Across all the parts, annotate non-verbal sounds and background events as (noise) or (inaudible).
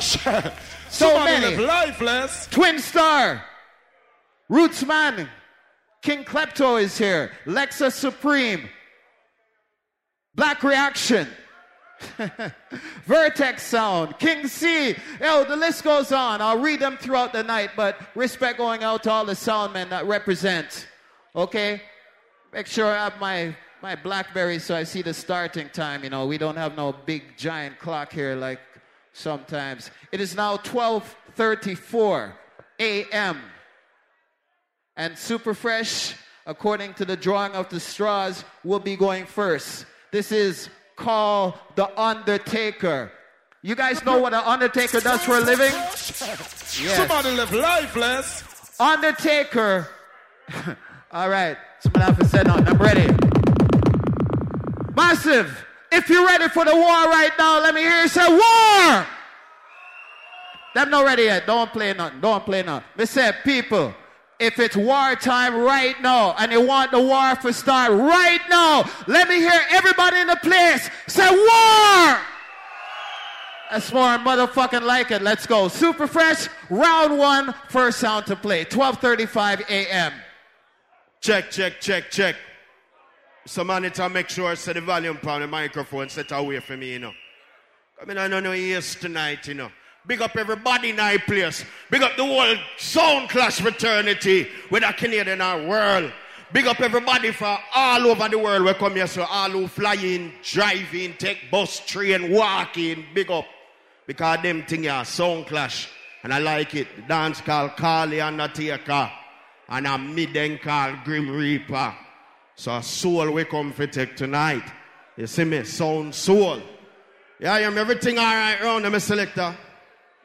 (laughs) so many. Lifeless. Twin Star. Rootsman. King Klepto is here. Lexus Supreme. Black Reaction. (laughs) Vertex Sound, King C. Yo, the list goes on. I'll read them throughout the night, but respect going out to all the soundmen that represent. Okay? Make sure I have my, my Blackberry so I see the starting time. You know, we don't have no big giant clock here like sometimes. It is now 12:34 a.m. And Super Fresh, according to the drawing of the straws, will be going first. This is called The Undertaker. You guys know what an Undertaker does for a living? Yes. Somebody live lifeless. Undertaker. (laughs) All right. Somebody have to say nothing. I'm ready. Massive. If you're ready for the war right now, let me hear you say war. Them not ready yet. Don't play nothing. Don't play nothing. They say, people, if it's wartime right now and you want the war to start right now, let me hear everybody in the place say war. That's more motherfucking like it. Let's go. Super fresh, round one, first sound to play. 12:35 a.m. Check, check, check, check. So man, it to make sure I set the volume on the microphone set away from me, you know. I mean, I don't ears tonight, you know. Big up everybody in our place. Big up the whole Sound Clash fraternity with a Canadian our world. Big up everybody from all over the world. We come here, so all who flying, driving, take bus, train, walking. Big up. Because them thing are Sound Clash. And I like it. The dance called Carly Undertaker. And a midden called Grim Reaper. So a soul we come for take tonight. You see me? Sound soul. Yeah, I am everything all right around them, selector.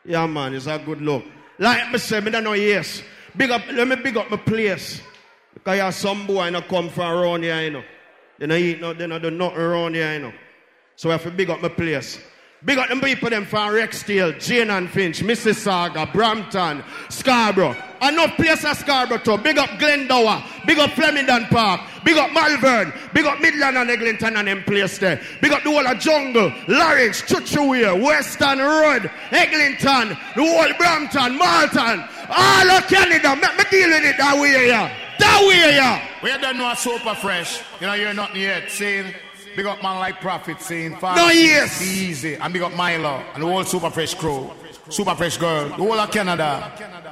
Yeah, man, it's a good look. Like me say, me don't know yes. Big up, let me big up my place. Because you some boy not come from around here, you know. They don't eat no, they don't do nothing around here, you know. So I have to big up my place. Big up them people them from Rexdale, Jane and Finch, Mississauga, Brampton, Scarborough. Enough place at Scarborough too. Big up Glendower. Big up Flemington Park. Big up Malvern. Big up Midland and Eglinton and them place there. Big up the whole of Jungle, Larynx, Chuchuway, Weston Road, Eglinton, the whole Brampton, Malton. All of Canada. Make me deal with it that way, yeah. That way, yeah. We don't know super fresh. You know, you're not yet. See? Big up man like Prophet saying, No, yes. Easy. And big up Milo and the whole super fresh crew. Super fresh girl. The whole of Canada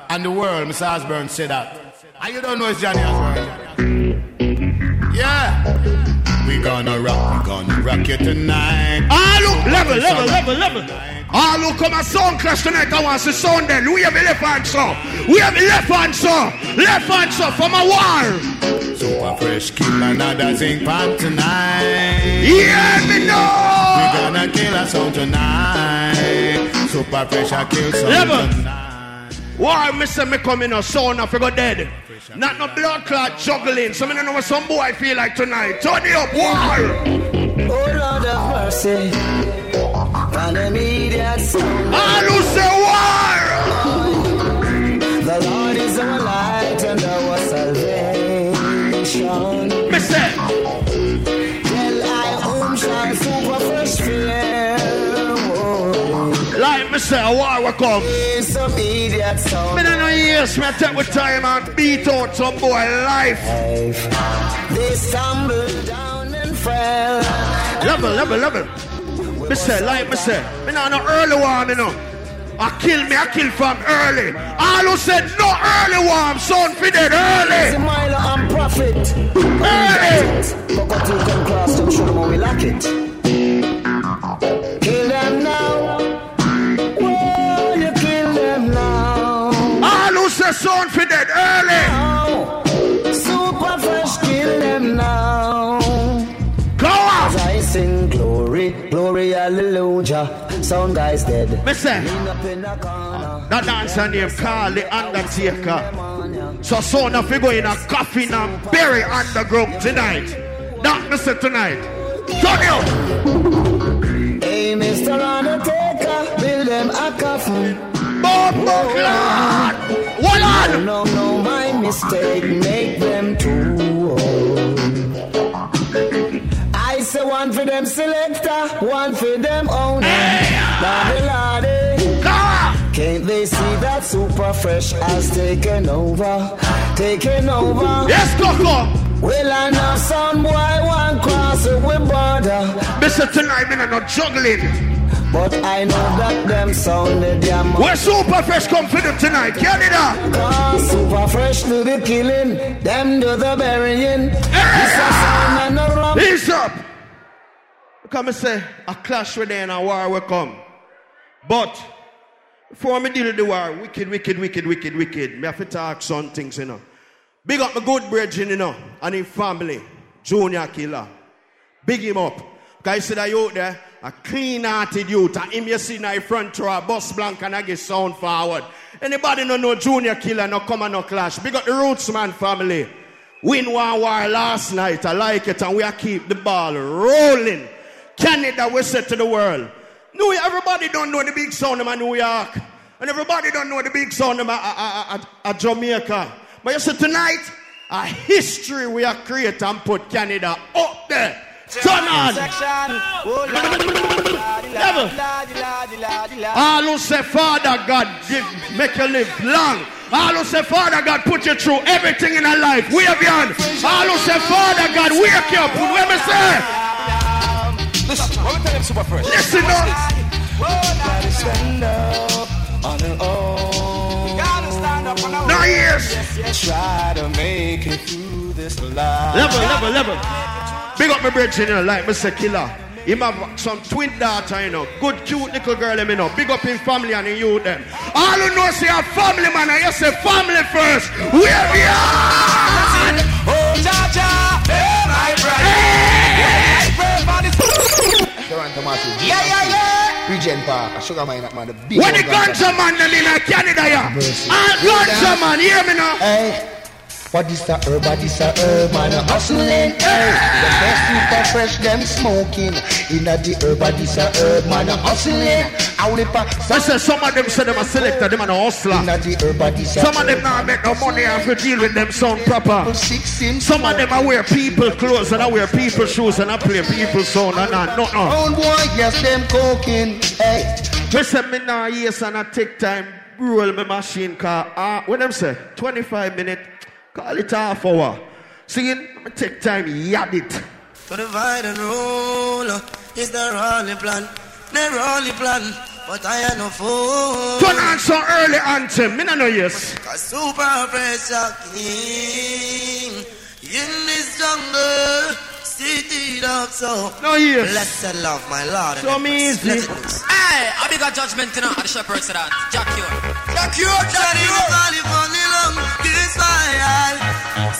and the world, Mr. Osborne said that. And you don't know it's Johnny Osborne. Yeah. We gonna rock, we gonna rock you tonight. Ah, look, level, level, level, level. Ah, look, come a Sound Clash tonight. I want to sound then. We have a left hand so. We have a left hand so. Left hand so from a war. Super fresh kill another zinc pan tonight. Yeah, me know. We gonna kill a sound tonight. Super fresh I kill some Level. tonight. Why say me come in a sound I forgot dead. Not no blood clot juggling. So me don't know what some boy I feel like tonight. Turn it up, war. Oh Lord of mercy, on immediate sound. All who say war. Me say, war will come. It's Me know yes, me take with time and beat out some boy life. They stumbled down and fell. Level, level, level. Me say, like me say, me not no early one, you know. I kill me, I kill from early. All who said no early one, son for dead early. mile and profit. Early. But you can cross them, show them how we lack it. Kill them now. Son dead early. Now. Super fresh, kill them now. Go As on. I sing glory, glory, hallelujah. Sound guys dead. Me say, Lean up in the corner. that dancer named Carl the Undertaker. So son of you go in a coffin and bury underground tonight. That me say tonight. Turn it up. Hey, Mr. Undertaker, build them a coffin. Bob Buckland. Hold on. No, no, my mistake, make them too old. I say one for them selector, one for them owner. Go. Can't they see that super fresh has taken over? Taken over. Yes, Coco. Well, I know some boy one cross the border. Listen tonight, me not juggling. But I know that them sounded damn Where Super Fresh come for them tonight? Canada. Cause Super Fresh do the killing, them do the burying. This a sound and a rum. Ease up. Come and say, a clash with them and a war will come. But before me deal with the war, wicked, wicked, wicked, wicked, wicked, me have to talk some things, you know. Big up my good brethren, you know, and his family, Junior Killer. Big him up. Guys, see that youth there, a clean-hearted youth, and him you see in front row, a bus blank and I get sound forward. Anybody know no Junior Killer, no come and no clash. Big up the Roots Man family. Win one war last night, I like it, and we are keep the ball rolling. Canada, we said to the world. No, everybody don't know the big sound of my New York. And everybody don't know the big sound of uh, uh, uh, Jamaica. But you see, tonight, a history we are create and put Canada up there. Turn on. Level. All who say, Father God, give, make you live long. All who say, Father God, put you through everything in our life. We have beyond. All who say, Father God, wake you up. What me say? Listen, we tell them super fresh? Listen up. Gotta stand up on her own. No years. Try to make it through this life. Level, level, level. Big up my brethren, you know, like Mr. Killer. He have some twin daughter, you know. Good, cute little girl, you know. Big up in family and in you them. All who know say a family man, I just say family first. Where we are! Oh, Jaja, hey, my brother. Toronto Massive. Yeah, yeah, yeah. Regent Park, Sugar Mine, man, the big When the one ganja. ganja man them in a Canada, yeah. Mercy. All ganja man, hear me now. Hey, what is the herb? What is the herb? Man, a hustling. Hey, the best super fresh, them smoking. In a the herb, what is the herb? Man, a hustling. I will I say some of them say them a selector, them a hustler. a the herb, what is the Some of them not make no money have to deal with them sound proper. Some of them I wear people clothes and I wear people shoes and I play people sound and I no no. Old boy, yes, them coking. Hey, say me now yes and I take time roll my machine car. Ah, what them say? 25 minutes. Call it half hour. See, me take time yab it. To divide and rule is the only plan, the only plan. But I am no fool. Don't answer early anthem. Me no know yes. Cause super pressure king in this jungle. City dog so. No yes. Blessed love, my Lord. So me easy. Let it loose. Hey, I big a judgment you know, at the shepherd said that. Jack you. Jack you, Jack you. Fire.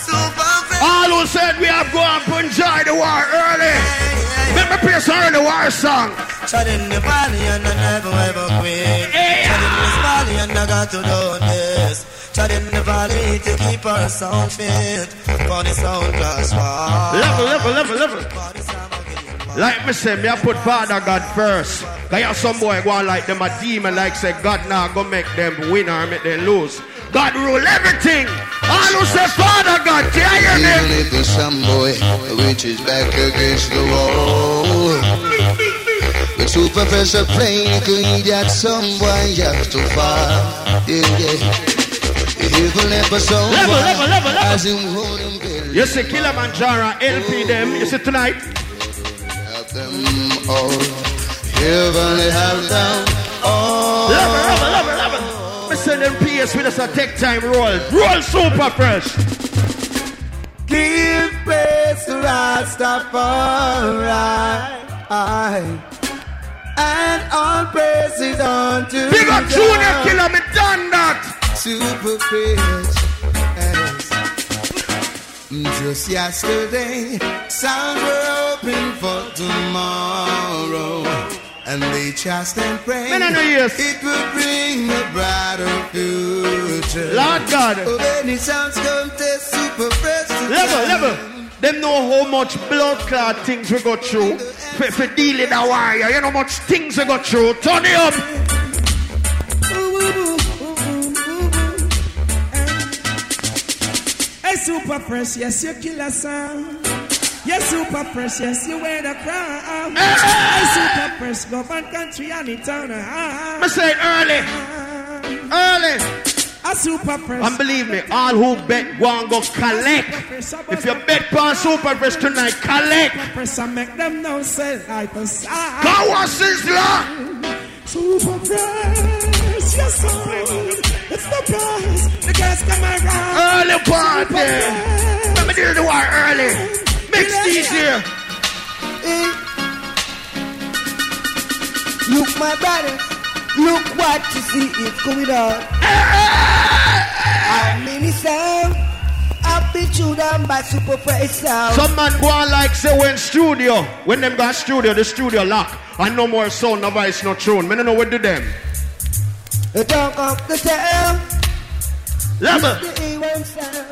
Super. All who said we have go and enjoy the war early. Let me play some early war song. Shot in the valley and I never ever quit. Shot in this valley and I got to do this. Shot in the valley to keep our sound fit. For the sound class war. Level, level, level, level. For the sound of the- Like me say, me I put Father God first. Cause you have some boy go on like them a demon like say God now go make them win or make them lose. God rule everything. All who say Father God, can you hear Even me? if it's some boy which is back against the wall. But super pressure playing could that some boy have to fall. Yeah, yeah. Even if it's some Level, level, level, level. as him hold him belly. You see Killamanjaro, LP them. You see tonight. Have them all. They have them all. Level, level, level, level. Me send PS with us a take time roll. Roll super fresh. Give praise to Rastafari. And all praises unto Big up. Junior Killer, me done that. Super praise. Just yesterday, sounds were open for tomorrow. And they trust and pray Man, I know yes. it will bring a brighter future. Lord God. Oh, many sounds come to super fresh to Level, time. level. Them know how much blood clot things we go through. For, for dealing a wire, you know how much things we go through. Turn it up. Hey, super fresh, yes, you kill a song. Yes, super yes, you wear the crown. Hey, super fresh, govern country and it town. Ah, Me say early. Early. A super fresh. And believe me, all who bet go and go collect. If you bet on Super Fresh tonight, collect. Super make them know say like the side. Go on, Sizzla. Super fresh, yes sir. It's the best. The girls come around. Early party. Let me do the war early. Mix these here. Eh. Look, my brother, look what you see is going on. How many sound? I've been chewed down by super fresh sound. Some man go on like say when studio. When them got studio, the studio lock. And no more sound, no voice, no tune. Me no know what do them. The talk of the town. Level.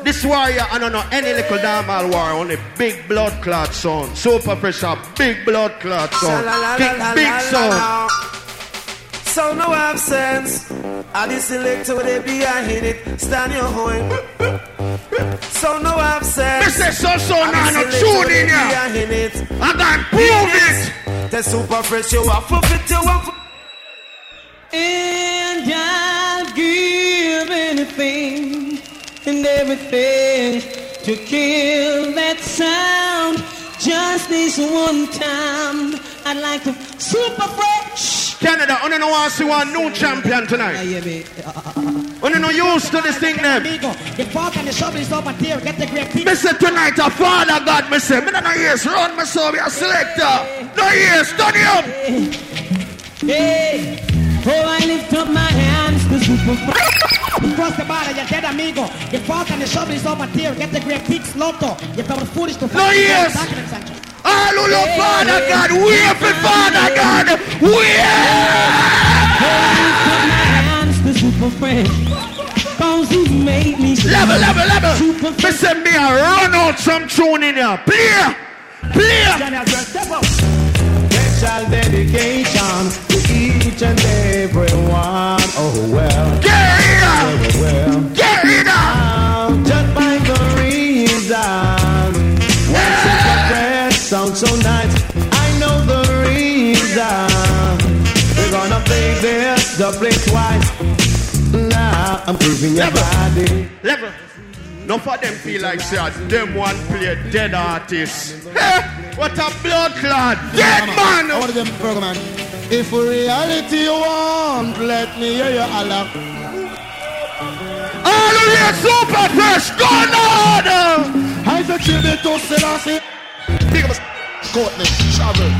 The A1 sound. This warrior, I don't know any little damn war, only big blood clot sound. Super pressure, big blood clot sound. Big, big sound. So no absence. sense. I the selector where they be I hit it. Stand your horn. So no absence. sense. Me say so so I now, the no selector tune where in be here. I hit it. I can prove it. The super fresh you are for fit you are for And I'll give anything and everything to kill that sound. Just this one time, I'd like to super fresh. Canada, I don't want to see one new champion tonight. I don't uh, uh, uh, know used to this thing them. The fork and the shovel is over there. Get the great Me say tonight a father God me say. Me no know yes, run me so be a selector. No yes, turn up. Hey, oh, I lift up my hands to super fresh. Cross the border, you're dead amigo. The fork and the shovel is over there. Get the great pigs lotto. You're probably foolish to No yes. All who love Father God, wait for Father God. Wait. the super fresh. Cause you made me Level, level, level. Me say me a run out some tune in here. Play, play. Special dedication to each and every one. Oh well. Get it Oh well. Get it out. Just by the reason. Why such a fresh sound so nice? I know the reason. We're gonna play this, the play twice. Now I'm proving your body. Level. No for them feel like say a them one play dead artist. Hey, what a blood clot. Dead man. I want them program. If reality you want, let me hear your holler. All the way super fresh. Go on. I said tribute to Selassie. Big up Courtney, travel.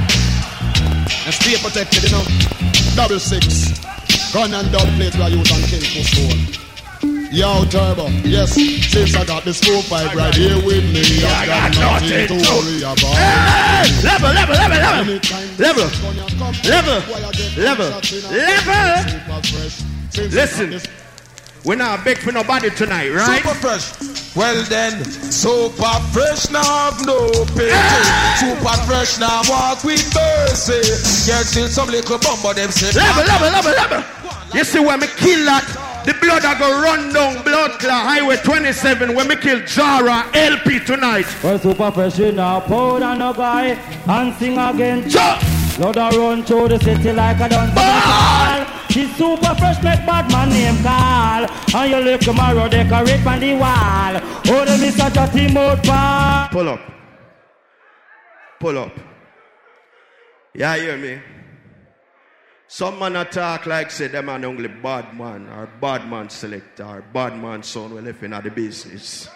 And stay protected, you know. Double six. Gun and dub plate where you can kill for soul. Yo, Turbo, yes, since I got this full pipe right here with me, I got nothing to worry about. Hey, level, level, level, level, level, level, level, level. Listen, we're not big for nobody tonight, right? Super fresh. Well then, super fresh now have no pity. Super fresh now walk with mercy. Yet still some little bumbo them say. Level, level, level, level. You see when me kill that, the blood I go run down blood clot highway 27 when me kill Jara LP tonight. Well, super fresh in a powder no guy and sing again. Lord I run through the city like a ball. She's super fresh, make bad man name call. And you look tomorrow decorate on the wall. Oh, the Mr. Jotty mode pal. Pull up. Pull up. Yeah, hear me? Some man attack like say them man only bad man or bad man selector or bad man son we left in the business.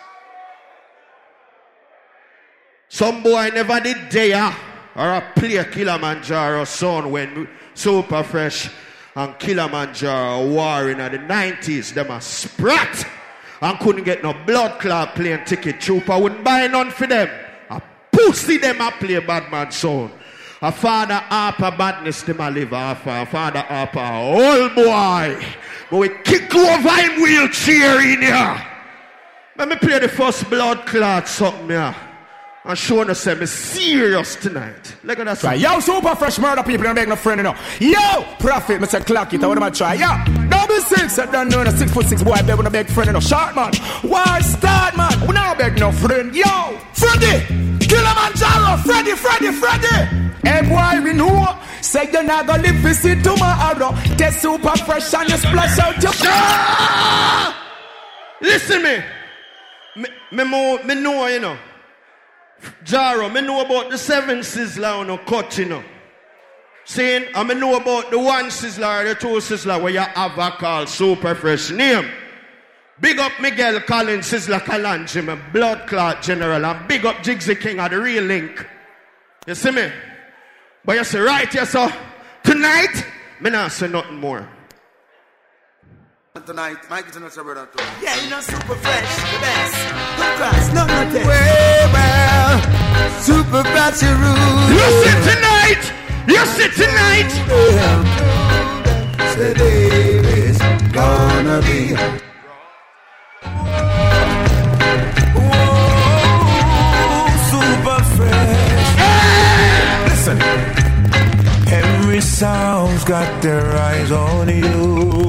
Some boy never did dare or a play Killamanjaro son when super fresh and Killamanjaro war in the 90s. Them a sprat and couldn't get no blood clot plane ticket. Trooper wouldn't buy none for them. A pussy them a play bad man son. A father Harper badness them a live off. A father Harper old boy. But we kick over him wheelchair in here. Let me play the first blood clot something here. And showing us I'm serious tonight. Look at that. Try. Yo, super fresh murder people, don't make no friend, you know. Yo, profit, Mr. Clock it, I want to try. Yo, double six, I don't know, a six foot six boy, I beg a big friend, you know. Short man, why start man? We now beg no friend. Yo, Freddy, Killamanjaro, Freddy, Freddy, Freddy. Hey boy, we know. Say you're not gonna live to see tomorrow. Get super fresh and you splash out your. Ah! Listen me. Me, me, more, me know, you know. Jaro, me know about the seven sizzler on a cut, you know. Saying, I me know about the one sizzler, the two sizzler, where you have a call super fresh name. Big up Miguel Collins, Sizzla Kalonji, my blood clot general, and big up Jigsy King at the real link. You see me? But you see, right yes, sir. tonight, me not say nothing more. Tonight, Mike is another brother too. Yeah, you know, super fresh, the best. No cross, no nothing. Way well, super fresh you rule. You see tonight, you see tonight. Yeah, say Davis gonna be. super fresh. Listen. Every sound's got their eyes on you,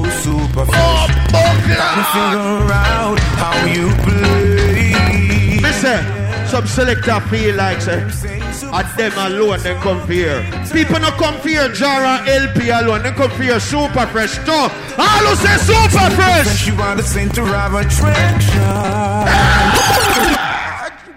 super fresh. Trying to figure out how you play. Listen, some selector feel like say, at them alone they come here. People not come here, Jara LP alone, they come here super fresh too. All who say super fresh. You want the sing to have a treasure.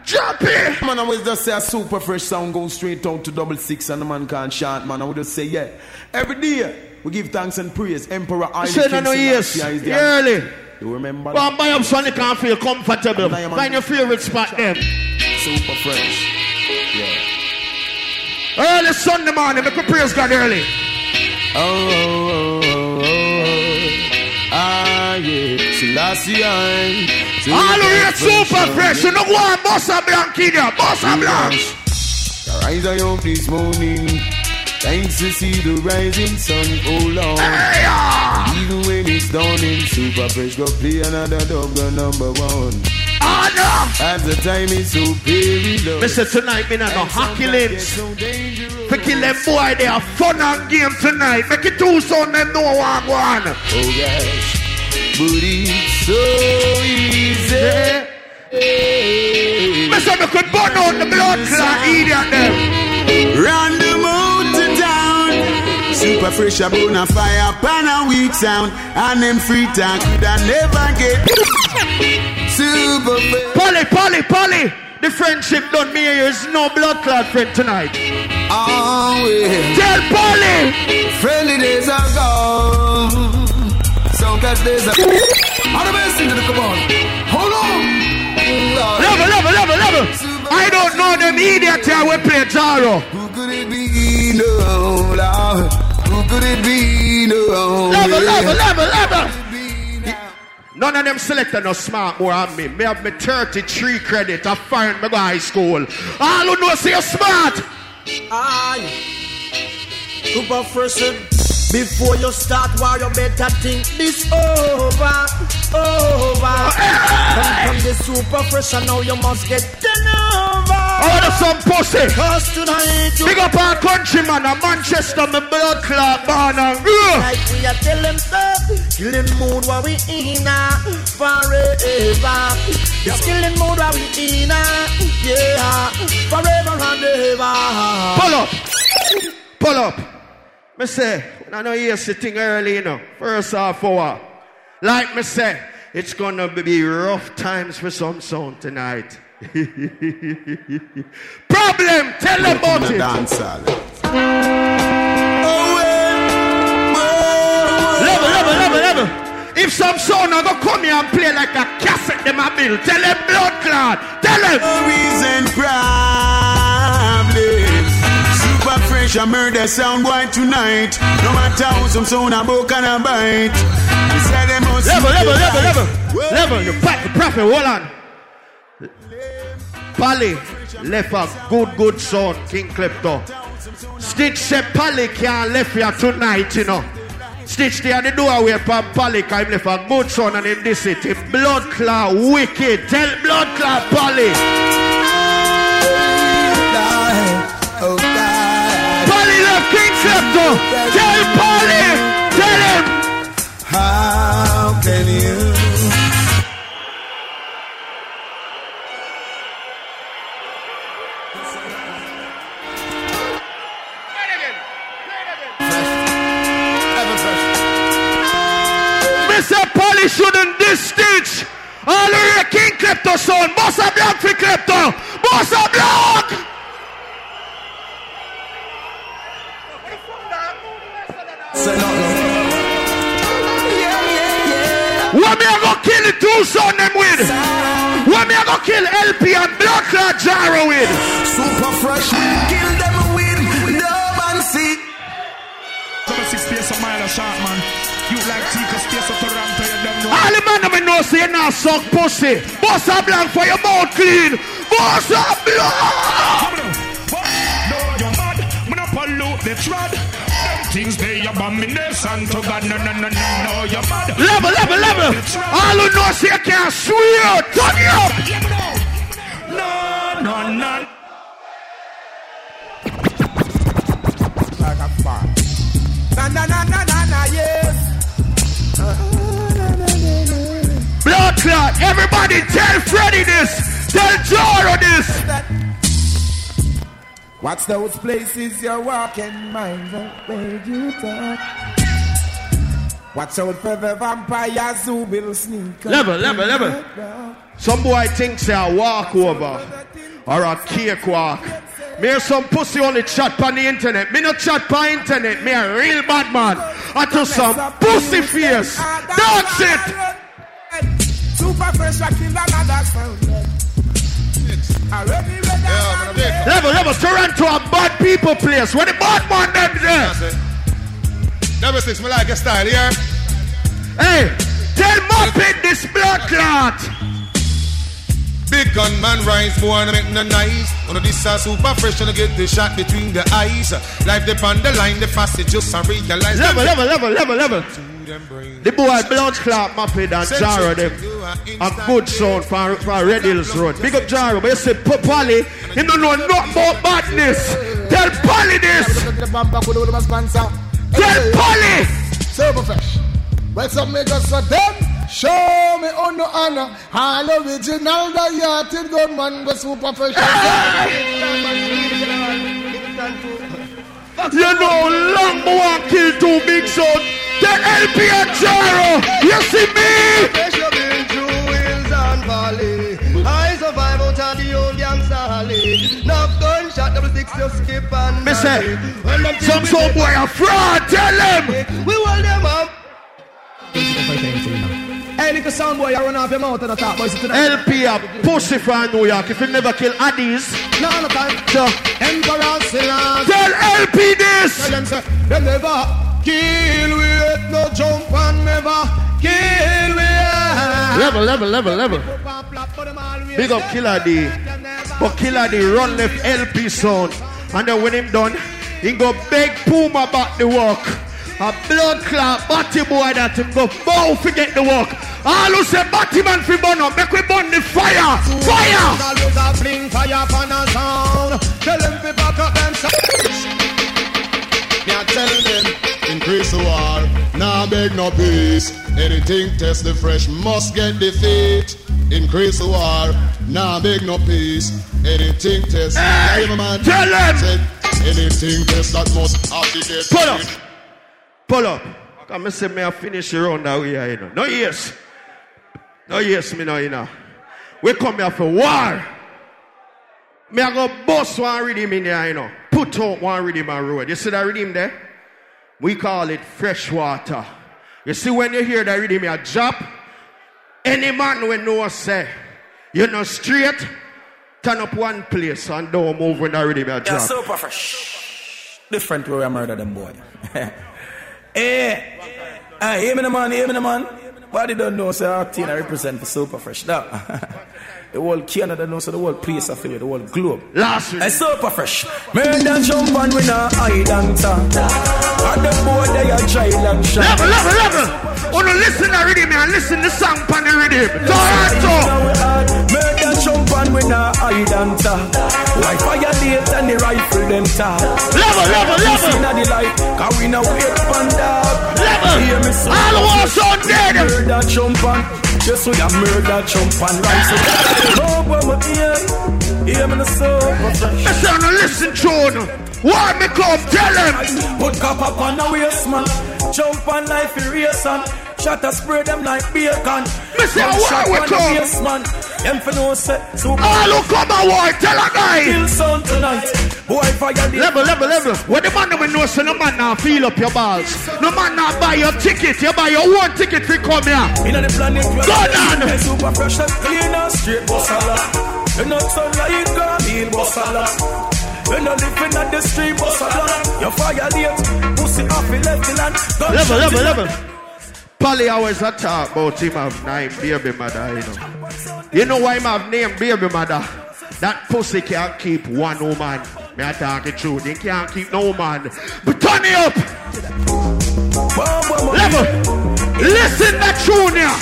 Jumpy! Man, I was just say a super fresh sound going straight out to double six and the man can't chant, man. I would just say, yeah. Every day, we give thanks and praise. Emperor Island. Say no, no, yes. Early. You remember? Go and buy up so you can feel comfortable. Find your favorite spot then. Super fresh. Yeah. Early Sunday morning, make a praise God early. Oh, oh, oh, oh. oh. Ah, yeah. Selassie. All of you super fresh. You know what? Bossa Blanc in here. Bossa Blanc. The rise up this morning. Thanks to see the rising sun. Oh Lord. Even when it's dawning, super fresh go play another dub the number one. Oh no! As the time is so very low. Listen, tonight, me not no hockey lanes. For kill them boy, they are fun and game tonight. Make it two son, them know what one. Oh gosh. But it's so easy. Me say me could burn out the blood clot idiot them. Run the mountain down. Super fresh a bone a fire pan a weak sound. And them free talk that never get. Super fresh. Polly, Polly, Polly. The friendship done me here is no blood clot friend tonight. Oh, well. Tell Polly. Friendly days are gone. So that days are All the best thing to the come on. Hold on. Level, level, level, level. I don't know them idiot here we play Jaro. Who could it be? No, Lord. Who could it be? No. Level, level, level, level. None of them selected no smart more than me. Me have me 33 credit. I find me go high school. All who know say you're smart. Aye. Super fresh. Before you start war, you better think this over, over. Come from the super fresh, and now you must get ten over. Oh, that's some pussy. Cause tonight you Big up our countryman, a Manchester, me blood clot, and grew. like we are tell them stop. Killing mood what we in a forever. It's killing mood what we in a yeah forever and ever. Pull up. Pull up. Me say, I know you the thing early, you know. First half hour. Like me say, it's gonna be rough times for some sound tonight. (laughs) Problem, tell them about it. Dance Level, level, level, level. If some sound are gonna come here and play like a cassette, them a bill. Tell them blood clot. Tell them. Reason problem. Super fresh a murder sound boy tonight. No matter how some sound a book and a bite. They say they must Level, be level, level, level. Level, you fight the prophet, hold on. Pally left a good, good son, King Klepto. Stitch said Pally can't left here tonight, you know. Stitch there at the doorway from Pally, cause him left a good son and him this it. Him blood clot, wicked. Tell blood clot Pally. Oh Polly love King Klepto. Tell Polly, tell him. How can you? Mr. Polly shouldn't this stitch. All the King Klepto son. Bossa Blanc for Klepto. Bossa Blanc. Say no, no. What me I go kill the two son them with? What me I go kill LP and Black Clot Gyro with? Super fresh, kill them with no and see. Come six space a mile a shot, man. You like Tika space a Toronto, you don't know. All the man them know say you not suck pussy. Bossa Black for your mouth clean. Bossa Black. No, you're mad. Me not pollute the trod. Them things they abomination to God. No, no, no, no, no, you're mad. Level, level, level. All who know say you can't swear. Turn it up. No, no, no. Like a bar. Na na na na na na yes. Blood clot. Everybody tell Freddy this. Tell Joro this. What's those places you're walking, minds where you talk? Watch out for the vampires who will sneak. up Level, level, level. Some boy thinks they a walk over or a cake walk. Me some pussy only chat on the internet. Me no chat on internet. Me a real bad man. I do some pussy face. That's it. Super fresh, I kill another sound. Already. Level, level. Toronto a bad people place. Where the bad man them there? Double six, me like your style, yeah? Hey, tell Muppet this blood clot. Big gun man rise, boy, and make no noise. One of this are super fresh, and get the shot between the eyes. Life depend the line, the fast it just a realize. Level, level, level, level, level. The boy blood clot Muppet and Jaro them. A good sound for, for Red Hills Road. Big up Jaro, but you say P- Polly, he don't know nothing about badness. Tell Polly this. Tell Polly. Super fresh. Well, some make us for them. Show me on the honor. All original, the yachted gunman go super fresh. (laughs) You know, long boy kill two big son. Tell LP and Jaro. You see me? Pressure build through hills and valley. I survive out of the old gangster alley. Enough gunshot, double six, you skip and Me say, When them some some boy a fraud. Tell them. We hold them up. Hey, little sound boy, you run off your mouth and attack boys tonight. LP a pussy from New York. If you never kill Addies, No, no time. so Emperor Selassie. tell LP this. Tell them say, them never kill we, no jump and never kill we. Level, level, level, level. Big up Killer D. But Killer D run left LP sound. And then when him done, he go beg Puma back the work. A blood clot batty boy that him go bow forget the work. All who say batty man fi burn up, make we burn the fire. Fire! Look a fling fire upon a sound. Tell them to back up them sound. Can't tell them. Increase the war. Now beg no peace. Anything test the fresh must get defeat. Increase the war. Now beg no peace. Anything test. Hey, Yeah, man. tell them. Said, Anything test that must get Pull up. Pull up. Come and say may I finish the round that way, you know. No yes. No yes, me no, you know. We come here for war. Me I go bust one rhythm in there, you know. Put out one rhythm on road. You see that rhythm there? We call it fresh water. You see when you hear that rhythm, you drop. Any man when no say, you know straight, turn up one place and don't move when that rhythm you Yeah, drop. super fresh. Different way I murder them boy. hey, (laughs) eh. hey, ah, hear me the man, me the man. Body don't know, say our team I represent for super fresh. Now, (laughs) the whole Canada knows, so the whole place I feel the whole globe. Last week. Hey, super fresh. Murder jump and we not hide and talk. And the boy they a child and shot. Level, level, level. Oh, Wanna listen to rhythm and listen to song pan the rhythm. Toronto. And we not hide and talk. Why violate and the rifle them talk. Level, level, level. Inna the light, cause we no wait for dog. Level. So. All was on dead. Murder jump and just so you murder jump and rise up. Oh, boy, my ear, hear me no oh, so. Listen, listen, John. Why me come tell him? Put cap up on the waist, man. Jump on life erase and shot a spray them like bacon. Me say, where we come? base. Them for no say super. Oh, look come a war, tell a guy. Kill sound tonight. Boy, fire the Level, level, level. What the man we know, so no man now feel up your balls. No man now buy your ticket. You buy your one ticket to come here. In the planet, Go down. are super fresh clean and straight bossala. You not sunlight, girl, meal bossala. You not living at the street bossala. You violate, pussy off in left land. Gunshot Level, in level, level. Polly always a talk about him have nine baby mother, you know. You know why him have name baby mother? That pussy can't keep one woman. Me I talk the truth. They can't keep no man. But turn it up. Level. Listen that tune here.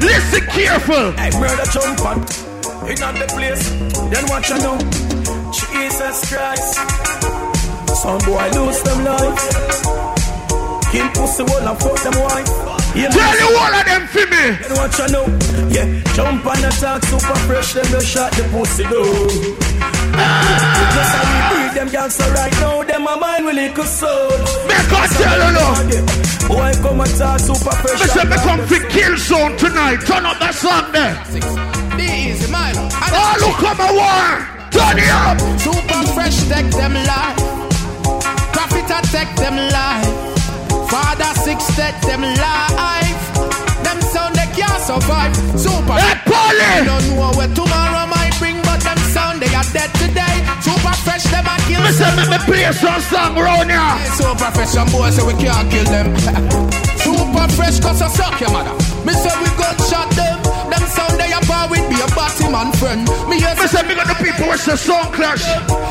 Listen careful. Hey, murder jump on. In on the place. Then watch you know. Jesus Christ. Some boy lose them life. Kill pussy wall and fuck them wife. Yeah, Tell you all of them for me. Then watch you know. Yeah, jump on the talk super fresh. Then they shot the pussy though. Just how we beat them gangster right now. Them a mind with little soul. Make I tell you no. Boy, come and talk super fresh. Me say me come fi kill zone tonight. Turn up that song there. Be easy, man. Oh, look at my war. Turn it up. Super fresh, take them life. Profit take them life. Father six, take them life. Them sound they can't survive. Super. Hey, Polly! I don't know what tomorrow might bring, but them sound they are dead today. Super fresh, them a kill. Me say me play some song round here. Super fresh, and boys say we can't kill them. (laughs) Super fresh, cause I suck your mother. Me say we gun shot them. Them sound are bar with be a batty man friend. Me yes. Me say me got the people with the song clash.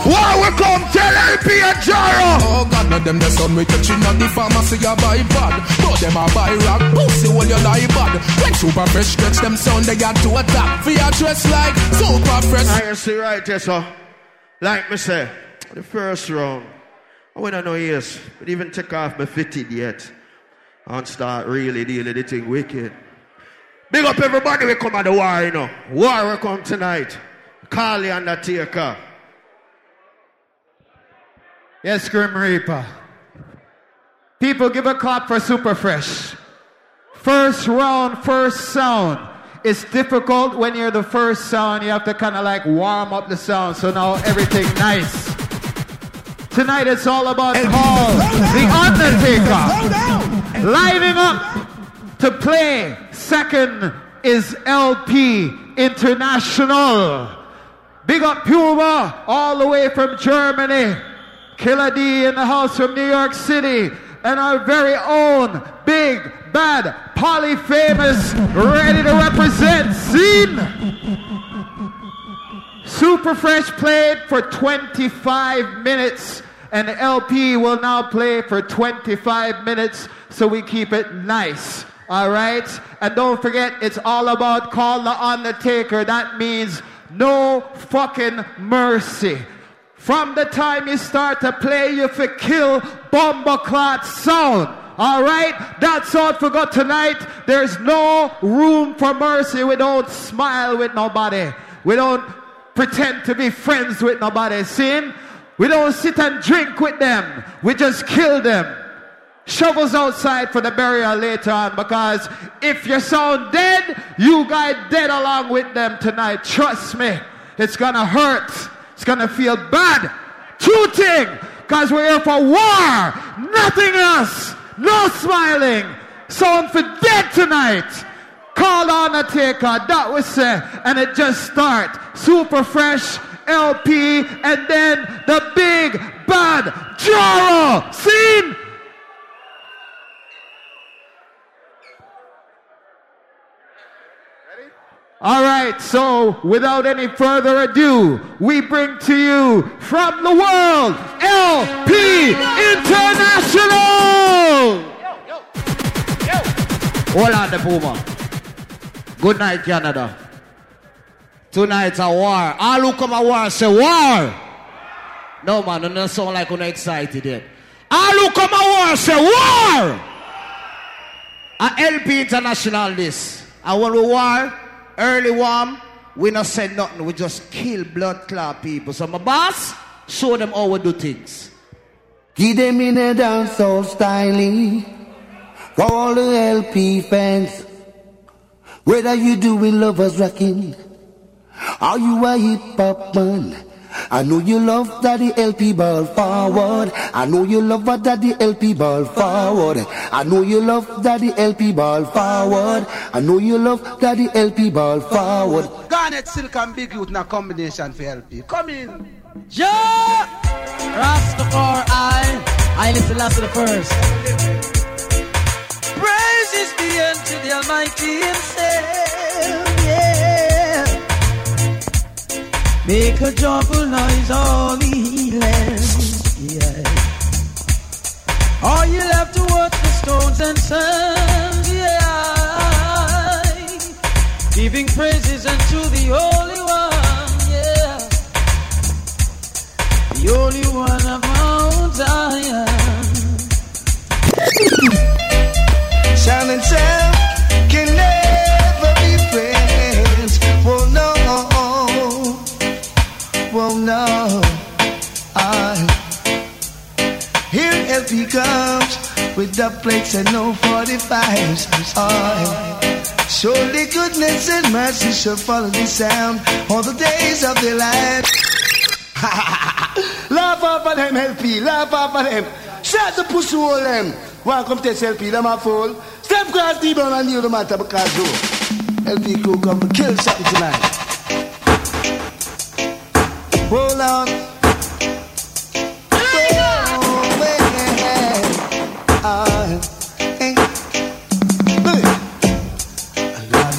Why we come tell LP and Jaro? Oh God, no them the son we touching on the pharmacy a buy bad. But them a buy rock, pussy when you lie bad. When super fresh catch them sound they got to attack. Your dress like super fresh. I see right there, so. Like me say, the first round. I wanna know yes, but even take off my fitted yet. And start really dealing the thing wicked. Big up everybody we come at the war, you know. War we come tonight. Call the Undertaker. Yes, Grim Reaper. People give a clap for Super Fresh. First round, first sound. It's difficult when you're the first sound. You have to kind of like warm up the sound. So now everything nice. Tonight it's all about Paul, the Undertaker. Lining up to play. Second is LP International. Big up Puma all the way from Germany. Killer D in the house from New York City. And our very own big bad polyphamous ready to represent scene. Super Fresh played for 25 minutes and LP will now play for 25 minutes so we keep it nice. All right? And don't forget, it's all about call the Undertaker. That means no fucking mercy. From the time you start to play, you for kill bomber clot sound. All right, that's all for God tonight. There's no room for mercy. We don't smile with nobody. We don't pretend to be friends with nobody. Sin. We don't sit and drink with them. We just kill them. Shovels outside for the burial later on because if you sound dead, you guys dead along with them tonight. Trust me, it's gonna hurt. It's gonna feel bad. True thing, because we're here for war, nothing else. No smiling. Sound for dead tonight. Call on a taker, that was say, and it just start. Super fresh LP, and then the big bad Jaro. Scene. All right, so without any further ado, we bring to you from the world LP International. Hold on, the boomer. Good night, Canada. Tonight's a war. All who come a war say war. No, man, you don't sound like you're excited yet. All who come a war say war. A LP International this. And when we war, early warm, we not say nothing. We just kill blood clot people. So my boss, show them how we do things. Give them in a dancehall style. For all the LP fans, whether you doing lovers rocking, are you a hip hop man? I know you love Daddy LP ball forward. I know you love a Daddy LP ball forward. I know you love Daddy LP ball forward. I know you love Daddy LP ball forward. Garnet Silk and Big Youth in a combination for LP. Come in. Yeah! Rastafari, I listen last to the first. Praises be unto the Almighty Himself, Make a joyful noise, all the land, yeah. All you'll have to watch the stones and sands, yeah. Giving praises unto the Holy One, yeah. The Holy One of Mount Zion. And sound comes with the plates and no 45s. I surely goodness and mercy shall follow the sound all the days of their life. (laughs) Laugh off of them, LP. Laugh off of them. Shut the pussy hole them. One come test LP, them a fool. Step cross the brown and deal the matter because you. LP crew come to kill something tonight. Hold on.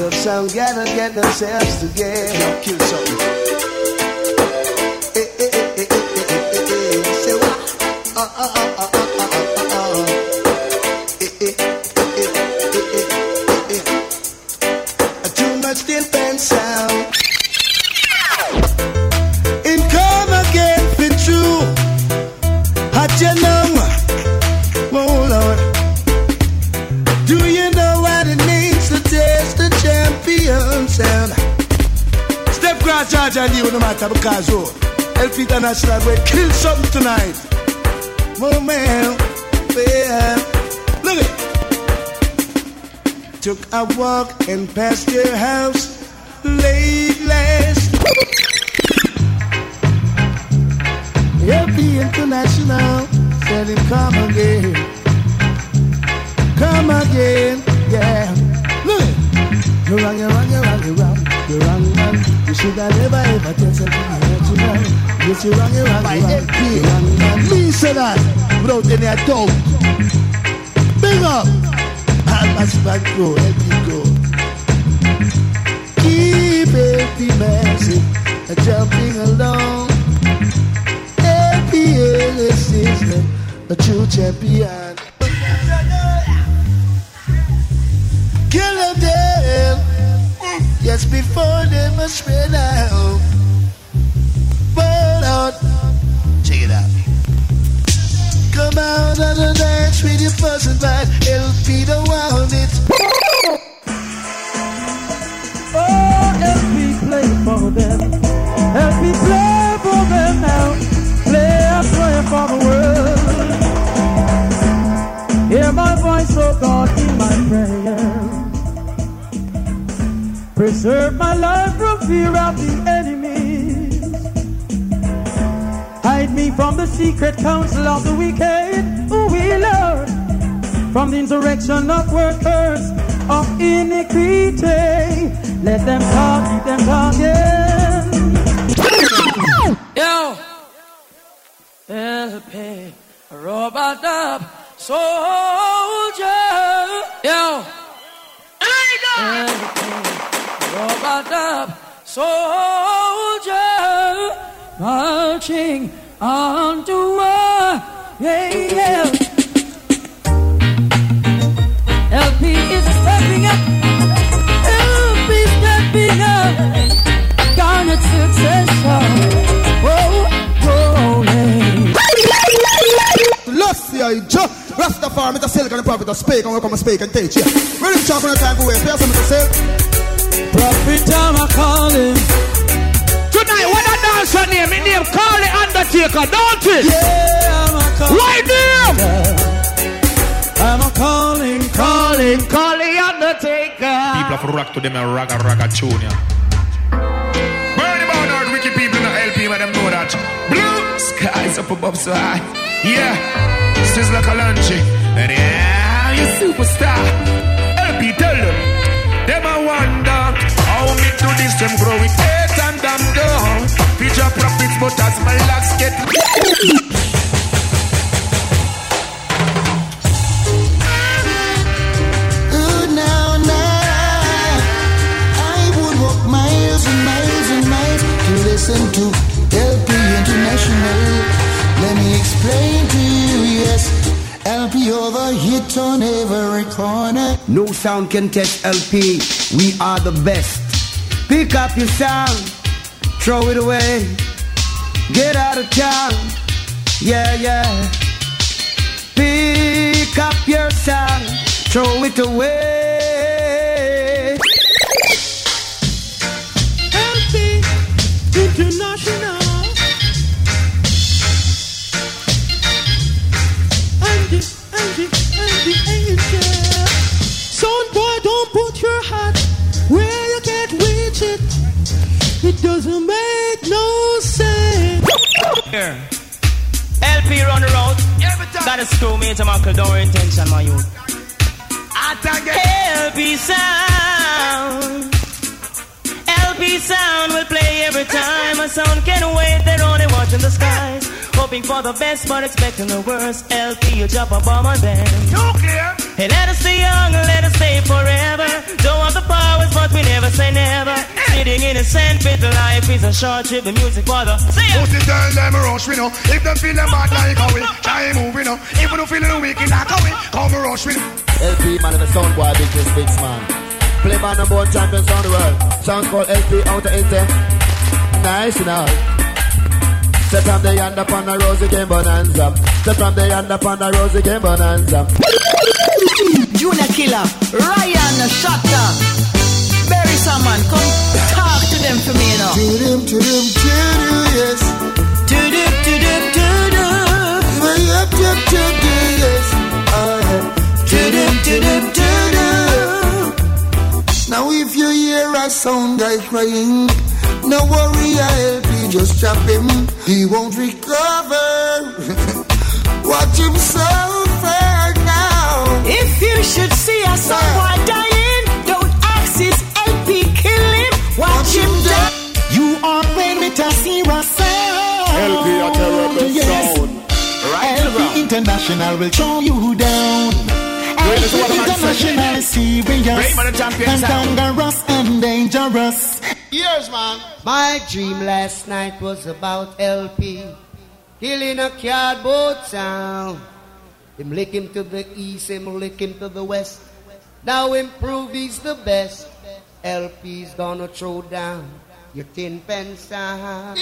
up some gotta get themselves together. Kill something. Hey, hey, hey, Say. Too much thin Charge and deal no matter because you. LP International will kill something tonight. Oh man. Look it. Took a walk and past your house late last. LP International said him come again, come again, yeah. Look it. You're wrong, you're wrong, you wrong, you wrong, you wrong. You should have never ever tell something you hurt you. Yes, you wrong, you wrong, you wrong, you wrong, man. Me say that without any doubt. Big up. Almas Banco, LP go. Keep LP massive, a jumping along. LP is a true champion. Kill them. Yes, before they must out. Fall out. Check it out. Come out on the dance with your fuss and fight. LP don't want it. Oh, LP play for them. LP play for them now. Play a prayer for the world. Hear my voice, oh God, in my prayer. Preserve my life from fear of the enemies. Hide me from the secret counsel of the wicked. Oh, we Lord. From the insurrection of workers of iniquity. Let them talk, keep them talking. Yo, LP, robot up, soldier. Yo, Up, soldier. Marching on to war. Yeah, yeah. LP is stepping up. LP stepping up. Garnet yeah. You jump. Rastafari, Mr. Silk and the speak and we come and speak and teach you. To talk on the time for waste. Pay. Silk. Prophet time I call him. Tonight, when I dance your name, my name call it Undertaker, don't it? Yeah, I'm a calling. Why name? I'm a calling, calling. Calling Undertaker. People have to rock to them a ragga ragga tune, yeah. Burn the bound wicked people in the LP, let them know that. Blue skies up above so high. Yeah, Sizzla Kalonji. And yeah, you superstar. Me do this, them grow with hate and damn down. Feature profits, but as my locks get. Good now, now. I would walk miles and miles and miles to listen to LP International. Let me explain to you, yes. LP over hit on every corner. No sound can test LP. We are the best. Pick up your sound, throw it away. Get out of town. Yeah, yeah. Pick up your sound, throw it away. LP International. Andy, Andy, Andy Angel. Son boy, don't put your hat It doesn't make no sense. Here. LP run the road. That is school me to my don't intention, my youth. LP sound. LP sound will play every time. A sound can wait, they're only watching the skies. Hoping for the best, but expecting the worst. LP, you drop a bomb on them. Nuclear. Hey, let us stay young, let us stay forever. Don't want the powers, but we never say never. Sitting in a sandpit, life is a short trip. The music for the see ya. Pussy tell them rush we know. If them feel them bad like how we try move we know. If we don't feel the wicked like how we come rush we know. LP man and the sound boy bitches big man. Play by number one champions on the world. Sounds called LP out of Inter. Eh? Nice enough. Set from the end upon the rosy game bonanza. Set from the end upon the rosy game bonanza. Junior Killer, Ryan Shatta, Barry Salmon, come talk to them for me now. To them, to them, to them, yes. To them, to them, to them. Yep, yep, yep, yes. Uh, To them, to them, to them. Now if you hear a sound guy crying, no worry, I'll be just trap him. He won't recover. (laughs) Watch him suffer now. If you should see a someone dying, don't ask his LP kill him. Watch him die. You are playing with a serious sound. LP a terrible yes. sound. Right LP around. International will throw you down. Greatest LP one of my International is serious Great man, the champion and sound. dangerous and dangerous. Years, man. My dream last night was about LP killing a cardboard town. Him lick him to the east, him lick him to the west. Now improve, he's the best. LP's gonna throw down your tin pen sound.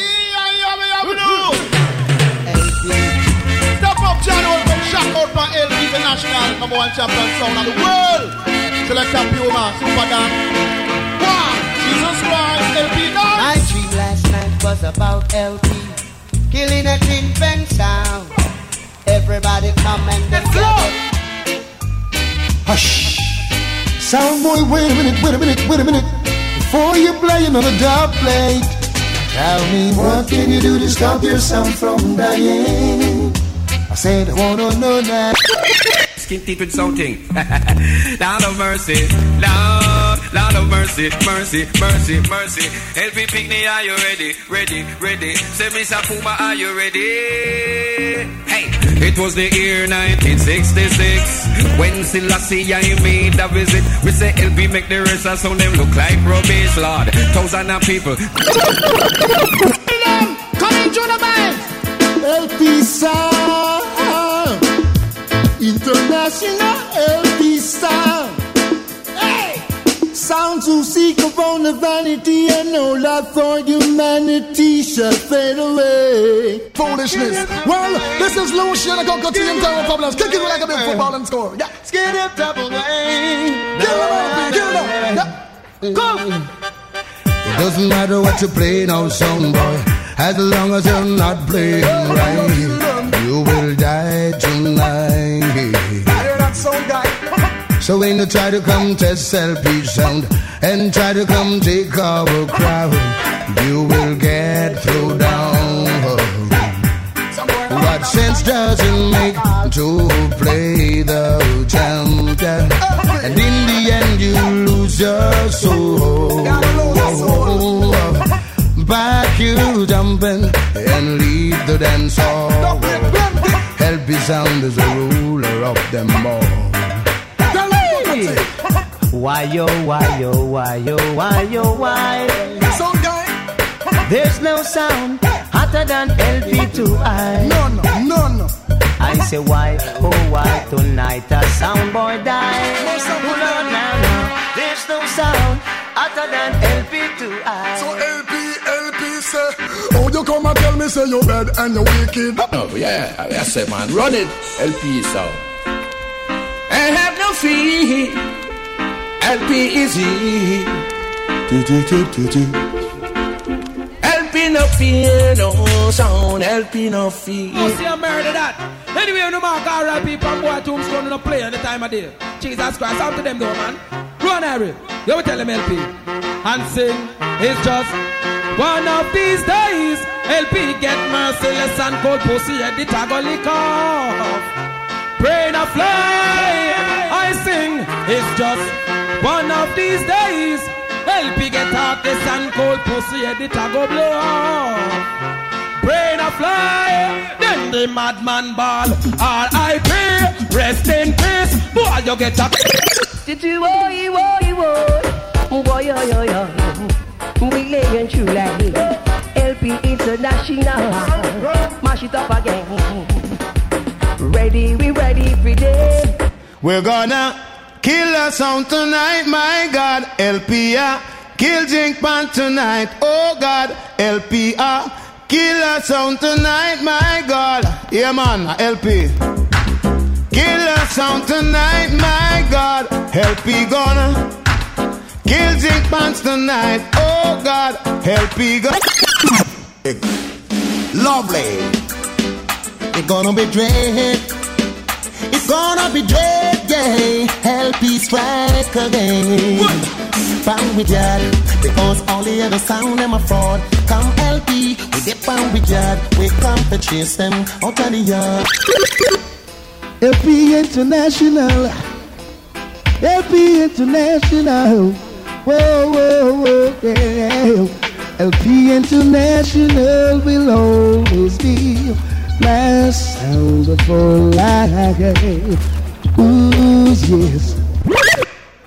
Step up, John Oldman, shout out for LP International, number one champion sound of the world. Select up Puma, Super Dan. One, Jesus Christ, LP My dream last night was about LP killing a tin pen sound. Everybody come and then Hush. Sound boy, wait a minute, wait a minute, wait a minute. Before you play another dub plate, tell me what can you do to stop your sound from dying? I said I wanna know that. Skin teeth with something. (laughs) Lord of mercy, Lord, Lord of mercy, mercy, mercy, mercy. LP Pickney, are you ready? Ready, ready. Say, Mr. Puma, are you ready? Hey, it was the year 1966 when Selassie I made a visit. We say LP make the rest of sound them look like rubbish, Lord. Thousand of people. Come in, Jonah Banks. LP sound, international LP sound. Hey, sound to seek upon the vanity and no love for humanity shall fade away. Foolishness. Well, this is Lucian. I got continue terrible problems. Kick it like a big football and score. Yeah. Skid up double lane. Kill him up, kill him up. Yeah. Go. It doesn't matter what you play now, son boy. As long as you're not playing right, you will die tonight. So when you try to come test LP sound and try to come take our crowd, you will get thrown down. What sense does it make to play the champion? And in the end, you lose your soul. Back you jumping and leave the dance hall. LP sound is the ruler of them all. (laughs) Why yo, why yo, why yo, why yo, why? Sound guy. There's no sound hotter than LP2I. No, no, no, no. I say why, oh why tonight a sound boy die? Oh Lord, now, now. There's no sound hotter than LP2I. So LP, LP say, oh you come and tell me say you bad and you wicked. Oh yeah, I say man, run it, LP sound. I have no fear. LP is here. LP no fear, no sound. LP no fear. Oh, see, I murder that. Anyway, no mark R.I.P. from boy tombstone no play any time of day. Jesus Christ, out to them though, man. Run, Harry. You will tell them LP. And sing, it's just one of these days. LP get merciless and cold pussy at the tag off. Brain a fly. I sing, it's just one of these days. LP get heartless and cold pussy the tag or blow off. Brain a fly, then the madman ball. R.I.P. Rest in peace. Boy, you get a. Did you woy woy woy oh, Boy yo yo yo We laying true like LP International Mash it up again Ready, we ready for this We're gonna kill a sound tonight, my God. LPR, kill Jink Pan tonight, oh God. LPR, kill a sound tonight, my God. Yeah, man, LP. Kill a sound tonight, my God. LP gonna kill Jink Pants tonight, oh God. LP gonna. Lovely. It's gonna be dread. It's gonna be dread, yeah. LP strike again. Bang with yard, because all the other sound them a fraud. Come LP, we get bang with yard. We come to chase them out of the yard. LP International. LP International. Whoa, whoa, whoa, yeah. LP International will always be my sound of life. Ooh, yes.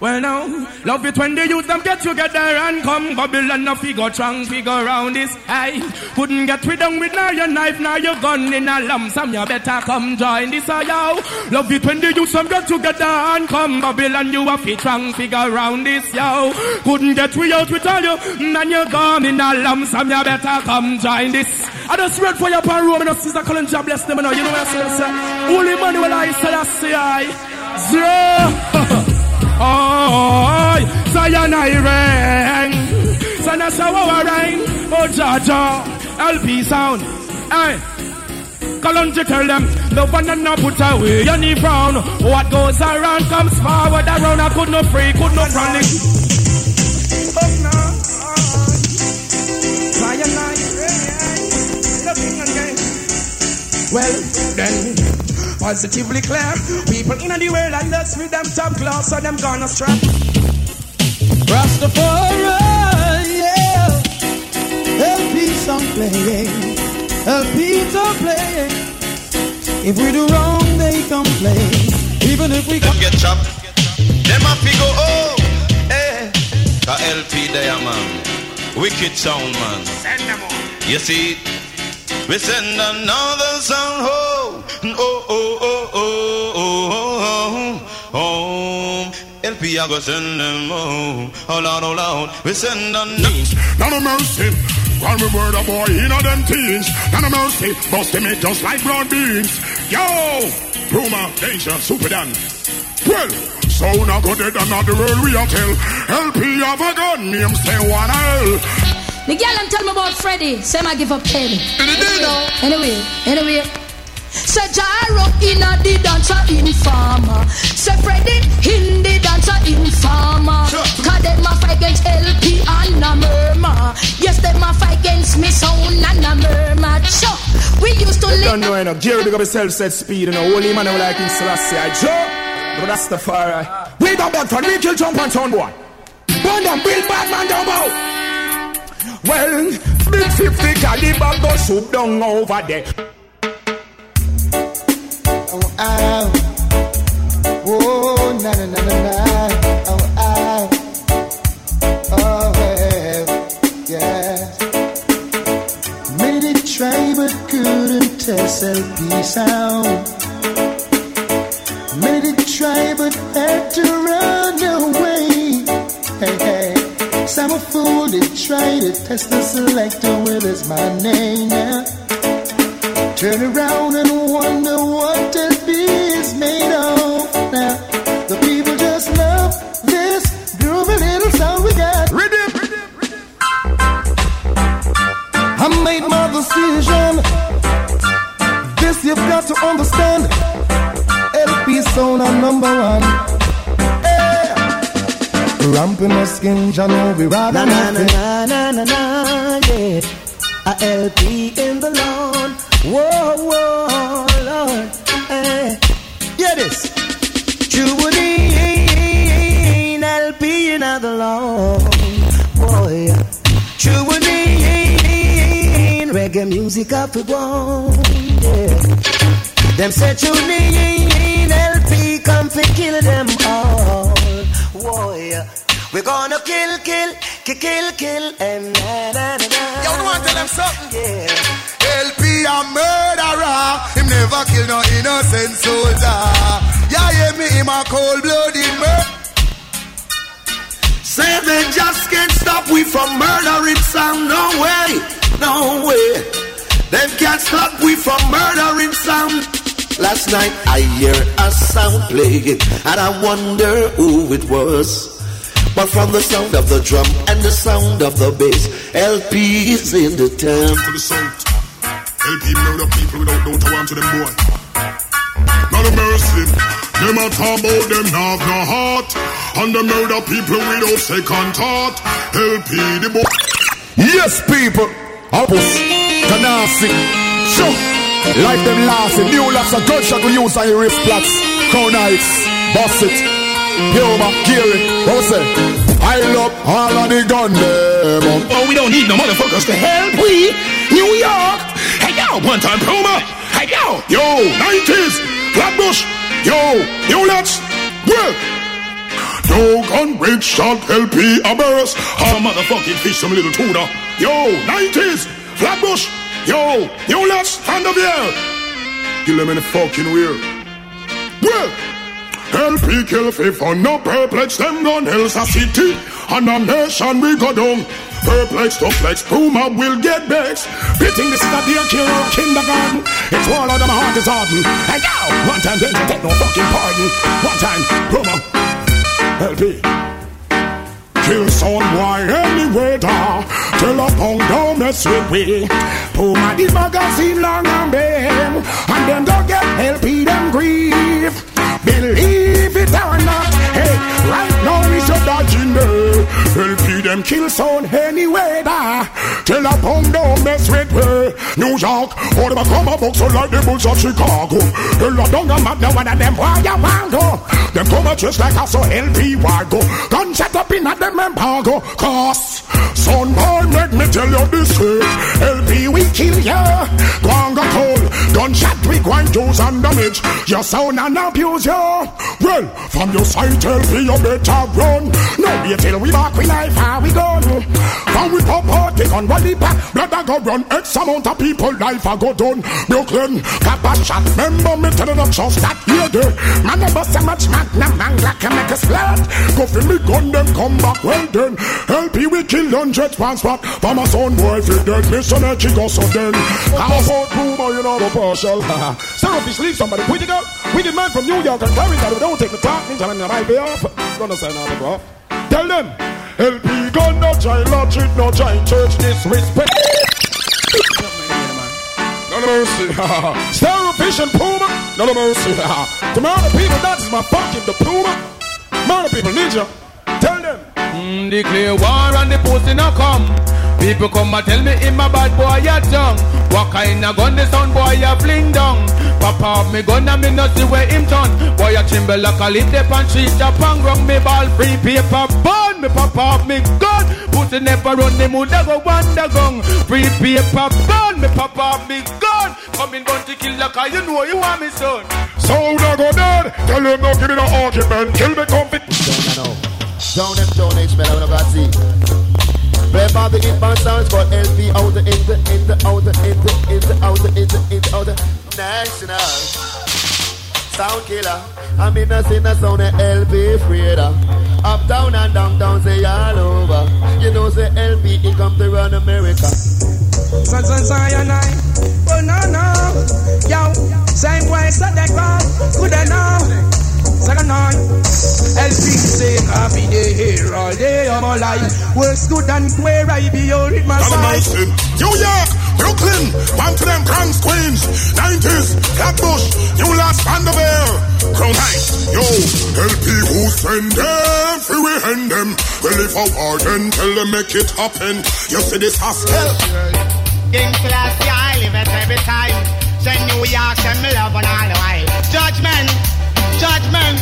Well now, love it when the youth them get together and come. Babylon no figure strong, figure round this high Couldn't get rid of with now your knife, now your gun in a lump Some you better come join this yo Love it when the youth them get together and come. Babylon you a fit strong, figure round this yo Couldn't get rid out with all you, man you gone in a lump Some you better come join this. I just read for your pan room and sister calling job bless them know, you know what I'm saying Holy man will I say I say I. Zero (laughs) Oh, Zion I ring. Sana sawa ring. Oh, Jaja. LP sound. Hey. Kalonji tell them, the one and not put away any frown. What goes around comes forward around. I could not free, could not I oh, Looking. Well, then. Positively clear. People in the world and that's with them top class, so them gonna strap. Rastafari, yeah. LP song playing, LP song playing. If we do wrong, they complain. Even if we Them get chopped. Them a figure oh, eh. The LP there, man. Wicked sound, man. Send them on. You see, we send another sound home. Oh, oh, LP, I go send them home. Oh, Lord, oh, Lord. We send another. None of mercy. Call me word a boy, you know them teens. None of mercy. Bust them it just like brown beans. Yo! Puma, danger, super dan. Well, so now go dead and not the world we are tell. help LP have a gun, name say one L. The girl them tell me about Freddy. Say I give up Penny. Anyway, anyway, anyway. Say Jaro in a the dancer informer. Say Freddy in the dancer informer. Cause them a fight against LP and a murmur. Yes, them a fight against me sound and a murmur. Sure, we used to live. don't know enough. Jerry big up himself set speed and a holy man who like in Selassie. I Joe, but that's the far We got bad fun. We kill jump and sound boy. Burn them, build bad man down bow. Well, big 50 caliber go shoot down over there. Oh, ow. Oh, na na na na na. Oh, ow. Oh, well, yes. Made it try but couldn't test LP sound. Made it try but had to run away. Hey, hey. Some fool did try to test the selector with his my name now. Turn around and wonder you've got to understand. LP sound are number one. Hey. Ramping my skin, you know we rather Na na na na na na yeah. A LP in the lawn. Whoa whoa Lord. Eh. Hey. Yeah this. Chewing LP in the lawn. Boy. Chewing reggae music up to one. Yeah. Them say tune in LP come fi kill them all. Boy. We're gonna kill, kill, kill, kill, kill, and na na na na. Yo, you want to tell them something? Yeah. LP a murderer. Him never kill no innocent soldier. Yeah, hear me, him a cold-blooded murderer. Say they just can't stop we from murdering sound. No way, no way. Them can't stop we from murdering sound. Last night I hear a sound playing and I wonder who it was. But from the sound of the drum and the sound of the bass, LP is in the town. To the south. LP murder people without doubt I want to them boy. Not a mercy. Them a talk about them have no heart. And the murder people without second thought. LP the boy. Yes, people. Opus, Canasi, Sure. Like them lasting, new lots of gunshot we use on your wrist plates. Crown Heights, Boss it, Puma, Geary, it? I love all of the gun them. Oh, we don't need no motherfuckers to help we New York. Hey yo, one time Puma. Hey yo, Yo, 90s, Flatbush. Yo, yo, let's. Well. Yo, gun break shot LP a burst. A motherfucking fish, some little tuna. Yo, 90s, Flatbush. Yo, yo, let's stand up here. Kill them in the fucking weird. Well, LP kill fifth on no perplex them gun hills a city and a nation we go down. Perplex to flex, Puma will get vexed. Beating this is a dear kill kindergarten. It's all out of my heart is hardened. And now, one time then take no fucking pardon. One time, Puma, LP. Kill some boy anyway da. Tell a punk don't mess with we. Puma the magazine long and bam And them don't get LP them grief. Believe it or not Hey, right now is a dodging there LP them kill sound anyway da Tell a punk don't mess with we New York, all them a come a box so like the bulls of Chicago. Hell a dung a mad now one of them why you want go? Them come a just like us so LP why go? Gun set up in a them embargo Cause Son boy make me tell you this straight LP we kill ya. Go go cold. Gunshot we go and and damage. Your sound and abuse ya. Well from your side LP you better run. No wait till we back we life how we gone From we pop out the gun one pack Blood a go run X amount of people life a go done Brooklyn Kappa shot. Remember me telling them just that here there Man a bust a much magnum man like a make a splat. Go for me gun them come back well then LP we kill hundred pounds spot. From a son boy if you dead Mission kick us so then Come on Puma you know the partial. Selfish leave somebody critical Wicked man from New York and carry that we don't take the talk Ninja man might be off. Gonna say now bro Tell them LP gun no giant logic no giant church disrespect no mercy. Starfish and Puma, not a mercy. to murder people, that is my fucking diploma. Murder people, ninja. Tell them. Mm, declare war and the pussy not come. People come and tell me in my bad boy ya tongue. What kind of gun the sound boy ya fling down? Pop off me gun and me not see where him turn. Boy ya tremble like a lip dip and street up and grung me ball free paper burn. Me pop off me gun. Pussy never run the mood go wonder gun. Free paper burn. Me pop off me gun. Come in gun to kill like you know you want me son. So now go dead. Tell them no give me no argument. Kill me comfy. Don't know. Down them down H man, I wanna go see. Play by the hit man sounds called LP out the in the in the out the in the in the out the in the in the out the national sound killer. I mean I sing a sound of LP freeder. Up down and down downtown say all over. You know say LP he come to run America. Son, son, I. Oh, no, no. Yo, same way, so they go. Good enough. Second night. LP say, I be there here all day of my life. Works good and queer, I be your in my side. New York, Brooklyn, one to them Bronx Queens, 90s, Flatbush, New Las Vanderbilt, Crown Heights, yo, LP who send them, free we hand them. Well, if I war, then tell them make it happen. You see this hostel. King Selassie, I live it every time. Say New York, send me love on all the while. Judgment, judgment,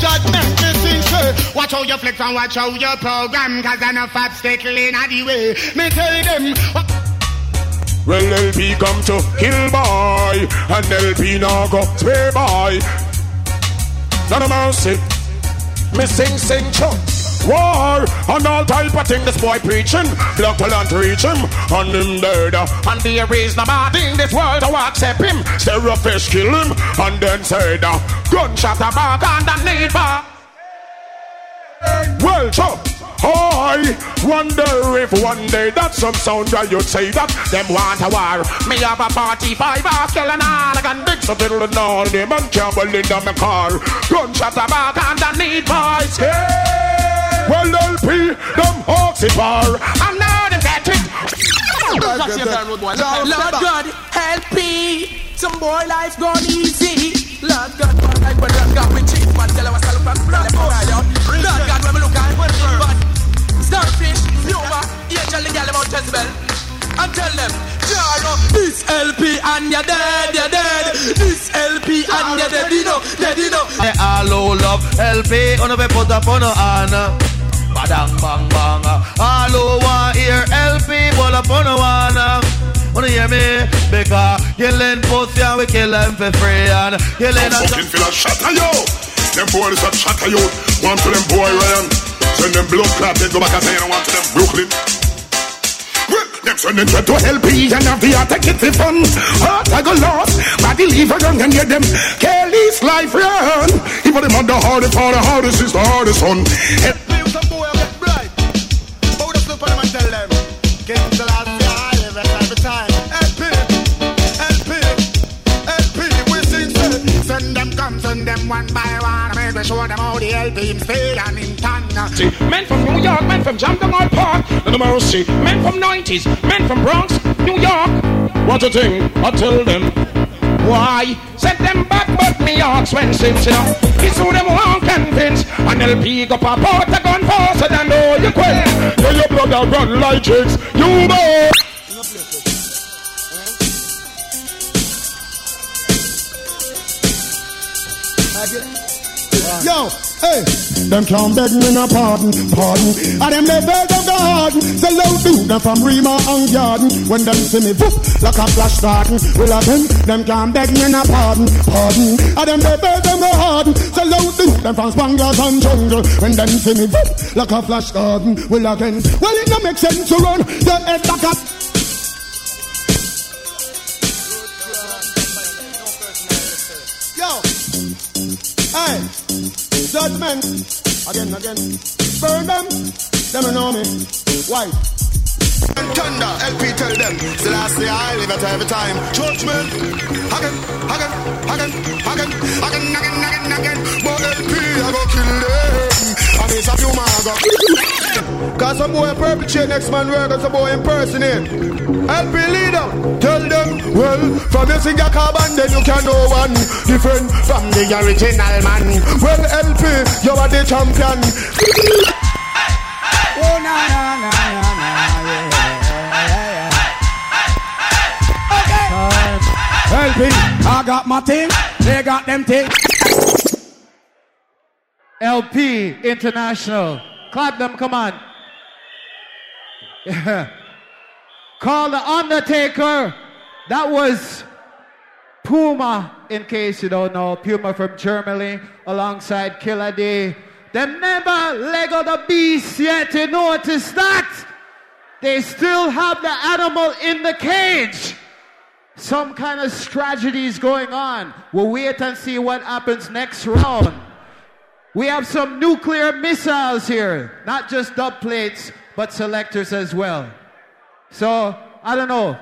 judgment, missing sir. Watch how you flex and watch how you program. Cause I know stickling out the way. Me tell them, what Well, LP come to kill boy, and LP now go spare boy. None of mercy. Me sing, sing, chunk. War and all type of thing this boy preaching. Block till and reach him and him dead. And there is no bad thing this world to accept him. Fish, kill him, and then say the uh, gunshot a back underneath bar. Well, chop. I wonder if one day that some sound guy you'd say that them want a war. Me have a 45 off killing all I can big so little and all them and believe in my car. Gunshot a back underneath my skin. Well, LP, them hawks it bar. I'm not in that. Lord God, help me. Some boy life gone easy. Lord God, man, I but Lord God, we chief man, tell us all about blood. Lord God, when we look at but starfish, Nova, angel, the gal about Jezebel, and tell them, Jaro, this LP and you're dead, you're dead. This LP and you're dead, you know, dead, you know. I all love LP, on a put up on a Anna. Badang bang bang. Ah. All who want LP, pull up on a wanna. Ah. Wanna hear me? Because you pussy and we kill them for free and you lend I'm fucking feel a shot at you. Them boy is a shot at you. One to them boy Ryan. Send them blood clot. They go back and say I want to them Brooklyn. Them send them to LP and have the attack it for fun. Heart I go lost. Body leave a gun and hear them. Kelly's life run. Even them on the hardest, the hardest is the hardest one. Hey, King Selassie, I live it every time. LP, LP, LP, we sing say. Send them come, send them one by one. Make show them how the LP stay and in. See, men from New York, men from Jamdamar Park, no mercy. Men from 90s, men from Bronx, New York. What you think? I tell them. Why? Set them back, but me when Simpson up. It's who them want convince. And LP go pop out a gun faster than all you quit. Yeah, your brother run like chicks. You know. Yo, hey, them can't beg me no pardon, pardon. And them they beg of God. Say low do them from Rima and Garden. When them see me whoop like a flash starting. Well again, them can't beg me no pardon, pardon. And them they beg of God. Say low do them from Spangers and Jungle. When them see me whoop like a flash garden. Well again, well it no make sense to run your head like a Yo, Hey, judgment. Again, again. Burn them. Them know me. White. And thunder, me tell them. The last day I live at every time. Judgment. Again, again, again, again, again, again, again. But LP, I go kill them and it's a few more I go. Cause some boy perpetrate next man work and some boy impersonate. LP leader, tell them, well, from your sing your carbon, then you can know one different from the original man. Well, LP, you are the champion. Oh, na, na, na, na, na, yeah. Okay. LP, I got my thing, they got them thing. LP International. Clap them, come on. (laughs) Call the Undertaker. That was Puma, in case you don't know. Puma from Germany, alongside Killer D. They never Lego the beast yet. You notice that? They still have the animal in the cage. Some kind of strategy is going on. We'll wait and see what happens next round. We have some nuclear missiles here, not just dub plates, but selectors as well. So, I don't know.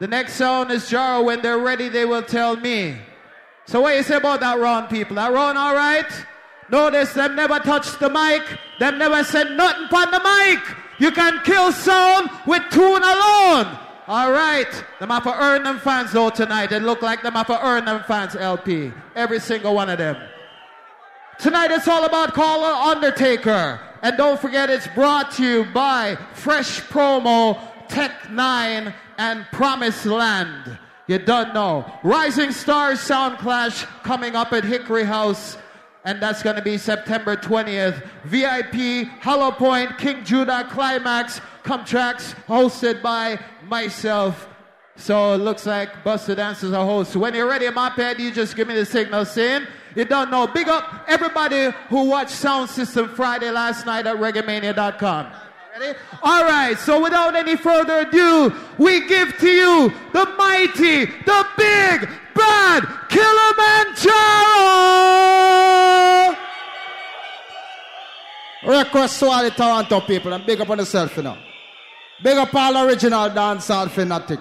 The next sound is Jaro. When they're ready, they will tell me. So, what you say about that round, people? That round all right? Notice them never touch the mic. Them never said nothing on the mic. You can kill sound with tune alone. All right. Them have to earn them fans though tonight. It look like them have to earn them fans LP. Every single one of them. Tonight it's all about Call Caller Undertaker. And don't forget it's brought to you by Fresh Promo, Tech 9, and Promised Land. You don't know. Rising Stars Sound Clash coming up at Hickory House. And that's going to be September 20th. VIP, Hollow Point, King Judah, Climax, Come Tracks, hosted by myself. So it looks like Buster Dance is a host. When you're ready, my pad, you just give me the signal saying, you don't know. Big up everybody who watched Sound System Friday last night at reggaemania.com. Ready? All right, so without any further ado, we give to you the mighty, the big, bad Killamanjaro! Request to all the Toronto people and big up on yourself, you know. Big up all original dancehall fanatic.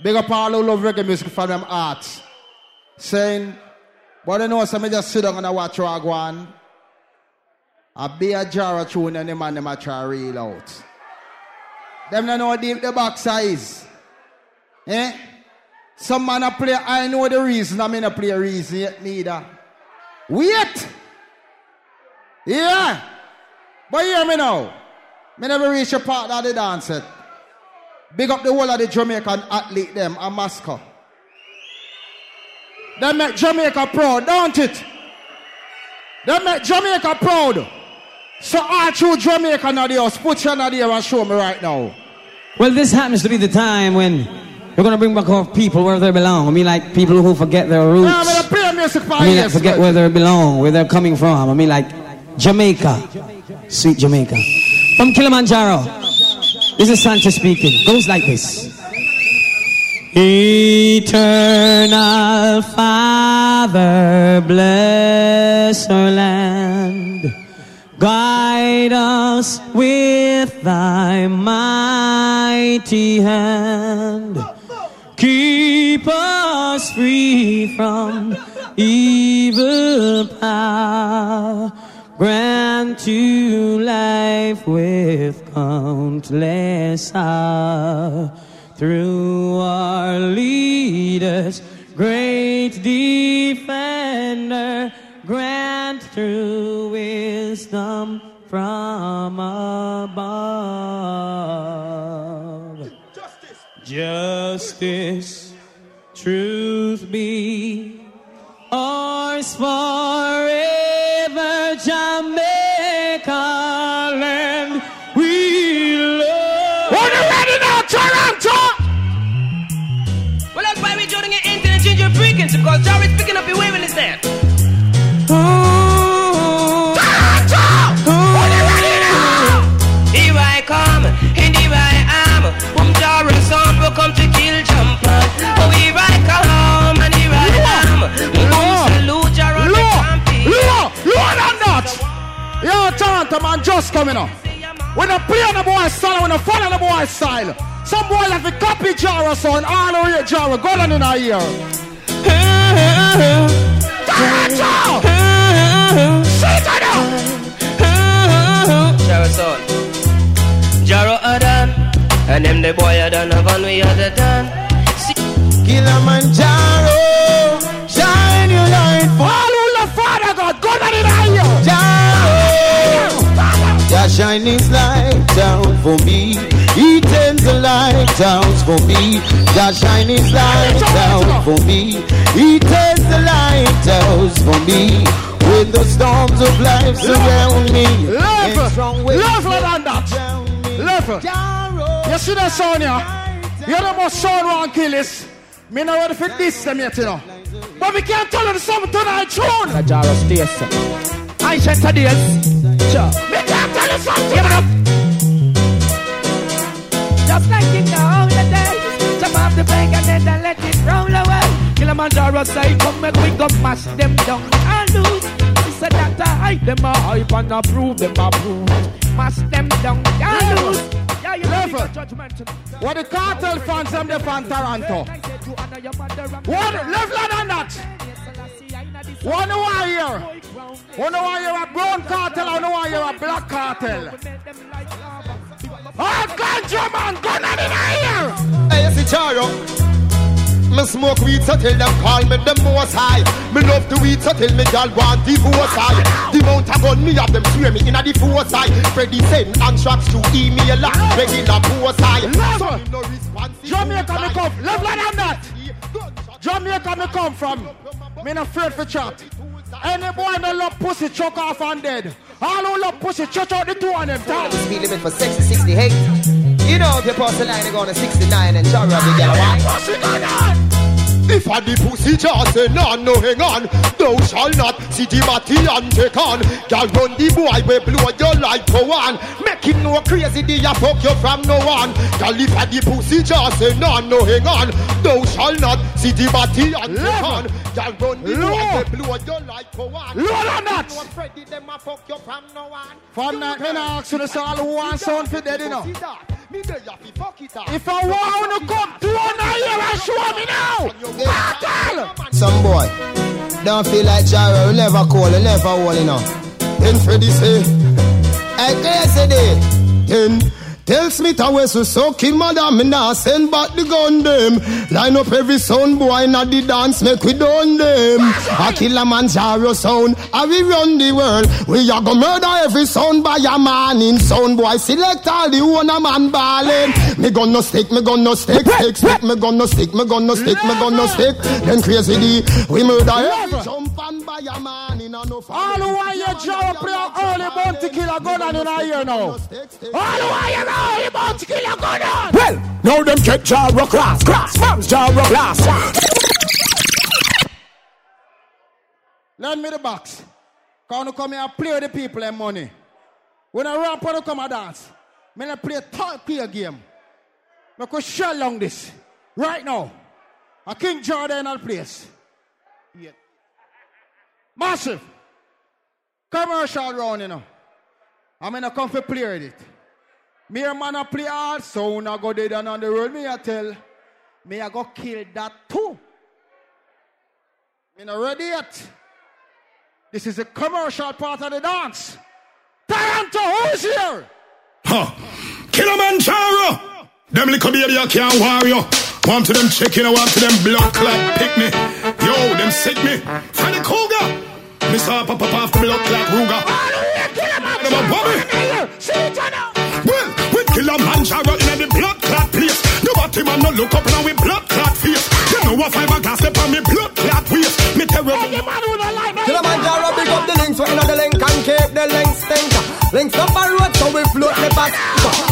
Big up all who love reggae music from them arts. Saying, but you know, so me just sit down and I watch on. I be a jar of tune and the man them a try reel out. Them don't know deep the box is. Eh? Some man a play, I know the reason, I mean a play a reason yet neither. Wait! Yeah! But hear me now. Me never reach a part of the dance. Big up the whole of the Jamaican athlete them and Moscow. They make Jamaica proud, don't it? They make Jamaica proud. So all true Jamaica now the house, put your hand there and show me right now. Well, this happens to be the time when we're going to bring back our people where they belong. I mean, like people who forget their roots. Yeah, I'm play music for I mean, like forget where they belong, where they're coming from. I mean, like Jamaica, sweet Jamaica. From Killamanjaro, this is Sanchez speaking. Goes like this. Eternal Father, bless our land. Guide us with thy mighty hand. Keep us free from evil power. Grant to life with countless hour. Through our leaders, great defender, grant through wisdom from above. Justice, truth be ours forever, because Jarvis picking up your waving his hand. Here I come, and here I am. From Jarvis son will come to kill Jumper. Oh, here I come, and here I am. Come salute Jarvis the champion. Lower, lower than that. Yo, Toronto man, just coming up. We don't play on the boy style, we don't follow the boy style. Some boy have to copy Jara son, all the way Jara, go down in our ear. Jaro Adan And them the boy Adan have on we other than Killamanjaro Shine your light. For all who love Father God. Go to the higher. Jaro shine His light down for me. He turns the light down for me. Jah shine His light down for me. He turns the light down for me. When the storms of life surround me, and strong winds Level than that. Level. You see that sound here? You're the most sound one kill this. Me not ready for this them yet, you know. But we can't tell you the song tonight, tune. The jar of space. I said to this. Sure. Just like in the olden days, off the bank and then let it roll away. Killamanjaro say, come make we go mash them down and lose. He said that I hide them a hype and a prove them prove. Mash them down and lose. Yeah, you Level. What the cartel fans them they from Toronto. What level than that? One why here? One why you're a brown cartel and one you're a black cartel. Oh, ganja man, gun on in here. Hey, see Charo? Me smoke weed so till them call me the most high. Me love the weed so till me gal want divorce high. The amount of gun me have them swear me inna the force high. Freddy send anthrax to email a regular post high. So me no response. Jamaica me come, level than that. Jamaica me come from. Me not afraid for chat. Any boy no love pussy chuck off and dead. All who love pussy chuck out the two of them. Tell Speed limit for sex is 68. You know if you pass the line, you're going to 69 and Chara the girl. Why? If I the pussy just say none, no hang on. Thou shall not see the matty and take on Girl run the boy we blow your life for one. Make him no crazy, the ya fuck you from no one Girl if I the pussy just say none, no hang on. Thou shall not see the matty and take on Girl run the boy we blow your life for one. Lower than that. No Freddy them a fuck you from no one From that, me not ask you this all who want sound for dead, you know. Me there ya fi fuck it up If I want to come to one here and show me now. Cartel. Some boy don't feel like Jara will never call, will never hold, you know. Then eh? Freddy say Hey, crazy day. Then Tell Smith I was so sucking madam, me nah send back the gun them. Line up every sound boy in the dance, make we done them. A Killamanjaro sound, I we run the world. We a go murder every sound by a man in sound boy. Select all the one a man ballin'. Me gonna stick, me gonna stick, stick, stick, me gonna stick, me gonna stick, me gonna stick. Then crazy D, we murder every jump and by a man in a no All who want your job play a early bounty killer gun on in here now. All who want your early bounty killer gun on. Well, now them check jar rock class, class, mom's jar rock class. Lend me the box. Come come here and play with the people and money. When I rap on come and dance, me not play third player game. Me could shell long this. Right now. A King Jordan at place. Yeah. Massive. Commercial round, you know. I'm gonna come for play with it. Me a man a play hard, so I go dead and on the road. Me a tell, me a go kill that too. Me not ready yet. This is a commercial part of the dance. Toronto, who's here? Huh. Killamanjaro. Them little baby I can't war you. Want to them chicken, I want to them blood clot pick me. Yo, them sick me. Freddy Cougar. Me saw pop up off the blood clot Ruger. Them a bummy. Well, we Killamanjaro in the blood clot place. Nobody man no look up now with blood clot face. You know what fiberglass step on me blood clot waist. Me terrible. Killamanjaro, pick up the links, we're in the link and keep the links stink. Links up a road, so we float the back.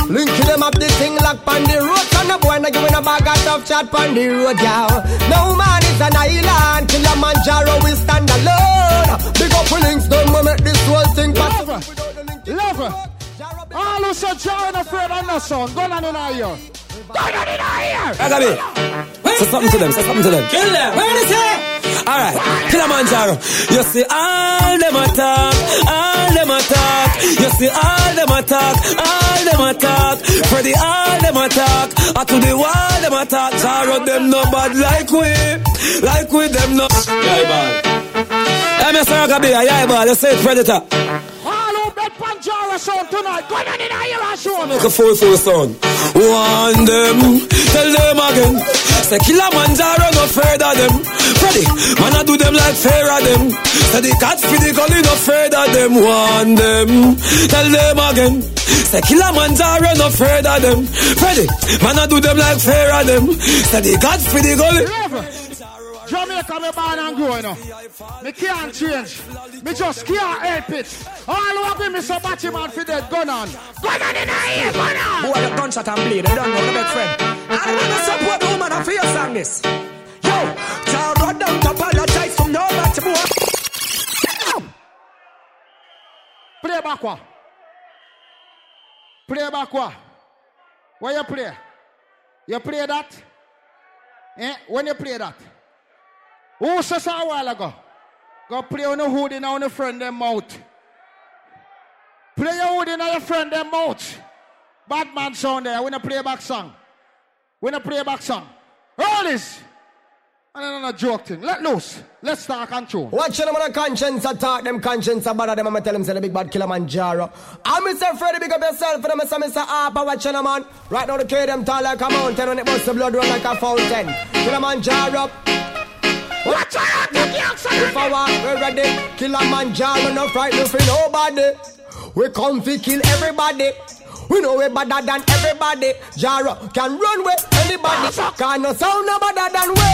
Link them up the thing like on the road. So no boy, no give a bag of tough chat on the road, y'all. No man is an island. Killamanjaro, we stand alone. Big up the links, don't we make this whole thing possible. Love her. All who said John afraid of no son. Go on in here. Go on in here. I got it. Say something to them. Say something to them. Kill them. Where is it? All right, Killamanjaro. You see all them attack, all them attack. You see all them attack, all them attack. Freddy all them attack. I to the wall them attack. Jaro them no bad like we, like we them no. Yeah, ball. Hey, Mr. Rockabilly, yeah, ball. You say it, Predator. All who bet Panjara a sound tonight. Go on in here and show me. Make a full full sound. One them, tell them again. Say Killamanjaro no afraid of them. Freddy, man I do them like of them. Say the cats for the gully no of them. One them, tell them again. Say Killamanjaro no afraid of them. Freddy, man I do them like of them. Say the cats for the gully. Jamaica me born and grow, you know. Me can't change. Me just can't help it. All who give me some batty man for dead gun on. Gun on in the ear, gun on. Boy, the gunshot and bleed. I don't know the best friend. I wanna support the woman for your song this. Yo, tell run down to apologize from no matter what. Play back one. Play back one. Where you play? You play that? Eh? When you play that? Who says ah, a while ago? Go play on the hood in on the friend them mouth. Play your hood in on your friend them mouth. Bad man sound there. We no play back song. We no play back song. All this. And a joke thing. Let loose. Let's start control. Watch them on a conscience attack them conscience about them. I'ma tell them say the big bad Killamanjaro. I'm Mr. Freddy, big up yourself for them. Mr. Mr. Harper, watch them man. Right now the K them tall like a mountain when it bust the blood run like a fountain. Killamanjaro. Watch out, the If I want, we ready. Killamanjaro, no frightened for nobody. We come to kill everybody. We know we better than everybody. Jaro can run with anybody. Can no sound no better than we.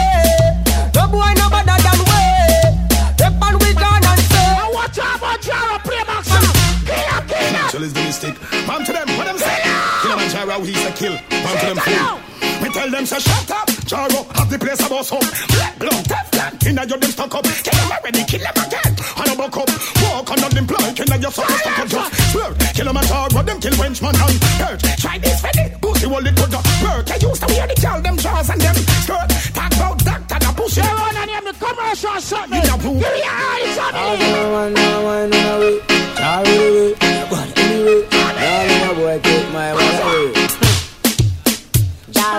No boy no better than we. Step and we can and say. Watch out for Jaro, play back. Kill up, kill up. Kill is the mistake. Pam to them, what them say? Killamanjaro, he's a kill. Pam to them, fool. We tell them, say, shut up. Jaro, have the place about some. Black blood, Teflon. Inna your them stuck up. Kill them already, kill them again. And a buck up. Walk on them ply. Inna your sucker stuck up. Just swear. Killamanjaro, them kill wenchman and hurt. Try this for the pussy, hold it good. Work. I used to wear the girl, them jaws and them skirt. Talk about doctor, the pussy. They run and name the commercial something. In a pool. Give me a eyes on I me. don't want no one away.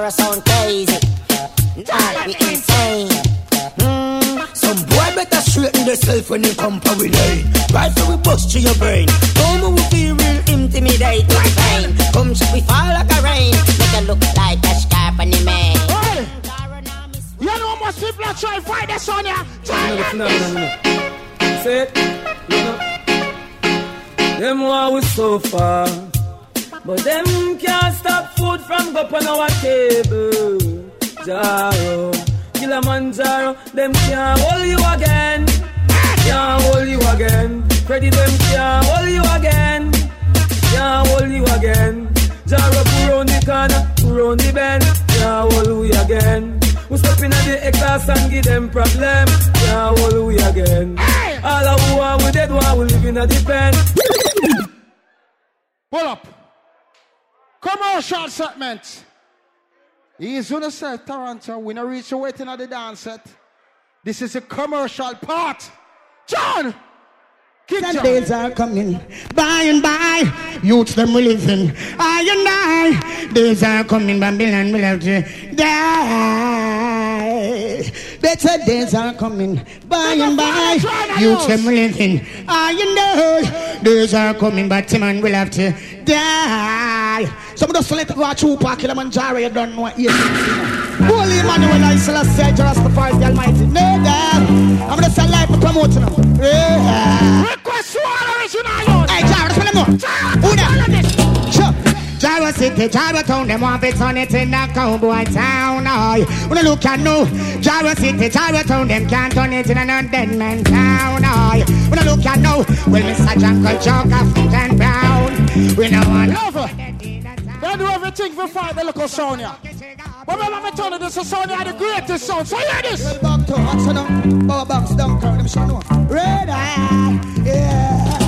Jara sound crazy. Nah, we insane. Mm. Some boy better straighten themselves when you come for we lane. Right for we bust to your brain. Come we feel real Intimidate with pain. Come shit, we fall like a rain. Make it look like a scarp on the man. Hey. You know how much people are trying to fight this on ya? Try No, and no, no, no. Say it. You know. Them want we so far. But them can't stop food from go on our table. Jaro, Killamanjaro, them can't hold you again. Can't hold you again. Freddy, them can't hold you again. Can't hold you again. Jaro, pull round the corner, pull round the bend. Can't hold we again. We step in at the exhaust and give them problem. Can't hold we again. All of who are we dead, one we live in a the pen. Pull up. Commercial segment. He's gonna say Toronto. we're not reach waiting at the dance set. This is a commercial part. John! The days are coming, by and by, youths them will live in. I and I, days are coming, Babylon will have to die. Better days are coming, by and by, youths them live. I I, days are coming, but man will have to die. Some of let it go true park Killamanjaro, you don't know what yes. Holy Emmanuel, I still say, Rastafari the Almighty. No, God, I'm gonna say life for promoting them. Yeah. Request one original youth. Hey, Jara, tell them more. Who that? Sure. City, Jara Town, them want it on it in the cowboy town. Oh, when I look at no, Jara City, Jara Town, them can't turn it in a dead man town. Oh, when I look at no, well, Mr. Jungle Joker, fit and brown. We know one. Lover. They do everything for fight the local Sonia. But remember me tell you this is Sonia the greatest sound. So hear this. Well, back to what's on them? Power box down, turn them show no. Red eye, yeah.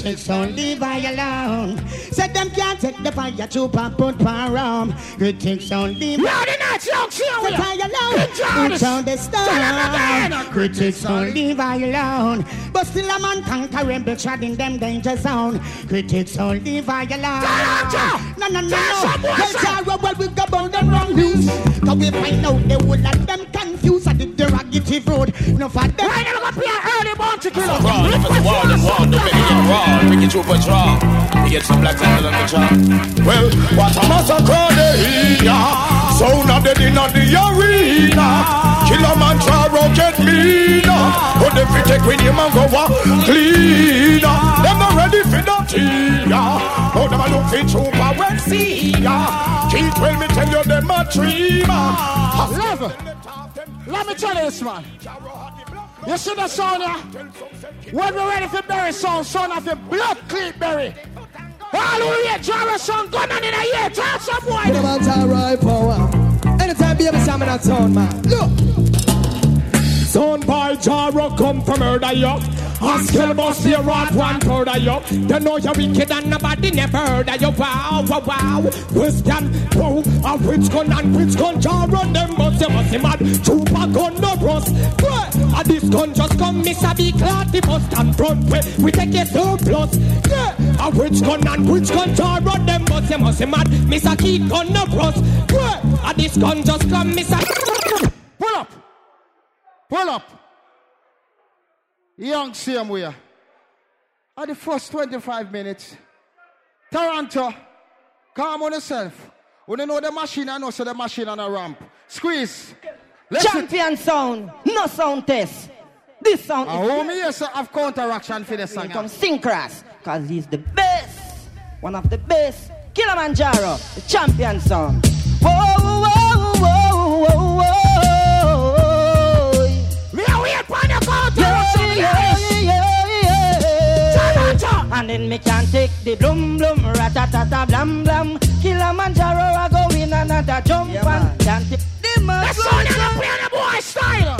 Critics don't leave alone. Said them can't take the fire to pop put power on. Critics don't leave. Yeah, the night young see how we Set are. Alone. Good. Put on the Tell them again. stone. Critics don't leave alone. But still a man conquering be trod in them danger zone. Critics leave I alone. No, no, no, no. Well, Jara, well, we go about them wrong news. Cause we find out they would let them confused. I did the ragged native road. No for them. Why never go play early bounty killer? Raw, if it's a wall, then wall, don't make it get raw. Bring it to a patrol. You get some black tackle on the job. Well, what a massacre they hear. Sound of the in the arena. Killer man Charo get meaner. But if you take with him and go up cleaner. Them not ready for the tea. Oh, them a look for trooper when see ya. Keith well me tell you them a dreamer. Love. Let me tell you this, man. You see the sound here? When we ready for bury sound, son of a blood clean berry. Hallelujah, Jara son, gun on in a year. Tell some boy. Anytime baby time in that sound, man. Look. Son boy Jaro come from murder you. Haskell must be rot one third of you. They know you're wicked and nobody never heard of you. Wow, wow, wow. Question, wow. A which gun and which gun Jaro them must you must mad. Chupa gun no rust. Yeah. A this gun just come miss a big clot. The bust and front way. We take it surplus. Yeah. A which gun and which gun Jaro them must you must mad. Miss a key gun no rust. Yeah. A this gun just come miss a. Pull up. Pull up. Young same way. At the first 25 minutes, Toronto, calm on yourself. When you know the machine, I know so the machine on a ramp. Squeeze. Champion sound, no sound test. This sound I is hold me yes, have counteraction for the song. Here comes Syncras, cause he's the best. One of the best. Killamanjaro, the champion sound. Whoa, whoa, whoa, whoa, whoa. Yeah. And then me can take the blum blum, ratatata blam blam. Killamanjaro, I go in another jump and can take them a That's all you play on the boy style.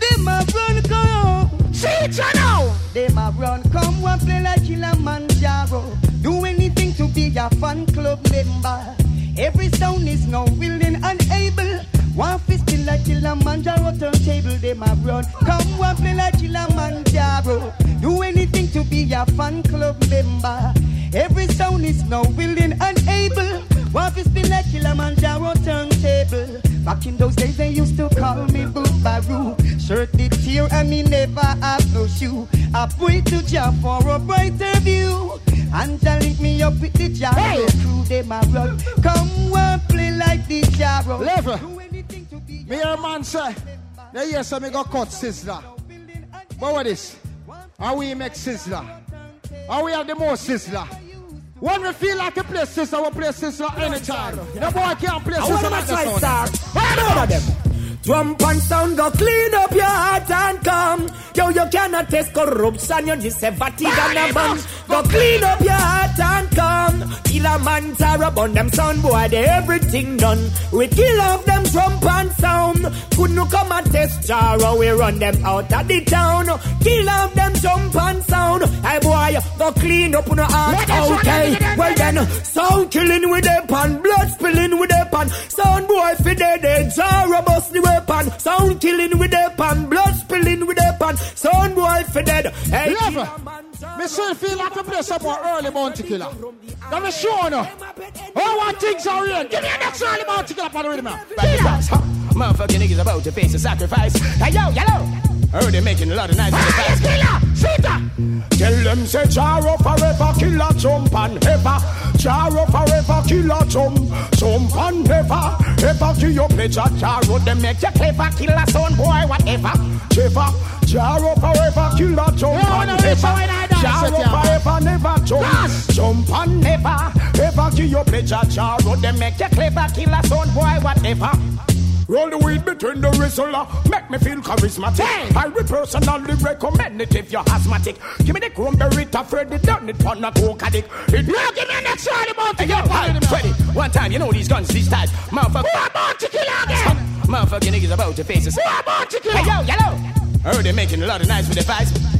Them a run come. See it you now. Them a run come one play like Killamanjaro. Do anything to be a fan club member. Every sound is now willing and able. One fist spin like Killamanjaro turntable. Them a run come one play like Killamanjaro. Do anything to be a fan club member. Every sound is now willing and able. One fist spin like Killamanjaro turntable. Back in those days, they used to call me Boobaroo. Shirt did tear and me never have no shoe. I pray to Jah for a brighter view. And Jah link me up with the Jah hey. crew. Them a run. Come one play like the Jaro. Level. Me hear man say, they hear say me go cut Sizzla. But what is? How we make Sizzla? How we have the most Sizzla? When we feel like a play Sizzla, we play Sizzla anytime. No boy can't play I Sizzla like the star. sound. None them. Drum and sound go clean up your heart and come. Yo, you cannot taste corruption. You just say fatigue and a bun. Go clean up your heart and come. Kill a man, Tara, bun them sound boy. They everything done. We kill off them drum and sound. Could no come and test Jara. We run them out of the town. Kill off them jump and sound. Hey boy, go clean up no heart. Okay, well then, sound killing with a pan, blood spilling with a pan. Sound boy fi dead, dead. Jara bust the weapon. Sound killing with a pan, blood spilling with a pan. Sound boy fi dead. Hey, Level. Me still feel like a play some more early bounty killer. Let me show you. All oh, what things are real. Give me a next early bounty killer for the rhythm. now. Motherfucking niggas about to face a sacrifice. Hey yo, yellow. Heard they making a lot of nice Yes, killer. Sita. Tell them say Jaro forever, killer jump and ever. Jaro forever, killer jump, jump and ever. Ever kill your pleasure, Jaro them make you clever, killer son boy whatever. Jefa, Jaro forever, killer jump Yeah, and no, it's ever. how I dance it, Jaro forever, never jump, jump and never. Ever kill your pleasure, Jaro them make you clever, killer son boy whatever. Roll the weed between the wristler, uh, make me feel charismatic. I will personally recommend it if you're asthmatic. Give me the cranberry to Freddy, done it on a coke addict. It Yeah, give me a next early bounty Hey yo, killer. hi, Freddy. One time, you know these guns, these types. Motherfucker. Who about bounty killer again? Motherfucking niggas about to face us. Who about bounty killer? Hey yo, yellow. Heard they making a lot of nice with the vibes.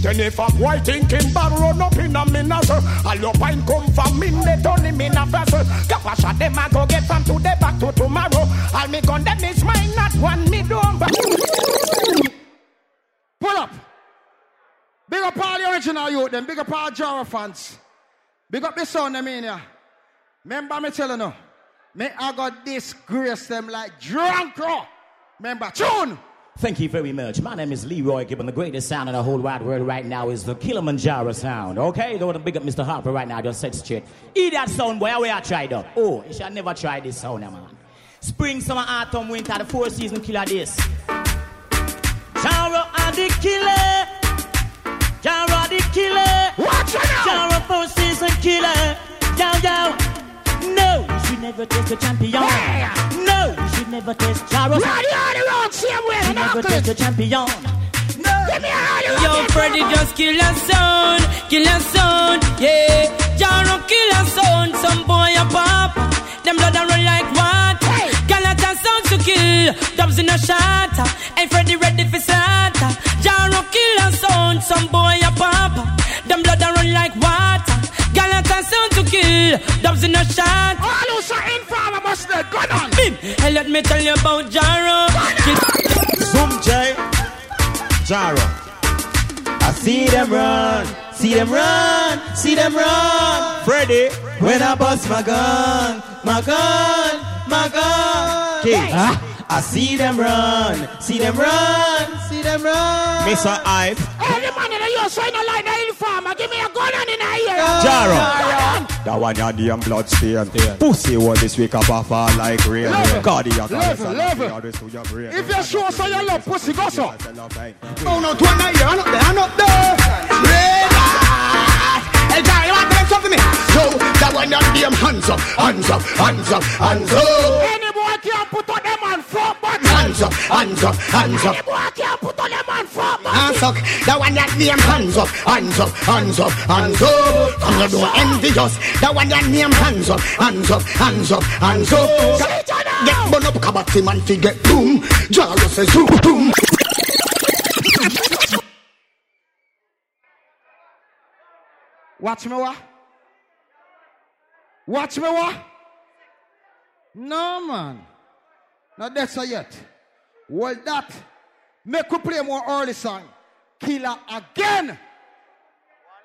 Then if a boy thinking bad run up in a minator, all your pine come from in the turn him in a vessel. Cap a shot them I go get from today back to tomorrow. All me gun them is mine, not one me don't. Pull up. Big up all the original youth, them. Big up all Jara fans. Big up the sound them in here. Remember me telling you, me I got disgrace them like drunk raw. Remember, tune. Thank you very much. My name is Leroy Gibbon. The greatest sound in the whole wide world right now is the Killamanjaro sound. Okay? Don't want to big up Mr. Harper right now. Just set straight. Eat that sound, boy. Where I tried up. Oh, you should never try this sound, man. Spring, summer, autumn, winter, the four season killer this. Jaro and the killer. Jaro the killer. Watch now. Jaro four season killer. Yo, yo. No, you should never test the champion. No, you should never test Jaro. Right on the road, same way. You never test the champion. Give me a Yo, Freddy just kill a son, kill a son, yeah. Jaro kill a son, some boy a pop. Them blood a run like water. Galata sound to kill, dubs in a shot. Hey, Freddy ready for slaughter. Jaro kill a son, some boy a pop. Them blood a run like water. Galata sound to kill, dubs in a shot. All who's an informer must dead. Go on. Bim. Hey, let me tell you about Jaro. Zoom J. Jaro. I see them run, see them run, see them run. Freddy, when I bust my gun, my gun, my gun. Kid, I see them run, see them run, see them run. Mr. Ive, a line the informer. Give me a gun on in a ear. Jaro. That one your damn blood stain. Pussy all this week up off all like rain. Level, Cardiac arrest level, level. nothing always to your brain. If you show us how you love pussy, go so. Oh no, to one here, hand up there, hand up there. Red light. Hey, Jerry, you want to tell something me? Yo, that one that damn hands up, hands up, hands up, hands up. Any boy can put on them on front button. Hands up, hands up, hands up. Any boy can put Hands up, that one that name hands up, hands up, hands up, hands up. Come you don't envy us. That one that name hands up, hands up, hands up, hands up. Get burn up, kabati man, fi get boom. Jaro says boom, boom. Watch me what? Watch me what? No man. Not that's so yet. Well that. Make we play more early song. Killer again.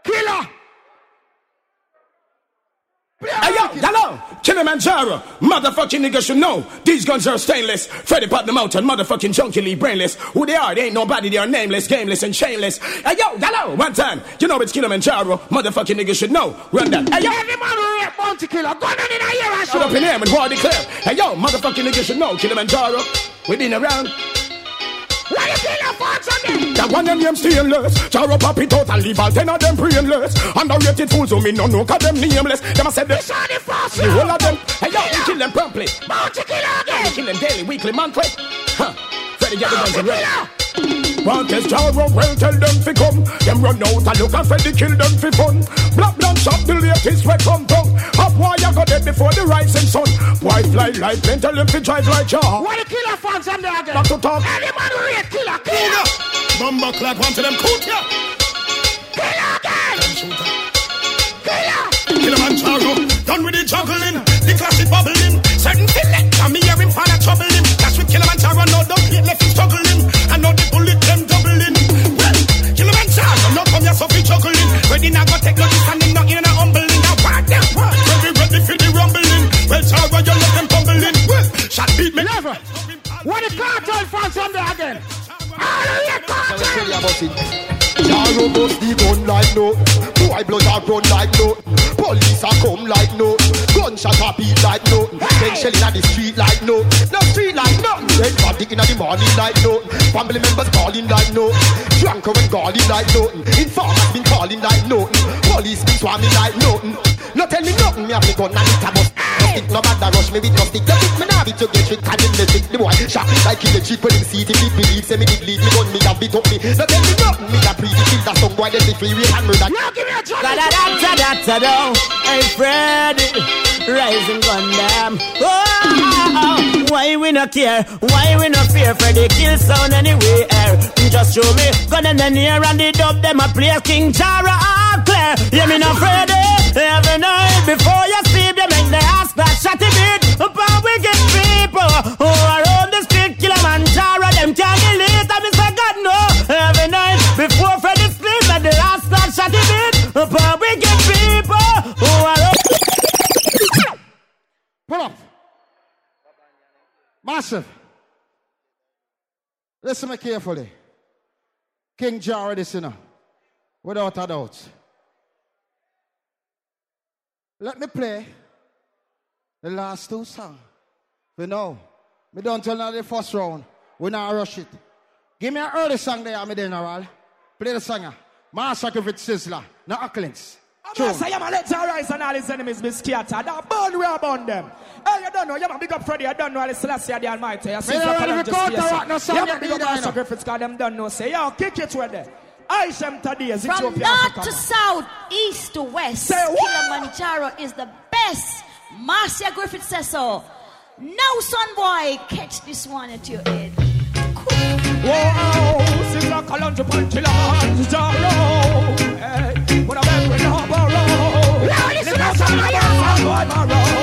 Killer. Hey yo, hello, Killamanjaro, motherfucking niggas should know these guns are stainless. Freddy Pot the Mountain, motherfucking junkie Lee brainless. Who they are? They ain't nobody. They are nameless, gameless, and chainless. Hey yo, hello, one time, you know it's Killamanjaro, motherfucking niggas should know. Run that. Hey yo, Every man who killer. Go on in a ear and shut up in here and war declare. Hey yo, motherfucking niggas should know Killamanjaro. We been around. What you killer for Sunday? That one them name stainless. Jaro pop it out and leave all ten of them brainless. Underrated fools who me no know cause them nameless. Them a said them. Shot the first The whole of them. Hey yo, we kill them promptly. Killer We again. kill them daily, weekly, monthly. Huh. Freddy get the guns and ready. Want test Jaro, well tell them fi come. Them run out and look and Freddy kill them fi fun. Black blank shot the latest red come tongue. Up why you go dead before the rising sun. Why fly like plane, tell them fi drive like jar. What the killer for Sunday again? Not to talk. Every man who rape killer. Killer. Bumba clap onto them coot ya. Killer again. Killer. Killamanjaro, done with the juggling, the classic bubbling. Certain select, and me hear him fall a trouble him. That's with Killamanjaro, no don't hit left him Killamanjaro, no come here so fi juggling. Ready now go take no this and him not in a humbling. Now what them want? So ready for the rumbling. Well, Jaro, you let them tumbling. Well, shot beat me. Never. What the cartel for Sunday again? All of you Tell cartel. About it. The gun like no. Boy blood a run like no. Police a come like no. Gunshot a beat like no. Then shell inna the street like no. No street like no. Then body inna the morning like no. Family members calling like no. Drunk and calling like no. Informers been calling like no. Police been swarming like no. No tell me nothing. Me have me gun and it a bust. No stick no bad rush me with no stick. You me nah be to get trick and him the trick. The boy shot like kill the chick when him see it. If he believe say me did lead me gun me have beat up me. No tell me nothing. Me a pre the kill that some boy them be free and murder. Now give me a drum. Da da da da da da da. Hey Freddy, rising gun them. Oh, why we not care? Why we not fear? Freddy kill sound anywhere. Eh? Just show me gun in the near and the dub them a play King Jara all clear. Yeah me not Freddy. Every night before you sleep, you make the ass that shot it beat. We get people who are on the street, Killamanjaro, them can't delete. I say God no. Every night before Freddy sleep, make the ass that shot it beat. We get people who are on. Pull up. Massive. Listen me carefully. King Jar this, you. Without a doubt. Let me play the last two songs. For know. me don't tell now the first round. We not rush it. Give me an early song there, me general. Play the song. Ah. Massacre with Sizzla. No Acklings. Yes, I am a let our rise and all his enemies be scattered. That burn we upon them. Hey, you don't know. You man big up Freddy. I don't know. Ali Selassie the Almighty. I see Me the not ready column for just counter face rock, it. no song You yet, man big up there, Master. Griffiths. God, them don't know. Say, yo, kick it with them. I am today. From north to south, east to west, Say? Killamanjaro is the best. Marcia Griffith says so. Now, son boy, catch this one at your head. Whoa, Sizzla, Kalonji, Pan, Killamanjaro. Hey, when I beg, we no borrow. Now listen Listen to to some some of boy,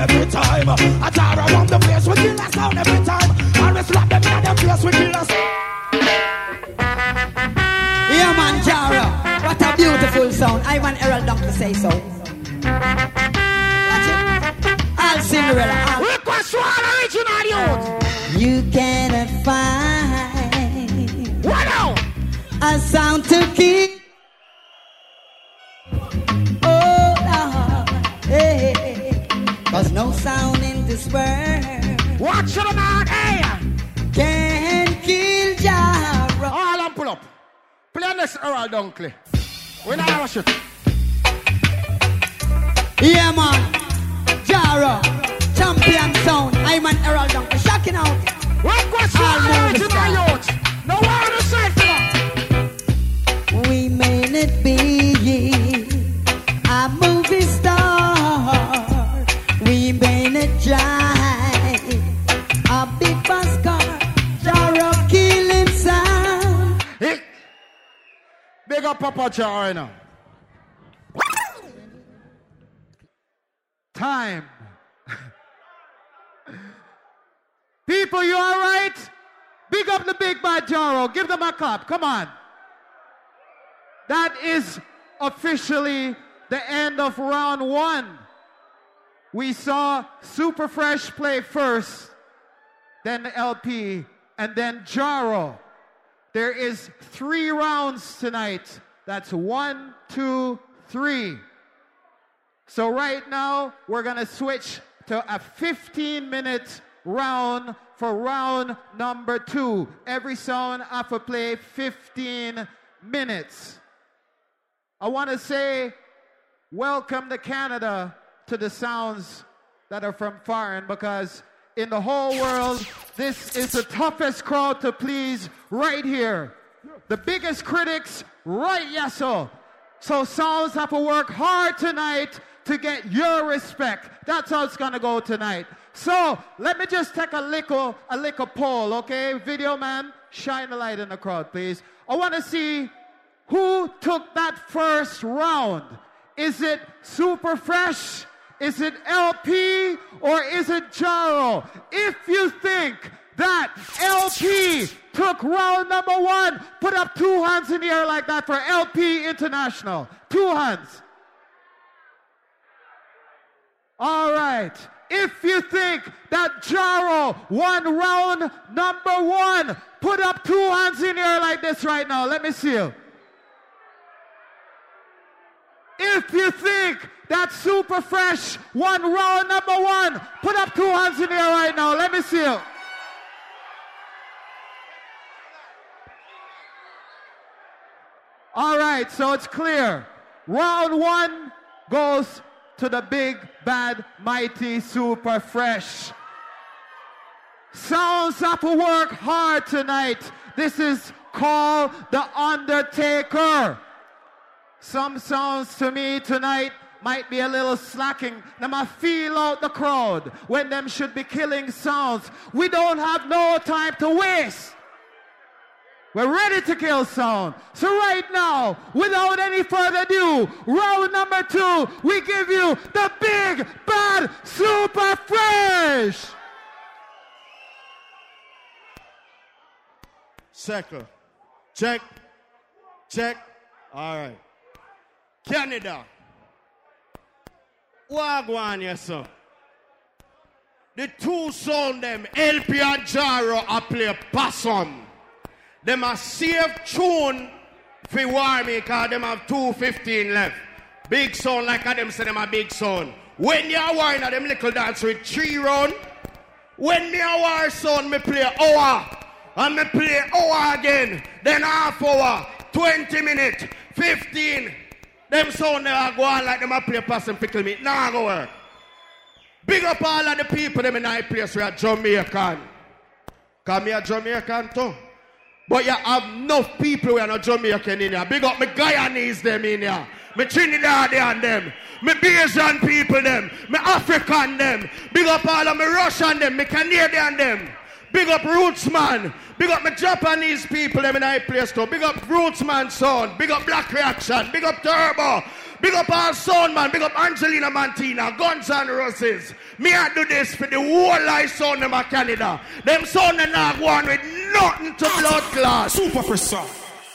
every time. I jar around the place, we kill a sound every time. Always slap them in the place, we kill a Yeah, man, Jara. What a beautiful sound. I want Errol Dunk to say so. Watch it. All Cinderella. All. Request one original youth. You cannot find What now? a sound to keep. Cause no sound in this world. Watch it, man. Hey. Can kill Jara. All and pull up. Play this Errol Dunkley. We not rush it. Yeah, man. Jara. Champion sound. I'm an Errol Dunk. Shocking out. One movie original star. youth. No one for them. We may not be a movie Papa now. Time. (laughs) People, you all right? Big up the big bad Jaro. Give them a clap. Come on. That is officially the end of round one. We saw Super Fresh play first, then LP, and then Jaro. There is three rounds tonight. That's one, two, three. So right now, we're gonna switch to a 15 minute round for round number two. Every sound have to play 15 minutes. I wanna say welcome to Canada to the sounds that are from foreign because in the whole world, this is the toughest crowd to please right here. The biggest critics, right, yes, so. So sounds have to work hard tonight to get your respect. That's how it's gonna go tonight. So let me just take a little, a little poll, okay? Video man, shine a light in the crowd, please. I wanna see who took that first round. Is it Super Fresh? Is it LP? Or is it Jaro? If you think that LP took round number one, put up two hands in the air like that for LP International. Two hands. All right. If you think that Jaro won round number one, put up two hands in the air like this right now. Let me see you. If you think that Super Fresh won round number one, put up two hands in the air right now. Let me see you. All right, so it's clear. Round one goes to the big, bad, mighty, super fresh. Sounds have to work hard tonight. This is called The Undertaker. Some sounds to me tonight might be a little slacking. Them I feel out the crowd when them should be killing sounds. We don't have no time to waste. We're ready to kill sound. So right now, without any further ado, round number two, we give you the big bad super fresh. Circle. Check. Check. All right. Canada. Wagwan, yes, sir. The two sound them, LP and Jaro, a play possum. Them a safe tune for war me, cause them have 215 left. Big son, like a them say them a big son. When you are in them little dance with three round, when me a war sound, me play hour. And me play hour again. Then half hour, 20 minutes, 15. Them sound they are go on like them a play possum pickle me. Nah go work. Big up all of the people them in that place who are Jamaican. Cause me a Jamaican too. But you have enough people who are not Jamaican in here. Big up my Guyanese them in here. Me Trinidadian them. Me Bajan people them. Me African them. Big up all of me Russian them. Me Canadian them. Big up Roots man. Big up my Japanese people them in that place too. Big up Roots man son. Big up Black Reaction. Big up Turbo. Big up our son man. Big up Angelina Mantina. Guns and Roses. Me I do this for the whole life son them of Canada. Them son them not going with nothing to blood clot. Super song.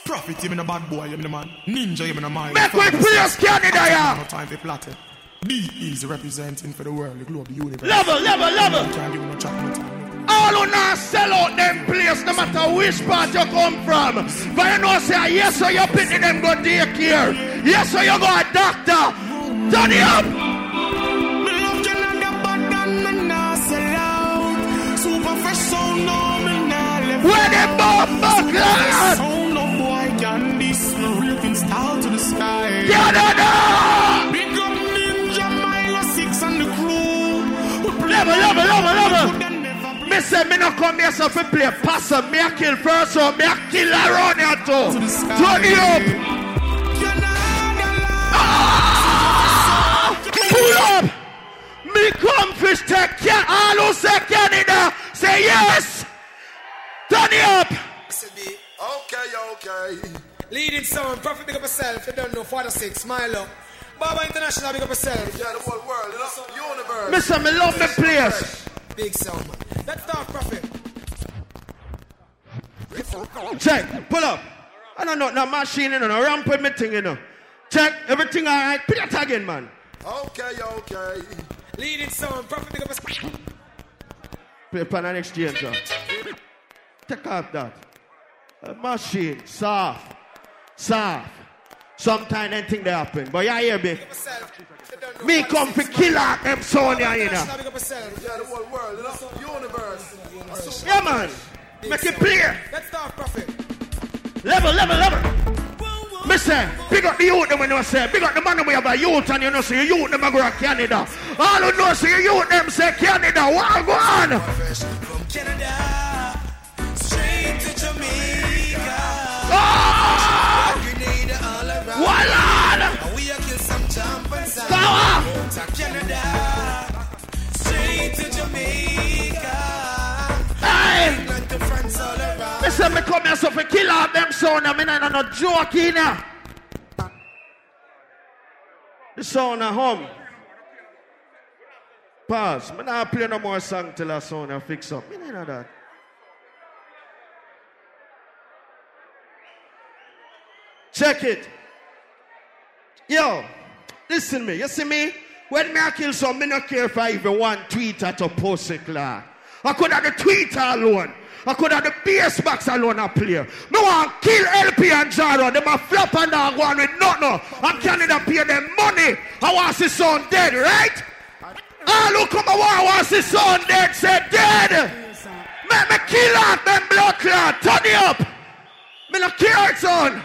Prophet, you mean a bad boy, you mean a man. Ninja, you mean a man. Make way praise Canada, yeah. No time for plotting. D is representing for the world, the globe, the universe. Level, level, level. Can't give no chat, no time. All who not sell out them place, no matter which part you come from. But you know, say, yes, so you're pity them go daycare. Yes, so you go a doctor. Turn it up. Super fresh sound, no, me nah left Where bumper class? Sound no boy can this no rating style to the sky. Yeah, no, no. Big up Ninja Milo 6 and the crew. Level, level, level, level. Me say me no come here so fi play possum. Me a kill first so me a kill around here too. Turn it up. Ah! Pull up. Me come fish take care. All who say Canada say yes. Turn it up. Okay, okay. Leading sound, profit big up yourself. You don't know, Father Six, Milo. Baba International, big up yourself. Yeah, the whole world, you know, universe. Me say me love me place. Big sound, man. Let's start, Prophet. Check. Pull up. I don't know, no machine, you know, no ramp with me thing, you know. Check. Everything all right. Play it again, man. Okay, okay. Leading sound, profit big up yourself. Play pan and exchange. uh. Take off that. A machine, soft, soft. Sometimes anything they happen, but you hear me? Me come for kill out them Sonia, you know. Yeah, the whole world, you universe. Yeah, man. Make it clear. Let's start, Prophet. Level, level, level. Say, big up the youth them when you say, big up the man we have a youth and you know say your youth them go to Canada. All who know say your youth them say Canada. What go on? From Canada, straight to Jamaica. Ah! Grenada all around. Wallad! Straight to Jamaica. Hey! Around. Me come here so for kill out them son. I mean, I'm not joking. The sound a hum. Pause. Me not play no more song till a sound a fix up. Me know that. Check it. Yo, listen me. You see me? When me I kill some, me not care if I even one tweeter to post it. I could have the tweeter alone. I could have the bass box alone I play. No want kill LP and Jaro. They a flop and dog one with nothing. I Canada pay them money. I want his son dead, right? All who come a war want his son dead, say dead. Make me kill out them blood clot. Turn it up. Me no care, son.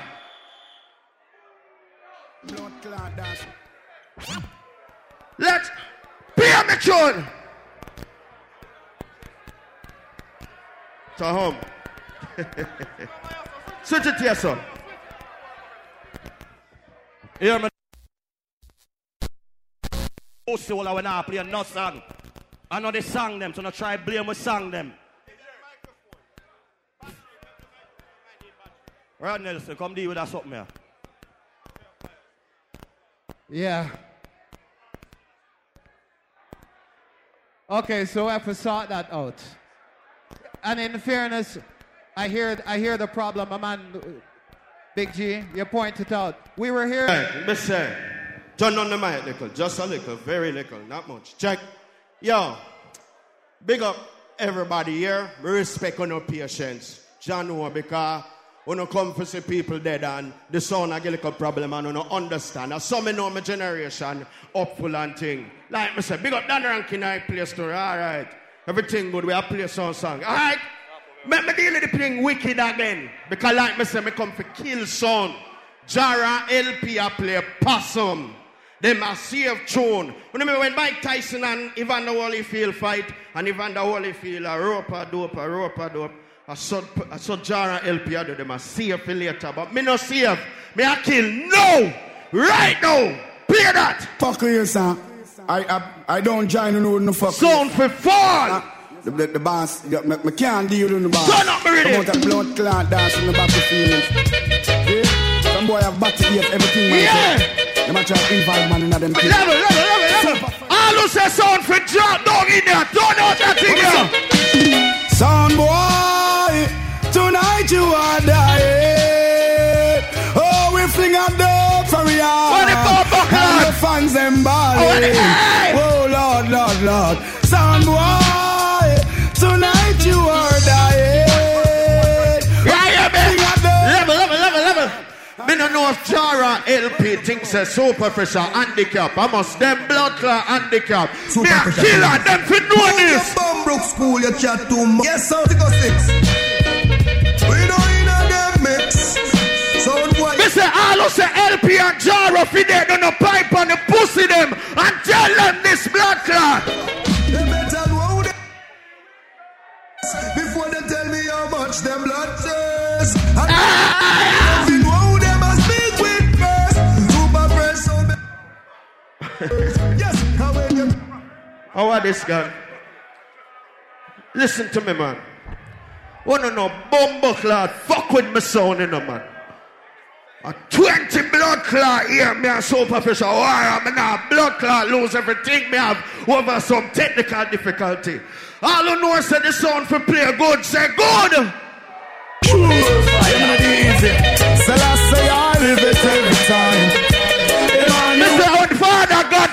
Blood clot dash. Let's play me tune. To home. (laughs) Switch it here, son. Hear me. Oh, Pussy all I when I play no song. I know they sang them, so no try blame me sang them. Rod Nelson, come deal with that something here. Yeah. Okay, so I have sort that out. And in fairness, I hear I hear the problem. My man, Big G, you point it out. We were here. Hey, Mister, turn on the mic little, just a little, very little, not much. Check. Yo, big up everybody here. Respect on your patience. John because when you come to see people dead and the sound I get a problem and you don't understand. And some know my generation upful and thing. Like me say, big up Dan Rankin I play story. All right. Everything good. We have play some song. All right. Make me deal with the thing wicked again. Because like me say, me come for kill son. Jara LP I play possum. Them a save tune. Remember when Mike Tyson and Evander Holyfield fight and Evander Holyfield a rope a dope a rope a dope. I saw, I saw Jara LP I do them a save for later. But me no save. Me a kill no. Right now. Play that. Fuck you, son. I, I, I don't join you no fuck. Sound for fall. Ah, the, the, the boss, the, me, me can't deal with the boss. Turn up, ready. Come out of blood clot dance in the back of feelings. Yeah? Some boy have batty ears, everything Yeah. Them a try to invite man in them. Level, level, level, level. All who say sound for drop down in there. Don't know that thing here. Son boy, tonight you are dying. Oh, we fling a dope from your What the fuck, fuck, And the fans them Oh, balling. Oh, Lord, Lord, Lord. Son boy, Me no know if Jara LP thinks a superficial handicap. I must them blood clot handicap. Me a killer, them fi know this. Bumbrooke school, you chat too much. Yes, so go six. We know in a them mix. Sound boy. Me say all who say LP and Jara fi there do no pipe on the pussy them and tell them this blood clot. They better know them. Before they tell me how much them blood says. And they Yes, how when you How are this guy? Listen to me, man. Wanna know bumbo clot? Fuck with me sound, you know, man. A 20 blood clot here, me a superficial warrior, me now blood clot lose everything me have over some technical difficulty. All who know say the sound for play good, say good. Selassie, I live it every time.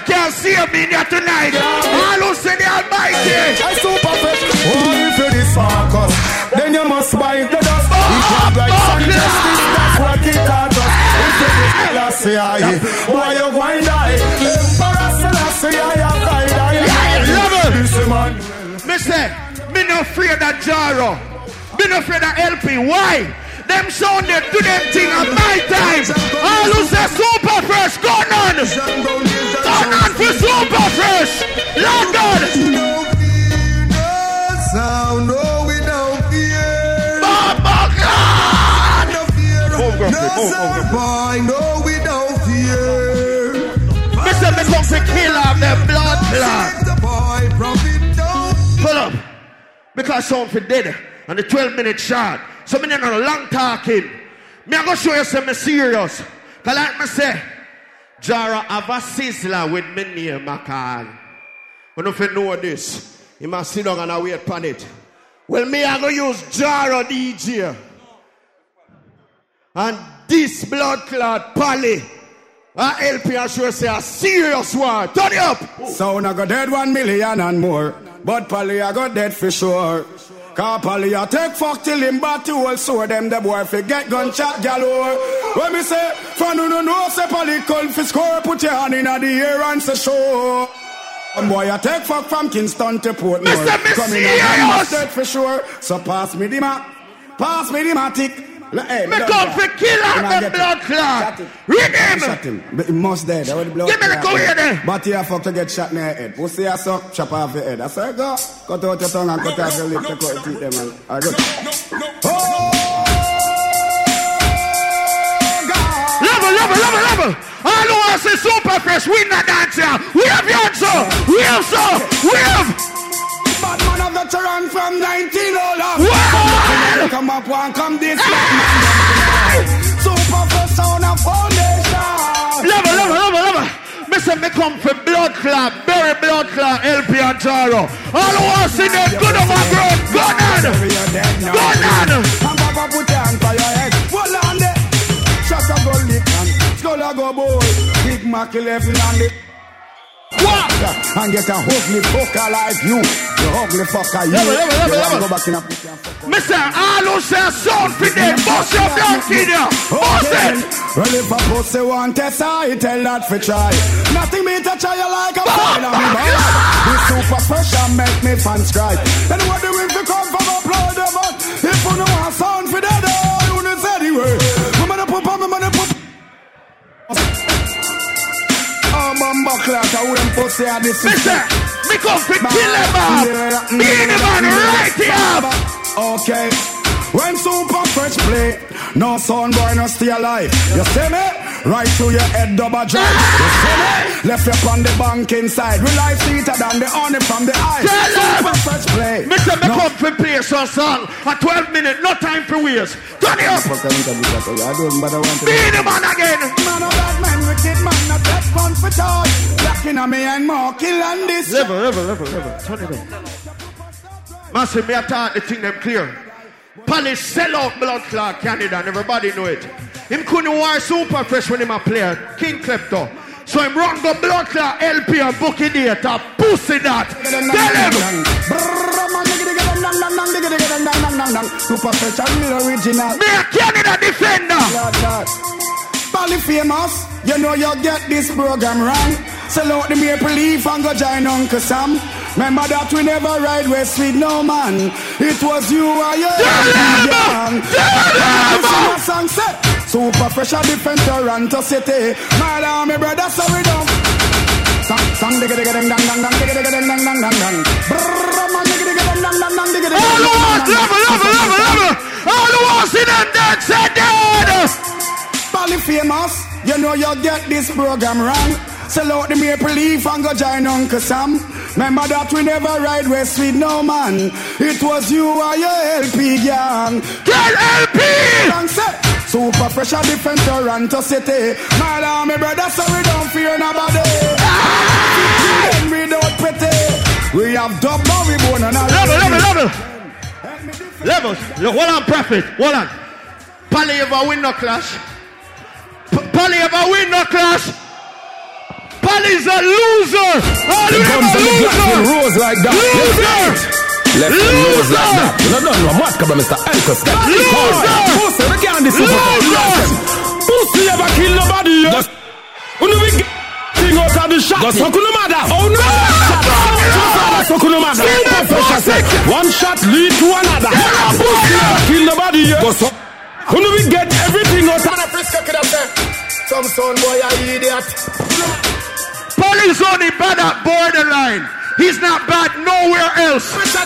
Father God can save me here tonight. All who say the Almighty. I super fresh. Oh, if you this circus, then you must bite the dust. If you rights and justice, that's what it taught us. If you this Selassie, I, boy, you going die. Emperor Selassie, I have died. I Level. Listen, man. Me say, me no afraid of Jaro. Me no afraid of LP. Why? Them sound they do them thing at my time. All who say super fresh, go on. Go on for super fresh. Lord God. Sound, no, we don't fear. Baba God. No fear. No sound, no, we fear. Say me come to kill off them blood clot. Pull up. Because sound for dead. And the 12 minute shot. So me no long talking. Me I go show you some serious. Cause like me say, Jara have a Sizzla with me name Macan. When if you know this, you must sit down and I wait upon it. Well, me I go use Jara DJ. And this blood clot Polly. I help you and sure say a serious one. Turn it up. Sound I got dead one million and more. But Polly I got dead for sure. Cause Polly I take fuck till him batty all so them the boy forget gunshot galore. When me say, for no no no say for score, put your hand in the air and say show. Um, boy, I take fuck from Kingston to Portmore. Mr. Come in and for sure. So pass me the mat. Pass me the matic. Hey, Me come for kill out know, them blood clot. Read him. Shot him. But he must dead. I would blood Give me the go here then. But he a fuck to get shot in the head. Pussy a suck, chop off your head. I say go. Cut out your tongue and cut off your lips. Out your teeth them I go. Level, level, level, level. All who want to say super fresh, we not dance here. We have the answer. We have so. We have. A veteran from 19 all off. Well, come up and come this man. Super fresh sound of foundation. Level, level, level, level. Me say me come for blood clot, berry blood clot, LP and Jaro. All who want see them good on my ground, go on. Go on. And Papa put your hand for your head. Hold on there. Shut up, go lick and skull a go boy. Big Mac left hand it. What? And get a ugly fucker like you. You ugly fucker, you. Level, level, You wanna go back in a put your fuck Me say all who say sound for them, bust your donkey there. Bust it. Well, if a pussy want test, I tell that for try. Nothing me to try like a fire on me boy. This super pressure make me fans cry. And what do we come from upload them up? If you know a sound for that, oh, you know the word. I'm gonna put, I'm gonna put. Oh, bumbo clock, I wouldn't pussy at this. Mister, me come for kill them up. Be the man right here. Okay. When super fresh play, no sound boy no stay alive. You see me? Right through your head double drive. You see me? Left you on the bank inside. Real life sweeter than the honey from the eye. Super fresh play. Me say me come for play some song. A 12 minute, no time for waste. Turn it up. Be the man again. Man of bad man, wicked man, not that fun for toy. Blacking on me and more kill and this. Level, level, level, level. Turn it up. Massive, me attack the thing them clear. Palace sell out blood clot Canada and everybody know it. Him couldn't wear super fresh when him a player. King Klepto. So him run go blood clot LP and book it data. Pussy that. Tell him. Super fresh and original. Me a Canada defender. Bally famous, you know you get this program wrong. Sell out the maple leaf and go join Uncle Sam. Remember that we never ride west with no man. It was you and your young. Listen a song set. Super a defend Toronto City. My army brother, so we don't. Song, digga digga dang dang dang, digga digga ding dang dang dang dang. Brrrr, man, digga digga dang dang dang, digga digga All the ones, level, level, level, level. All the ones in them dead, say dead. Bally famous, you know you get this program wrong. Sell out the maple leaf and go join Uncle Sam. Remember that we never ride west with no man. It was you and your LP gang. Tell LP! Super fresh a defend Toronto City. My army brother, so we don't fear nobody. Ah! And we don't pity. We have but we born on a Level, level, level. Levels. Look, hold on, prophet. Hold on. Pally ever win no clash. P- Pally ever win no clash. Pally's a loser. All The you guns ever and the black loser. will rose like that. Loser. Left them rose like that. You don't know what come Mr. Elkos. Get the Loser. car. Pussy, we can't disappoint. Loser. Pussy ever kill nobody. Just, when we get thing out of the shot. Just suck on the mother. Oh no. Shot. Suck on the mother. Super pressure set. One shot lead to another. Pussy ever kill nobody. Go suck. When we get everything out of Some son boy a idiot. Pally's only bad at borderline. He's not bad nowhere else.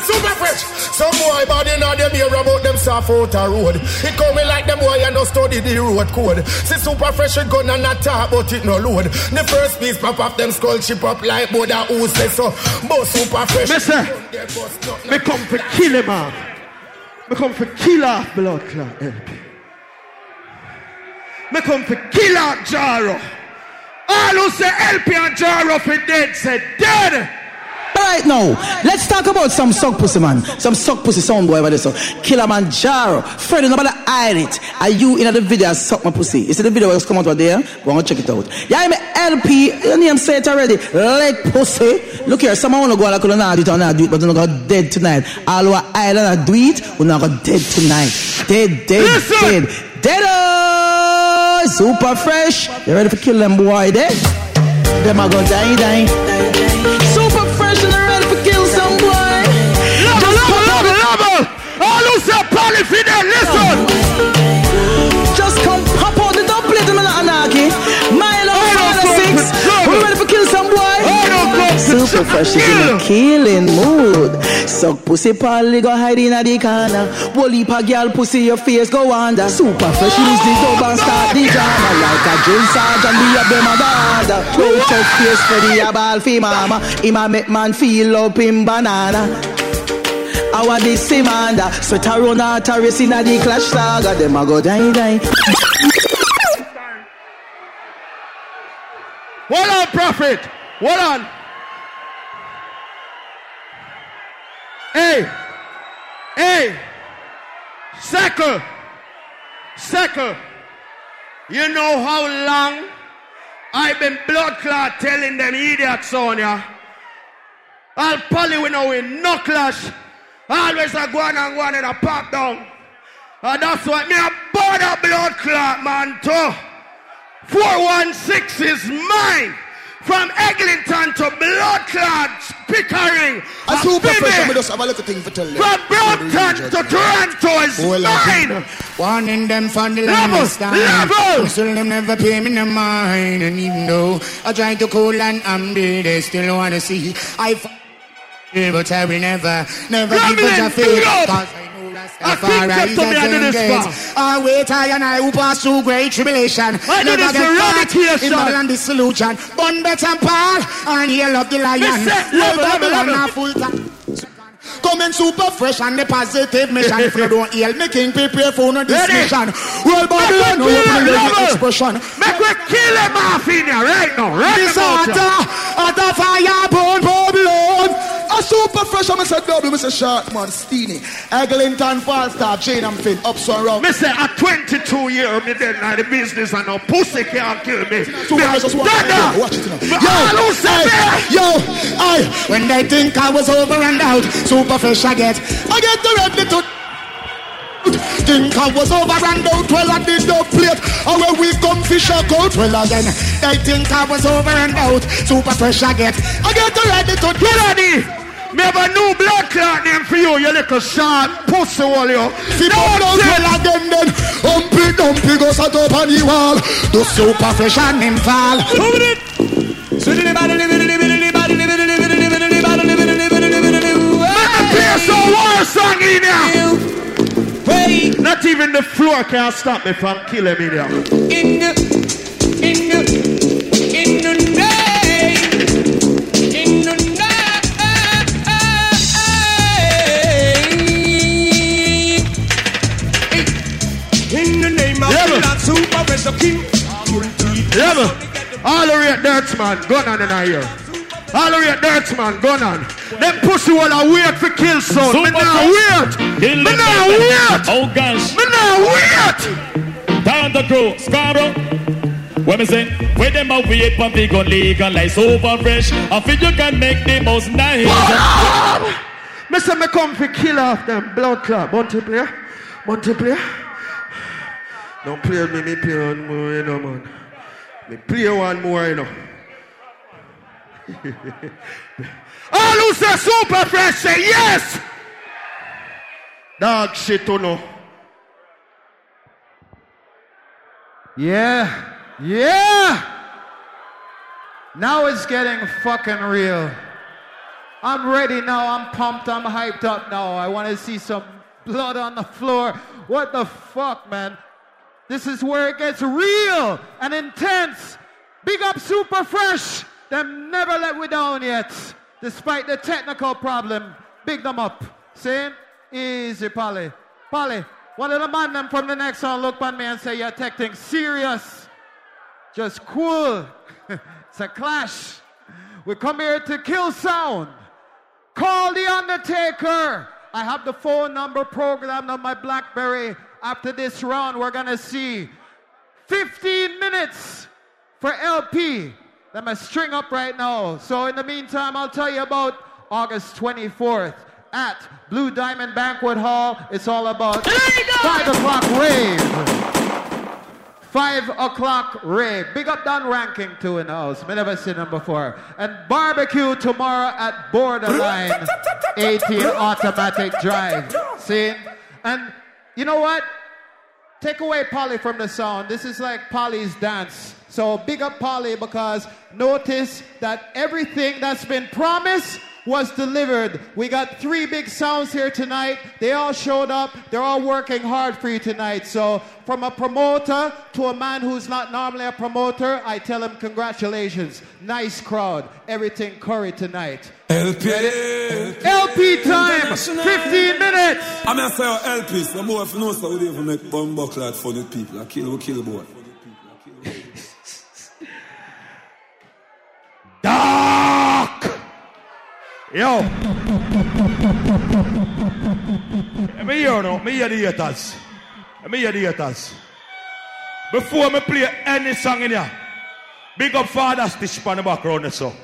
Super fresh. Some boy body now them hear about them soft out a road. It coming like them boy and no study the road code. See super fresh it gun and not talk but it no load. The first piece pop up them skull chip up like Buddha who say so. But super fresh. Mister, me come for kill him off. Me come for kill off blood clot LP. Me come for kill off Jaro. All who say LP and Jaro for dead said dead. Right now, let's talk about some suck pussy man. Some suck pussy sound boy over there. So Killamanjaro. Freddy, nobody hide it. Are you in the video suck my pussy? You see the video was come out over there? Go and check it out. Yeah, I'm LP. Your name say it already. Leg pussy. Look here, someone wanna go and like, not do it or not do it, but you're not gonna dead tonight. All who are island and do it, we're not gonna dead tonight. Dead, dead, dead. Dead oh, super fresh. You ready for kill them boy there? Them are gonna die, die. Super fresh and ready for kill some boy. Level, level, level, level. All who say Polly for dead, listen. Super fresh is in a killing mood. Suck pussy pally go hide in a the corner. Wally pa girl pussy your face go wander. Super fresh use the dub and start the drama like a drill sergeant. Be a them a order. Throw tough face for the a ball fi mama. Him a make man feel up in banana. Our this Simanda. Sweat around a race in a the clash saga. Them a go die die. Hold on, prophet. Hold on. Hey. Hey. Circle. Circle. You know how long I've been blood clot telling them idiots on ya. I'll poly we know in no clash. Always a go on and go on and a pop down. And that's why me a border blood clot man too. 416 is mine. From Eglinton to Blood Clot, Pickering, A super Bibi. fresh, I just have a little thing for tell you. From Brampton to Toronto is Well, mine. One in them from the longest time. level. Still them never pay me no mind. And even though I try to cool and humble, they still wanna see I f- but I will never, never give Gremlin, it a do faith. up. I know I think that to me I do this far. I wait I and I who pass through great tribulation. I do Never this caught eradication. in Babylon disillusion. Bun bet and Paul and heal of the lion. Listen, Well, level, level, Babylon a full time. Coming super fresh and the positive mission. if you don't heal, making prepare for no this mission. Well, Babylon, no Make open we your level. expression. Make we kill him off in here right now. Right This heart, ya. at the fire burn Babylon. A super fresh, I'm say double, I'm say short man, Steeny. Eglinton, Falstaff, Jane and Finn, up so around. Me say at 22 years, me dead now the business and no pussy can't kill me. Two Me a guys just dagger. around. Watch it now. Who say. Yo, I, When they think I was over and out, super fresh I get. I get the red little. Think I was over and out, well I did no plate. And when we come fish a coat, well again. They think I was over and out, super fresh I get. I get the red little. Get ready. Me have a new blood clot name for you, you little short pussy wall you. Fi pop down well again then. Humpy dumpy goes at up on the wall. The super fresh and him fall. Play some war song in here. Wait. Not even the floor can stop me from killing me there. In the, in the, Lord, super fresh of King. Yeah, man. All the rate dirts man, gun on in here. All the rate dirts man, gun on. Them pussy will a wait for kill son. Me Super nah fresh. wait. Kill Me them nah dead. wait. Oh gosh. Me nah wait. Down the crew, Scarborough. When me say, where them a wait for big gun legalize super fresh. I feel you can make the most nice. (laughs) Me say me come for kill off them blood clot. Multiplayer. Multiplayer. Don't play with me, me play one more, you know, man. Me play one more, you know. (laughs) All who say super fresh say yes. Dog shit, you know. Yeah. Yeah. Now it's getting fucking real. I'm ready now. I'm pumped. I'm hyped up now. I want to see some blood on the floor. What the fuck, man? This is where it gets real and intense. Big up Super Fresh. Them never let we down yet. Despite the technical problem. Big them up. See? Easy, Polly. Polly, one of the man them from the next one look on me and say, you're taking serious. Just cool. (laughs) it's a clash. We come here to kill sound. Call the Undertaker. I have the phone number programmed on my Blackberry. After this round, we're gonna see 15 minutes for LP. Let me string up right now. So in the meantime, I'll tell you about August 24th at Blue Diamond Banquet Hall. It's all about five o'clock rave. Five o'clock rave. Big up Don Ranking too in the house. Me never seen him before. And barbecue tomorrow at Borderline (laughs) 18 Automatic Drive. See? And you know what? Take away Polly from the sound. This is like Polly's dance. So big up Polly because notice that everything that's been promised was delivered. We got three big sounds here tonight. They all showed up. They're all working hard for you tonight. So, from a promoter to a man who's not normally a promoter, I tell him congratulations. Nice crowd. Everything curry tonight. LP. LP time. 15 minutes. I'm gonna say oh, LP. Some more if you know so we even make bomb buckler at funny people. I kill, we kill boy. Yo. me hear now, me hear the haters. Me hear the haters. Before me play any song in here, big up Father Stitch on the background so.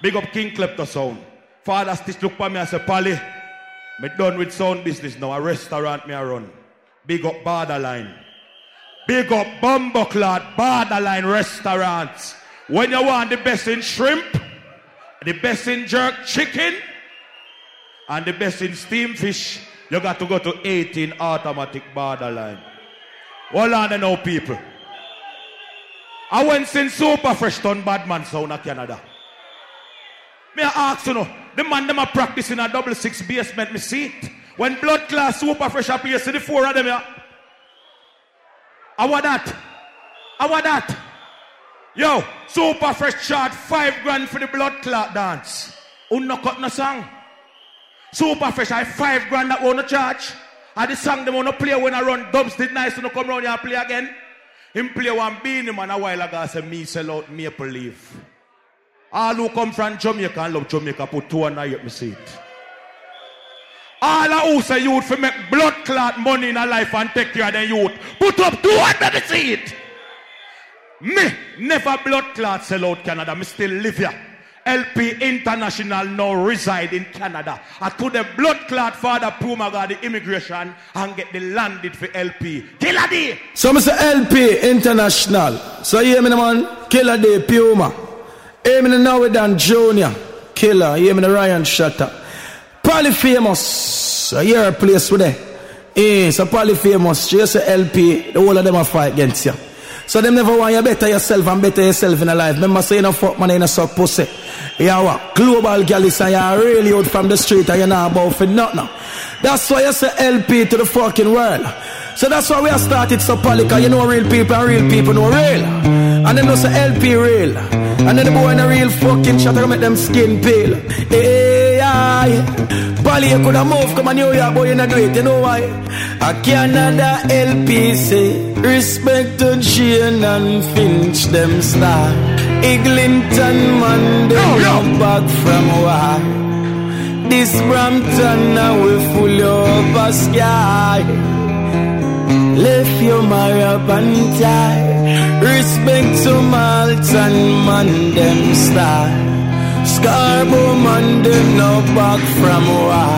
Big up King Klepto sound. Father Stitch look for me and say, Polly, me done with sound business now. A restaurant me a run. Big up Borderline. Big up Bumbleclad Borderline Restaurants. When you want the best in shrimp, the best in jerk chicken, and the best in steamed fish, you got to go to 18 automatic borderline. Hold on to know, people. I went since super fresh done badman sound of Canada. Me I ask you know, the man them a practice in a double six basement, me see it. When blood class super fresh appears to the four of them here. I want that. I want that. Yo, super fresh chart, five grand for the blood clot dance. Unno cut no song. Super fresh, I five grand that wanna charge. And the song them wanna play when I run dubs did nice to come round here and play again. Him play one Beenie Man a while ago say me sell out maple leaf. All who come from Jamaica and love Jamaica put two and I me see it. All who say youth for make blood clot money in a life and take care of the youth. Put up two me see it. Me never blood clot sell out Canada. Me still live here. LP International now reside in Canada. I put the blood clot father Puma got the immigration and get the landed for LP. Killer D. So Mr. LP International. So you hear me man? Killer D Puma. Hear me now with Dan Junior. Killer. Hear me the Ryan Shutter. Polyphamous. I hear a place with there. Eh, so Polyphamous. Just say LP. The whole of them are fight against you. So them never want you better yourself and better yourself in a life. Remember say know fuck man, you know suck pussy. You what? Global gallus and you're really out from the street and you're not about for nothing. That's why you say LP to the fucking world. So that's why we have started so cause you know real people and real people know real. And then say LP real. And then the boy in a real fucking shot make them skin pale. Eh, hey, aye. Polly, you coulda move, come on New York, boy, you not do it, you know why? A Canada LP say, respect to Jane and Finch, them star. Eglinton, man, them oh, back from war. This Brampton, now we full of a sky. Left your Maria Bantai Respect to Malton man them star Scarborough man them now back from war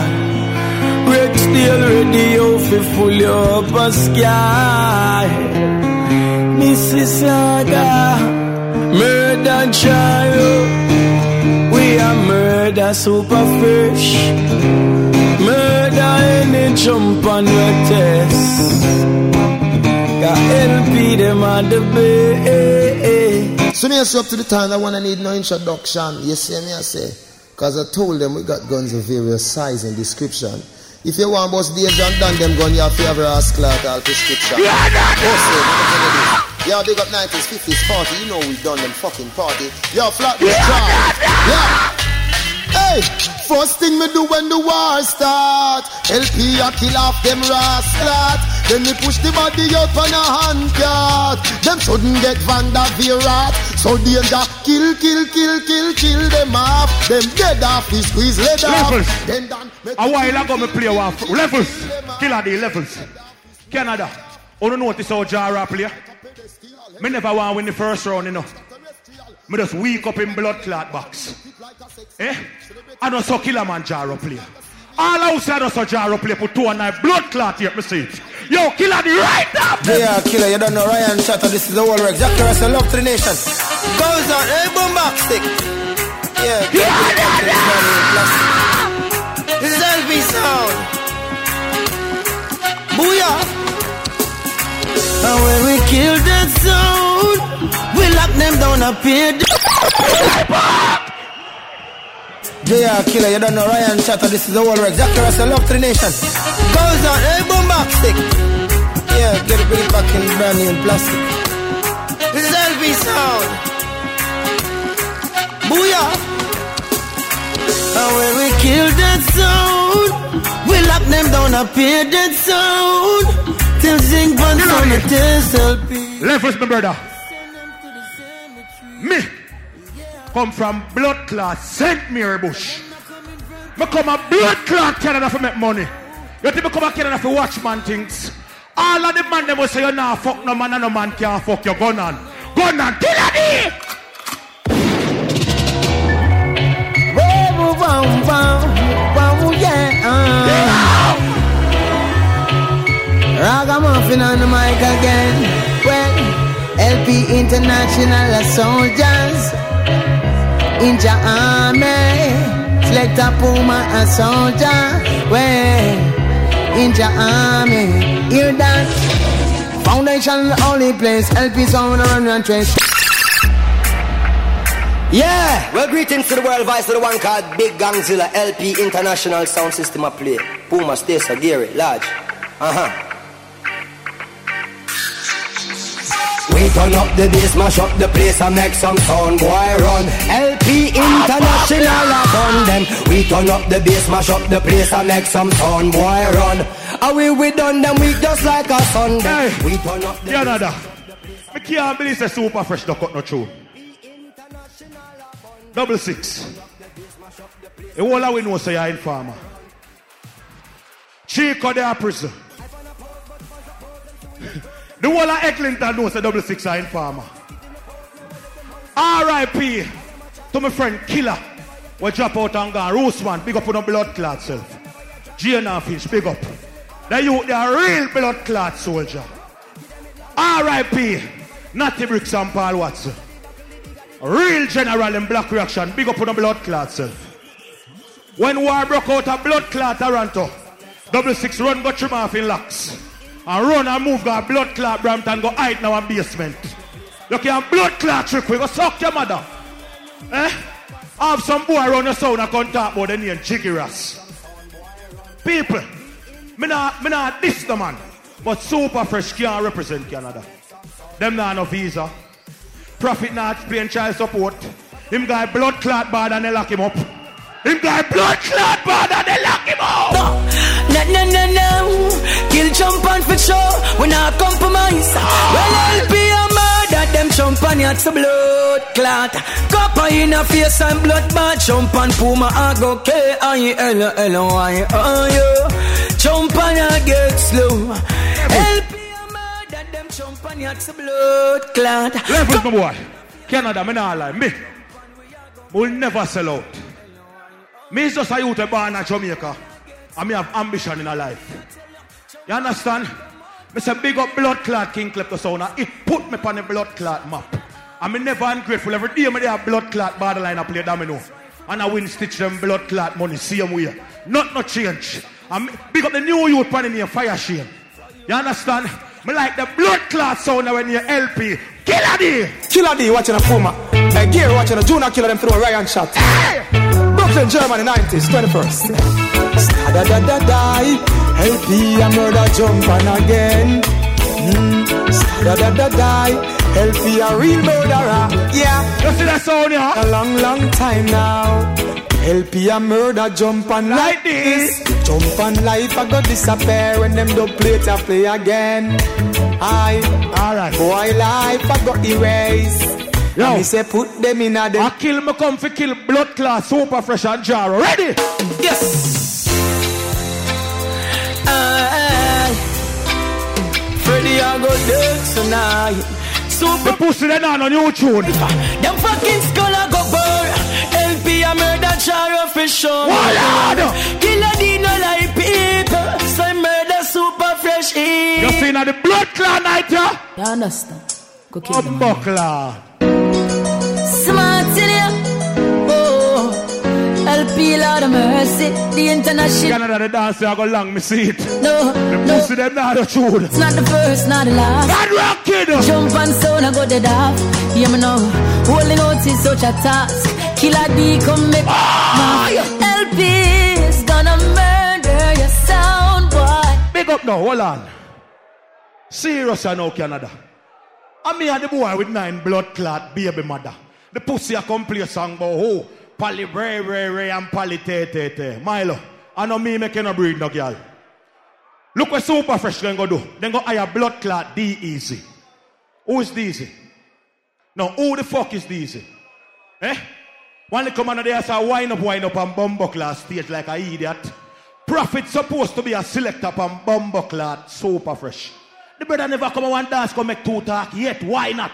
Rexdale radio fi full up a sky Mississauga Murder child. We are murder super fresh Murder any jump on your test. Got LP them on the bay So me up to the time I wanna need no introduction. You see me I say? Cause I told them we got guns of various size and description. If you want boss the John done them gun, you have to have a ass cloth or prescription. Yeah, Yo, big up 90s, 50s, 40. You know we've done them fucking party. Yo, flat this yeah, yeah. Hey, first thing me do when the war start, LP a kill off them rascals. Then we push the body out on a hand guard. Them shouldn't get Vanda Virat. So danger, kill, kill, kill, kill, kill them off. Them dead off, the squeeze lead off. Levels. Then done. A while ago me play one levels. Killer the levels. Canada. Oh, you don't know what notice how Jara play? Me never want win the first round, you know. Me just weak up in blood clot box. Eh? I don't saw Killamanjaro play. All outside of Jaro play put two and nine blood clot here, me see it. Yo, killer the right up! Yeah, killer, you don't know Ryan Shatter, this is the whole work. Jack Russell, love to the nation. Goes on, hey, boom back stick. Yeah, yeah, yeah, yeah. This is LB sound. Booyah! And when we kill that sound, we lock them down a page. JR Killer, you don't know Ryan Chatter, this is the whole work. Jackie Russell, love to the nation. Goes on, hey, boom back stick. Yeah, get it, bring it back in brand new in plastic. This is LB sound. Booyah. And when we kill that sound, we lock them down, a pay that sound. Till zinc buns on the test LP. Left us, my brother. Me come from blood clot St. Mary Bush. Me come a blood clot Canada for make money. You think me come a Canada for watch man things? All of the man them will say you nah fuck no man and no man can't fuck your gun on. Gun on, kill a Wow, wow, wow, wow, yeah. Uh. Ragamuffin on the mic again. Well, LP International Soldiers. Inja Army. Select a Puma a soldier. Well, Inja Army. Hear that? Foundation only place. LP sound run and trace. Yeah! Well, greetings to the world, vice to the one called Big Gangzilla LP International Sound System a play. Puma, Stesa, Gary, Large. Uh We turn up the bass, mash up the place and make some sound, boy run. LP International upon them. We turn up the bass, mash up the place and make some sound, boy run. And we we done them week just like a Sunday. We turn up the Canada. Me can't believe the super fresh don't cut no true. Double six. The whole of we know say you're informer. Chico they are prison. The whole of Eglinton knows say double six are informer. R.I.P. to my friend Killer. We drop out and gone. Roseman, big up on the blood clot self. Jane Finch, big up. The youth, they are real blood clot soldier. R.I.P. Natty Bricks and Paul Watson. Real general in black reaction. Big up on the blood clot self. When war broke out a blood clot Toronto, double six run go trim off in locks. And run and move go blood clot Brampton go hide now in basement. Look, you can blood clot trick we go suck your mother. Eh? I've some boy around the sound and come talk about the name. People, me not, me not diss the man, but Super Fresh can't represent Canada. Them not no visa. Profit not paying child support. Him guy blood clot bad and they lock him up. Him guy blood clot bad and they lock him up. No, no, no, no. Kill jump on for sure. We not compromise. Well, LP a murder. Them jump on you to blood clot. Copper in a face and blood bad. Jump on Puma. I go K I L L Y. Oh, yeah. Jump on you get slow. LP a murder. Them jump on to blood clot. Left with my boy. Canada, me not lie. Me. Will never sell out. Me is just a youth born in Jamaica. And me have ambition in a life. You understand? Me say big up blood clot King Klepto sound. It put me on the blood clot map. Me never ungrateful. Every day me they have blood clot borderline I play domino. And I win stitch them blood clot money same way. Not no change. Me, big up the new youth pan in here fire shame. You understand? Me like the blood clot sound when you LP. Killer D! Killer D watching a Puma. Uh, Gear watching a Junior Killer them through a Ryan shot. Brooklyn, Germany, 90s, 21st. Da da da die. LP a murder jump on again. Mm. Da da da die. LP a real murderer. Yeah. You see that sound, yeah? A long, long time now. LP a murder jump on like this. Jump on life I go disappear when them don't play to play again. I alright. Boy life I got erase. Yo. And me say put them in a them. I kill me come for kill blood clot super fresh and jar. Ready? Yes. Aye. Freddy, I go dance tonight. Super The pussy then on on your tune. Them fucking skull I go burn. LP a murder jar for sure. Wallad. Killer D no like people. So I murder super fresh. Eh. You seen at the blood clot night, yeah? You understand? Go kill them. Buckler. Smart in ya. Oh. LP Lord of Mercy. The international. Canada the dance I go long, me see it. No, The no. pussy them not the tune. It's not the first, not the last. Bad rock kid. Jump and sound, I go dead off. Yeah, me know. Holding out is such a task. Killer D come make Ah, LP is gonna murder your sound boy. Big up now, hold on. Serious I know Canada. I me and the boy with nine blood clot baby mother. The pussy a come play song about who? Pally Ray Ray and Pally Tay Tay Tay. Milo, I know me making a breed no girl. Look what super fresh going go do. Then go hire blood clot D easy. Who is Deezy? No, who the fuck is Deezy? Eh? When they come on there, say wind up, wind up and bumbo class stage like a idiot. Prophet supposed to be a selector on bumbo super fresh. The brother never come on one dance, come make two talk yet. Why not?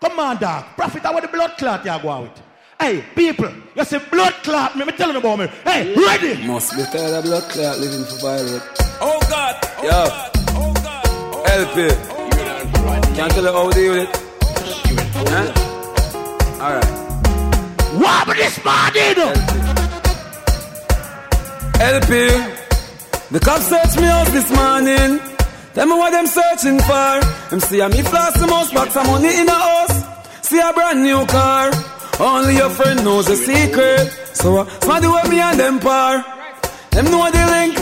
Come on, dog. Prophet, I want the blood clot you go with. Hey, people, you say blood clot, me, me telling about me. Hey, ready? Must be tired of blood clot living for violence. Oh God. Oh yeah. God. Oh, Yo. LP. Can't tell you how they do it. Huh? Alright. What with this morning? LP. The cops search me house this morning. Tell me what them searching for. Them see a me floss the most box of money in a house. See a brand new car. Only your friend knows the secret. So uh, somebody with me and them par. Them know the link.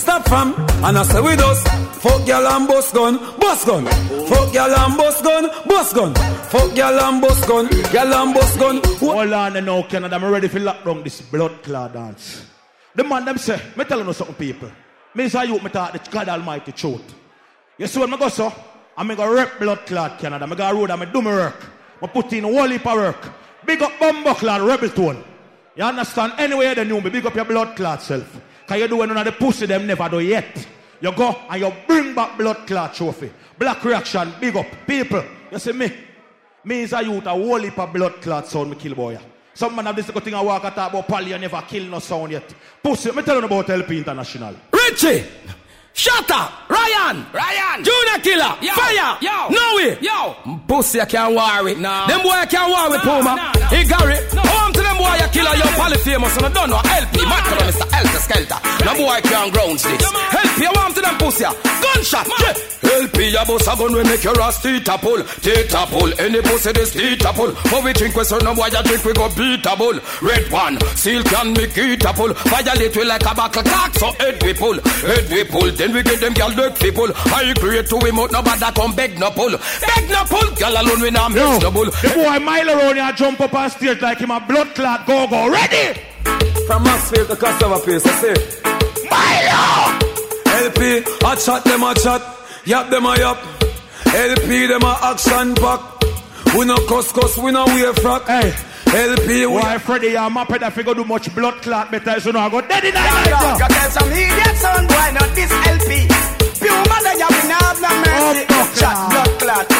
Stop from and I say with us. Fuck y'all and bus gun, bus gun. Fuck y'all and bus gun, bus gun. Fuck y'all and bus gun, y'all and bus gun. Hold on now, Canada. I'm ready for lock down this blood clot dance. The man them say, me telling you something, people. Me say you, me talk the God Almighty truth. You see when I go so, I'm going to rep blood clot Canada. I go road and I do my work. I put in whole heap of work. Big up bumbo clot rebel tone. You understand? Anyway, they knew me. Big up your blood clot self. Cause you do when none of the pussy them never do yet. You go and you bring back blood clot trophy. Black reaction, big up. People, you see me? Me is a youth, a whole heap of blood clot sound me kill boy. Some man have this good thing I walk at about Pally and never kill no sound yet. Pussy, me tell you about LP International. Richie. Shatter, Ryan, Ryan, Junior Killer, Yo, Fire, yo, no way, yo. Pussy I can't war with, Nah. them boy I can't war with Nah, Puma. nah, nah. Hey Gary, home to them boy I killer, yo Pally famous and I don't know LP, Michael and Mr. Elter Skelter. No boy can't grounds this. LP, I want to them pussy, gunshot, yeah. LP, a boss a gun we make your ass teeth a pull, teeth a pull. Any pussy this teeth a pull. But we drink we so no boy a drink we go beat a bull. Red one, seal can make it a pull. Violate we like a buckle cock, so head we pull, head we pull. Then we get them gal dirt people. I agree to him out nobody come beg no pull, beg no pull. Gal alone we not Yo, miss no bull. the boy Milo around here jump up on stage like him a blood clot go go. Ready? From Maxfield to Cassava Place, I say. Milo! LP, hot shot them a chat, yap them a yap. LP them a action pack. We no cuss cuss, we no wear frack. Hey. LP, we Why Freddy, I'm a pet I you go do much blood clot better, so now I go dead in Yo, that yo, tell some idiot son why not this LP. Pure mother, you will not have no mercy. Oh, Shot blood clot.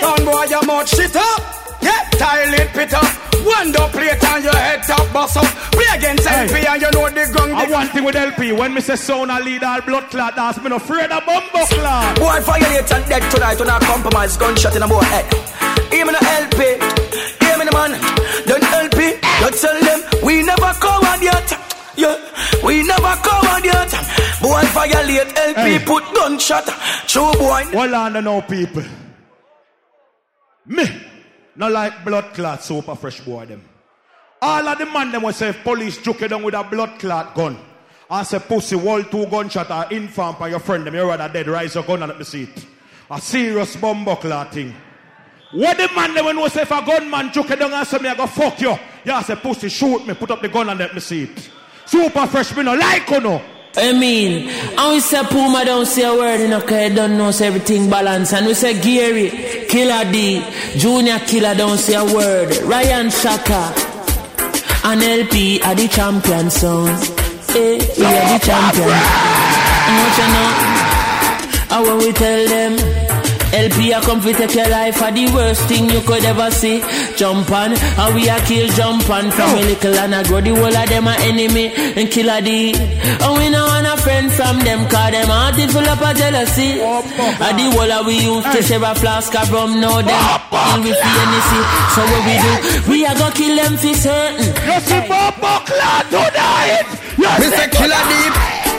Son boy, your mouth shit up. Yeah, tile it, pit up. One door plate on your head top, bust up. Play against LP and you know the gun. I one thing with LP, when say sound a lead all blood clot dance, me no afraid of bumbo clot. Boy, violate and dead tonight, do not compromise. Gunshot in a boy head. Hear me no LP. Hear me no man. Don't LP. Don't tell them we never coward yet. Yeah, we never coward yet. Boy, violate LP, Hey. put gunshot. True boy. Hold on to know people. Me, not like blood clot super fresh boy them. All of the man them will say police juke you down with a blood clot gun. I say pussy wall two gunshot or infant by your friend them, you rather dead, rise your gun and let me see it. A serious clot thing. What the man them will say if a gunman juke you down and say me I go fuck you. You say pussy shoot me, put up the gun and let me see it. Super fresh, me no like you no. I mean, and we say Puma don't say a word, you know, cause he don't know say everything balance. And we say Gary, Killer D, Junior Killer don't say a word. Ryan Shaka, and LP are the champion sound. Hey, eh, we are the champion. And what you know? And when we tell them, LP a come fi take your life are the worst thing you could ever see. Jump on, and we a kill jump on from a little and a grow the whole of them a enemy and kill a D. And we no want a friend from them cause them heart is full up of jealousy. And the whole of we used to share a flask of rum now them kill we fi Hennessy. So what we do? We a go kill them fi certain. You see Bumbo Clan tonight. Mr. Killer Deep.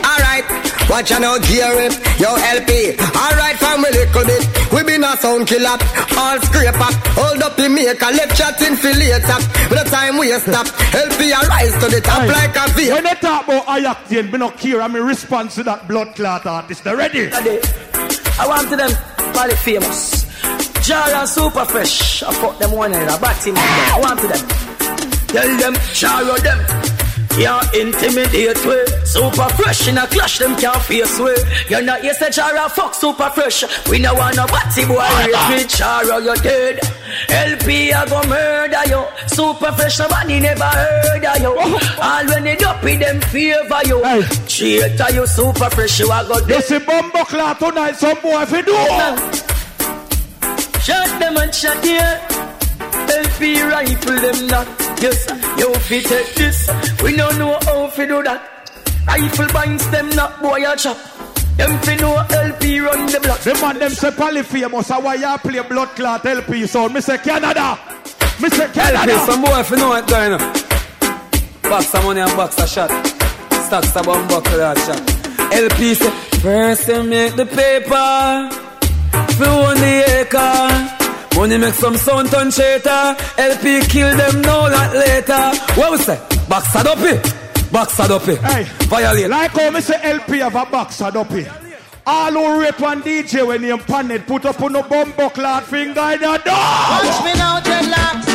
Alright, watch out now, Gary. Yo, LP. Alright, from a little bit. We been a a sound killer. All scraper. Hold up the maker. Left chatting for later. With the time we stop. LP a rise to the top Hey, like a V. When they talk about Ayactian, me not care. I'm in response to that blood clot artist. They ready? I want to them probably famous. Jara super fresh. I fuck them one in a bad team. I want to them. Tell them, Jara them. Yeah, intimidate way. Super fresh in a clash, them can't face way. You're not yes, a Jara fuck super fresh. We no want no batty boy (laughs) rape with Jara, you're dead. LP I go murder you. Super fresh, nobody never heard of you. (laughs) All when they dopey them favor you. Traitor you super fresh, you a go dead. You see Bumbo clot tonight, some boy if you do. Shot them and shot here. LP rifle them not. Yes, you fit take this. We don't know how to do that. Rifle binds them not boy a chop. Them fi know LP run the block. The man them say Pally famous. How why you play blood clot LP sound? Me say Canada. Me say Canada. LP, some boy if you know it going on. Box of money and box of shot. Stacks of bomb buckle that shot. LP say, first you make the paper. For own the acre. Money make some sound turn traitor. LP kill them now, not later. What we say? Box of dopey. Box of dopey. Hey, Violate. Like how me say LP have a box a dopey. All who rape one DJ when he pan put up on no bumbo clot finger in the door. Watch me now, dreadlocks.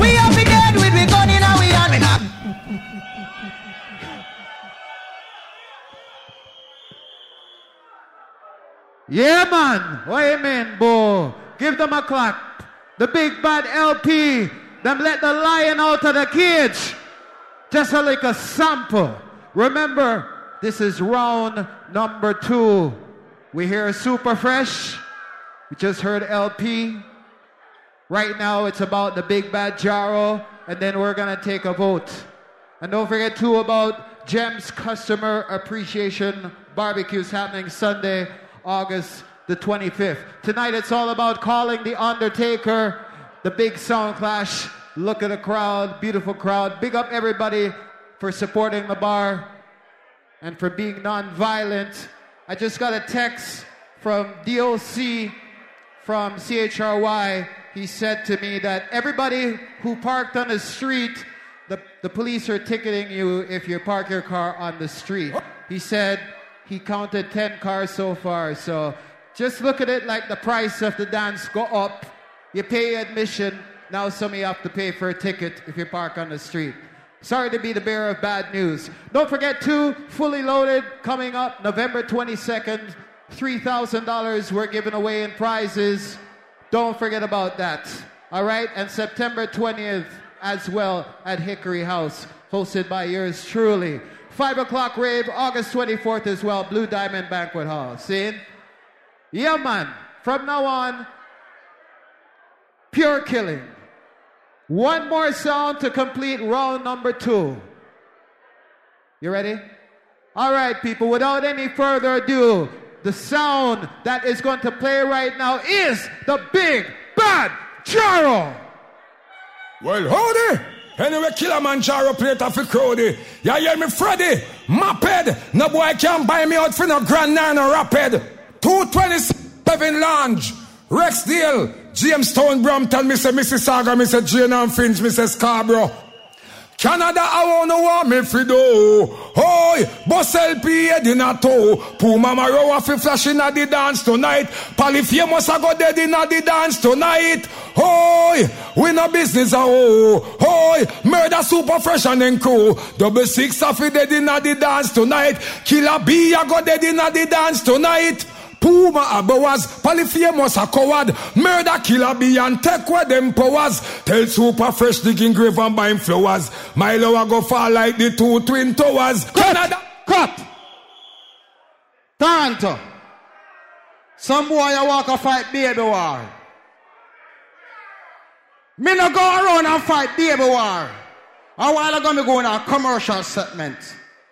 We have been dead with we gun in our hand. Yeah, man. What you mean, boo? Give them a clap. The big bad LP. Them let the lion out of the cage. Just a, like a sample. Remember, this is round number two. We hear super fresh. We just heard LP. Right now, it's about the big bad Jaro, and then we're gonna take a vote. And don't forget too about Gems Customer Appreciation Barbecues happening Sunday, August the 25th. Tonight, it's all about calling the Undertaker, the big sound clash. Look at the crowd, beautiful crowd. Big up everybody for supporting the bar and for being non-violent. I just got a text from DOC from CHRY. He said to me that everybody who parked on the street, the, the police are ticketing you if you park your car on the street. He said he counted 10 cars so far. So just look at it like the price of the dance go up. You pay admission. Now some of you have to pay for a ticket if you park on the street. Sorry to be the bearer of bad news. Don't forget, too, fully loaded coming up November 22nd. $3,000 we're giving away in prizes. Don't forget about that. All right? And September 20th as well at Hickory House, hosted by yours truly. 5 o'clock rave, August 24th as well, Blue Diamond Banquet Hall. See? Yeah, man. From now on, pure killing. One more sound to complete round number two. You ready? All right, people, without any further ado, the sound that is going to play right now is the big bad Jaro. Well, howdy. Anyway, Killamanjaro plate off a crowdy. Ya hear me, Freddy? Moped. No boy can buy me out for no Grand Nano Rapid. 227 Lounge. Rexdale. Jamestown, Brampton, Mr. Mississauga, Mr. Jane and Finch, Mr. Scarborough. Canada, I wanna want me fi do. Hoy, boss LP head in a toe. Puma Maro a fi flash in a the dance tonight. Famous a go dead in a the dance tonight. Hoy, we no business a oh. Hoy, murder super fresh and then crew. Double six a fi dead in a the dance tonight. Killer B a go dead in a the dance tonight. Puma a boaz, polyphemus a coward, murder killer be and take where them powers. Tell super fresh digging grave and buying flowers. Milo a go far like the two twin towers. Canada. Cut. Toronto. Some boy a walk a fight baby war. Me no go around and fight baby war. A while ago me go in a commercial segment.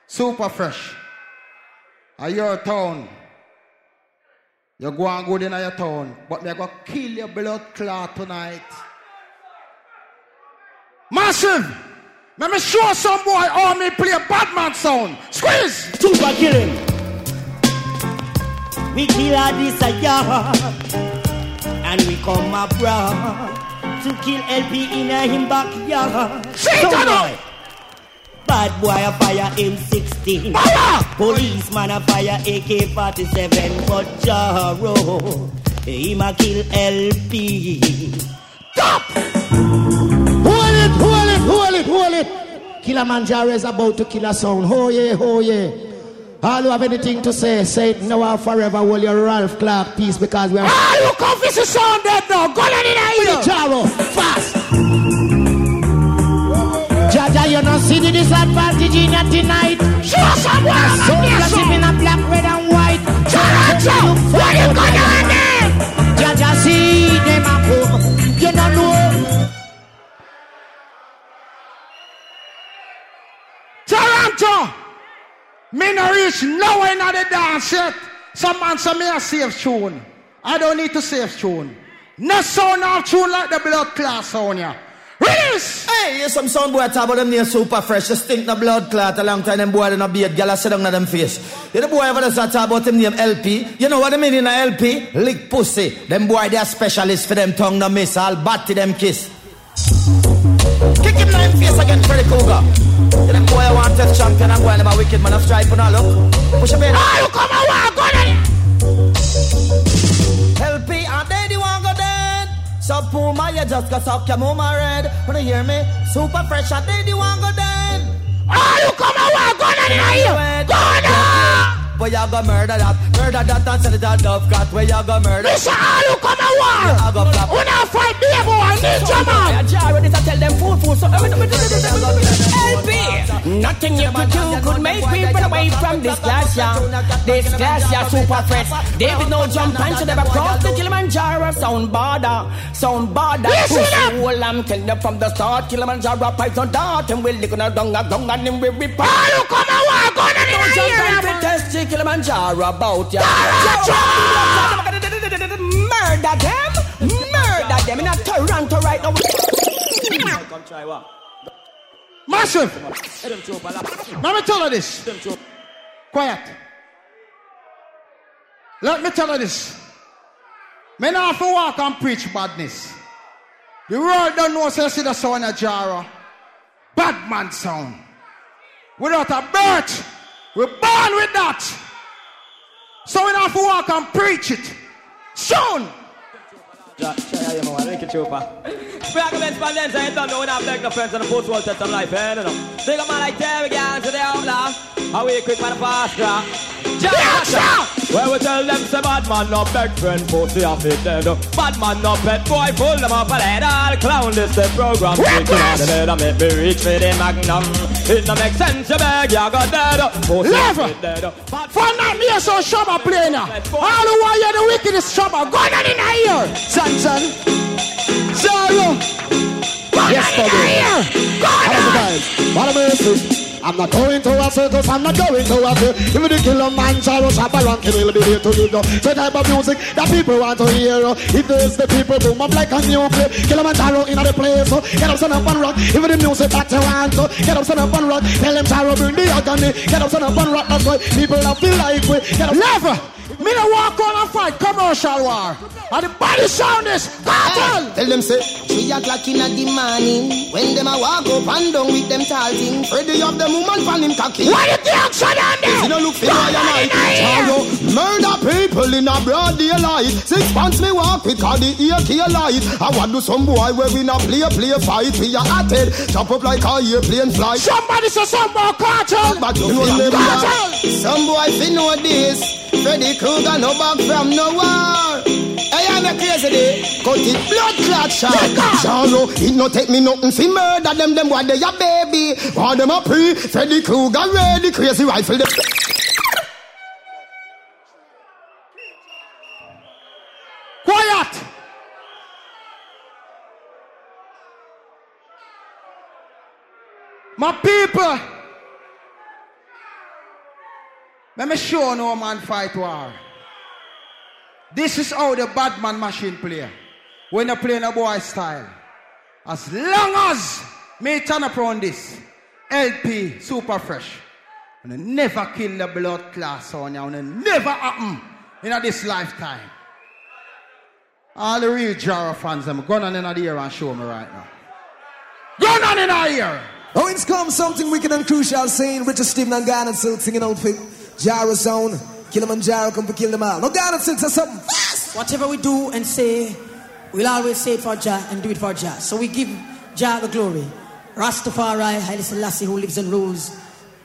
Super fresh. A your town. You go and good in your town, but me go kill your blood clot tonight. Massive! Let me show some boy how me play a Batman sound. Squeeze! Super killing. We kill a yard. And we come abroad to kill LP in a him backyard. Say it, So. Boy, Bad boy a fire M16 Policeman a fire AK-47 But Jaro Him a kill LP Stop! Hold it, hold it, hold it, hold it. Killamanjaro is about to kill a sound. Oh yeah, oh yeah. All who have anything to say, say it now or forever. Hold your Ralph Clark peace because we are. Ah, you come this is sound dead now. Go on in here. Jaro, fast. Jaja, you not see the disadvantage in your tonight. Show someone. So just in a black, red and white. Jaja, what you gonna on there? Jaja, see them a come. You don't know. Toronto! Me no reach nowhere in the dance yet. Some man say me a safe tune. I don't need to save tune. No sound of tune like the blood class sound ya. Release! Hey, here's some sound boy talk about them near super fresh. They stink the blood clot a long time. Them boy they no beard. Gyal a sit down on them face. You the boy ever does talk about them name LP? You know what I mean in a LP? Lick pussy. Them boy they are specialists for them tongue no miss. I'll bat to them kiss. Kick him in the face again, Freddy Krueger. You them boy want test champion and go and them a wicked man of stripe and all look. Push up in. Ah, you come and walk on it. So Puma, you just got suck your mama red. Wanna hear me? Super fresh and then you want go dead. Ah, you come and walk on it here. Go on. Where you go murder that, murder that and send it a dove cat. Where you go murder? Listen, all you come and walk. I go flap. Who not fight me, boy? Ninja man. Jar ready to tell them fool fool. So LP, nothing you could do could make people away from this class, yeah. This class, yeah, super fresh. David no jump and should never cross the Killamanjaro sound border, sound border. Listen up. Well, I'm telling you from the start, Killamanjaro pies on dart, and we'll lick on a dung, a dung, and we rip. All you come and walk on it No in jump and test the Killamanjaro about ya. Murder them, murder them in a Toronto right now. Come try what? Massive! Let me tell you this. Quiet. Let me tell you this. Me not have to walk and preach badness. The world don't know say see the sound of Jara. Bad man sound. Without a birth, we're born with that. So we don't have to walk and preach it. Soon. Fragments by don't know when I black the friends the post world life, eh? Man the. How we quick man fast track. Where we tell them say bad man no beg friend pussy off it dead. Bad man no pet boy pull them up a head. All clown this the program. Taking on the bed and make me reach for the magnum. It no make sense you beg you got dead. Pussy Level. it dead. For now, me so Shabba play now. All who want you the wickedest Shabba, go down in here. Sanson. Zero. Yes, baby. Hello, guys. What a mercy. I'm not going to a circus, I'm not going to a circus. If the killer man shall shop around, he will be here to you. The type of music that people want to hear. Oh. If there's the people boom up like a new nuclear. Killamanjaro in the place, so get up, stand up and rock. If the music that you want, so get up, stand up and rock. Tell them Taro bring the agony. Get up, stand up and rock. That's why people don't feel like we. Get up, Never. Me no walk on and fight commercial war. And the body sound is cartel. Ah, tell them say three o'clock in the morning when them a walk up and down with them tall thing. Freddy have them woman pan him cocky. What is the action on there? You know look for your night. Murder people in a broad daylight. Six months me walk with all the AK light. I want do some boy where we not play play fight. We are at it. Chop up like a airplane flight. Somebody say some more cartel. But you know them Cartel. Some boy fi know this. Freddy Krueger no back from no war. Hey, I'm a crazy day. Cut it blood clot shot. Charo, it no take me nothing fi murder them. Them boy they a baby. Want them a pre. Freddy Krueger ready. Crazy rifle. Them. Quiet. My people. Let me show no man fight war. This is how the bad man machine play. When you play in a boy style. As long as me turn up on this LP super fresh. And never kill the blood class on you. And never happen. in this lifetime. All the real Jara fans, I'm going on in the ear and show me right now. Going on in the ear. Oh, it's come something wicked and crucial saying Richard Steven and Garnet Silk singing out for Jara sound. Killamanjaro come to kill them all. No Garnet Silk says something fast. Whatever we do and say, we'll always say it for Jah and do it for Jah. So we give Jah the glory. Rastafari, Haile Selassie, who lives and rules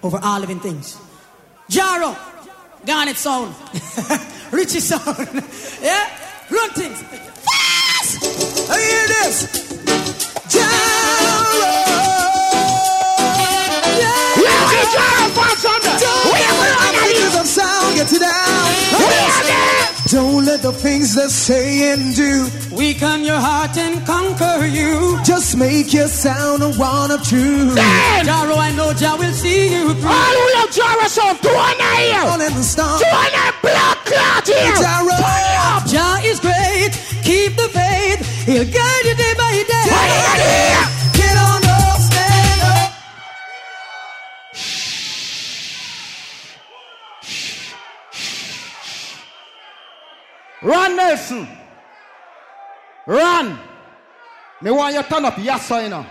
over all living things. Jaro, Garnet sound, (laughs) Richie sound, (laughs) yeah, run things. Fast! I hear this. Sound, get it down. Don't let the things they say and do weaken your heart and conquer you. Just make your sound a one of truth. Jaro, I know Jah will see you through. All who love Jaro sound, two on the ear. All in the storm. Two on the blood clot here. Jaro. Turn it up. Jah is great. Keep the faith. He'll guide you day by day. Run, Nelson. Run. Me want you turn up, yes, sir, you know.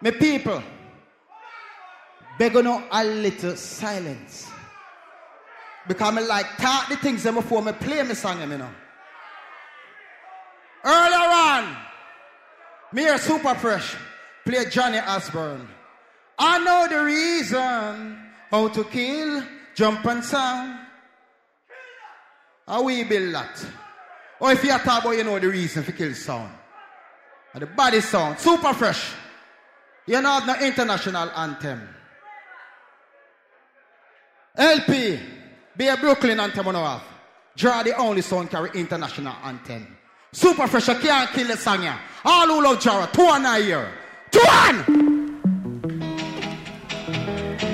Me people, beg on a little silence. Because like talk the things them before me play me song, you know. Earlier on, me hear super fresh, play Johnny Osbourne. I know the reason how to kill, jump and sound. How we build that? Or if you are talking about you know the reason for kill sound. And the body sound, super fresh. You know no international anthem. LP, be a Brooklyn anthem on have. Draw the only sound carry international anthem. Super fresh, you can't kill the song here. All who love Jara, two and a year. Two one!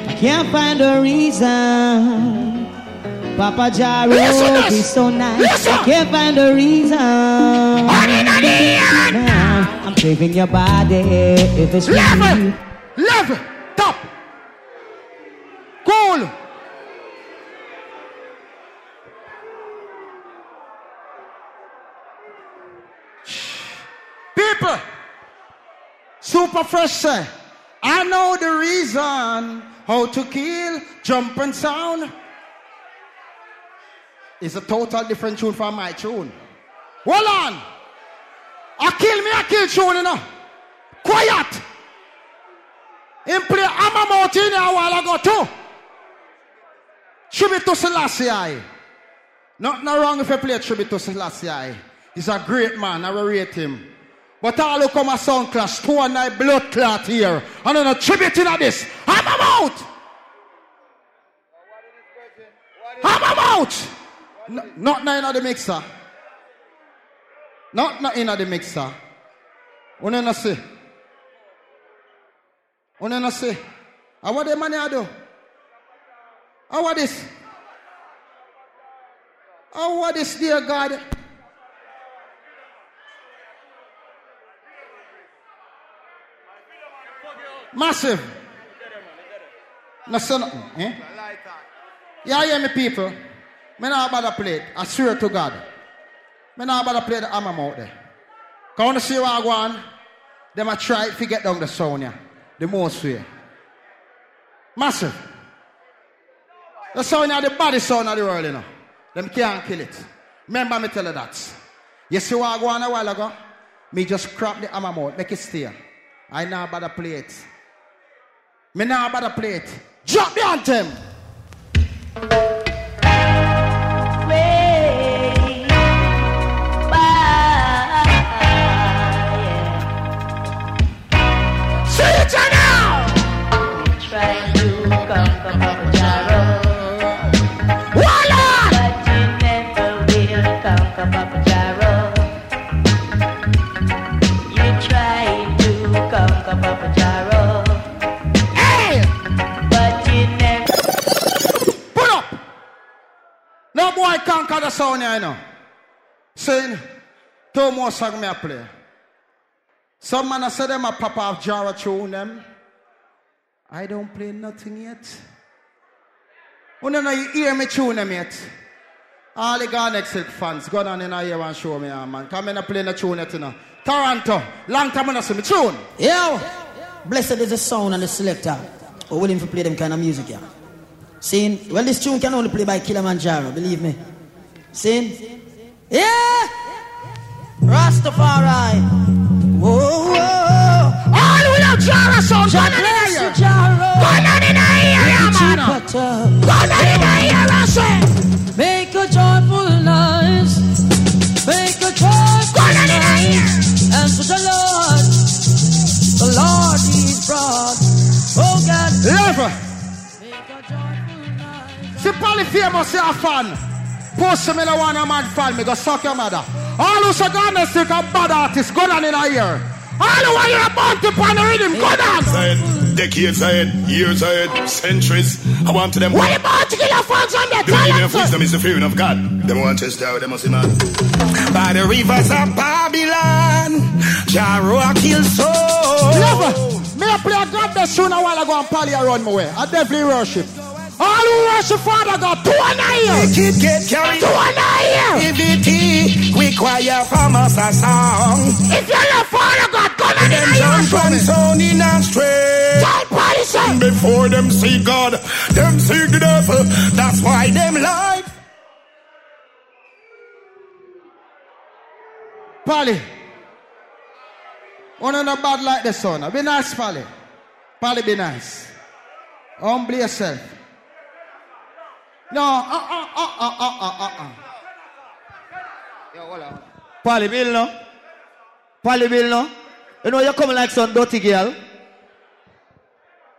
I can't find a reason. Papa Jaro Yes, is so nice. Yes. I can't find a reason. I'm craving your body if it's Level, level, top, cool. People, super fresh say, I know the reason how to kill, jump and sound. It's a total different tune from my tune. Hold on. I kill me, I kill tune, you know. Quiet. Him play Amamout in here a while ago too. Tribute to Selassie. Nothing wrong if you play tribute to Selassie. He's a great man, I will rate him. But all who come a sound clash, two and I blood clot here. And then a tribute in this. Amamout! Amamout! Not nine of the mixer. Not not in the mixer. Una na say. Una na say. How what the money I do? How what this? How what this, dear God? Massive. No nothing, eh? Yeah, me people. Me not to play it. I swear to God. Me not to play the hammer out there. Come to see what I want. Them I try to get down the sound here. The most way. Massive. The sound here, the body sound of the world, you know. Them can't kill it. Remember me tell you that. You see what I go on a while ago? Me just crap the hammer out, make it stay. I now to play it. Me about to play it. Drop the anthem. Boy conquer the sound here, you know. Saying, two more song me a play. Some man a say them a pop off Jara tune them. I don't play nothing yet. When you know you hear me tune them yet. All the Garnet Silk fans, go down in here and show me, ah, man. Come in and play the tune, yet, you know. Toronto, long time I not see me tune. Yo, blessed is the sound and the selector who willing to play them kind of music, yeah. Saying, well, this tune can only play by Killamanjaro, believe me. Saying, yeah, Rastafari. Whoa, whoa. All have Jara sound, go down in here. Go down in here, yeah, man. Go down in here, I say. Make a joyful noise. Make a joyful noise. And to the Lord. The Lord is brought. Oh God. Love. See, Polly famous, you're a fan. Post me the one a man fan, me go suck your mother. All who say Garnet Silk a bad artist, go down in here. All who want you a bounty upon the rhythm, go down. Decades ahead, years ahead, centuries. I want to them. What about to get your fans on the The meaning talent, of wisdom is the fearing of God. Them want to test out, them must see man. By the rivers of Babylon, Jaro kill soul. Lover, me a play a God bless tune a while ago and Polly around my way. I definitely worship. All who worship Father God, two and a year. Keep get carried. Two and a year. If it require from us a song. If you love Father God, go down in Them here and jump show and me. sounding and straight. Tell Polly, sir. Before them see God, them see the devil. That's why them lie. Polly. One not bad like the son. Be nice, Polly. Polly, be nice. Humble yourself. No, uh uh uh uh uh uh uh. uh. Yo, hold on. Polly Bill, no? Polly Bill, no? You know, you're coming like some dirty girl.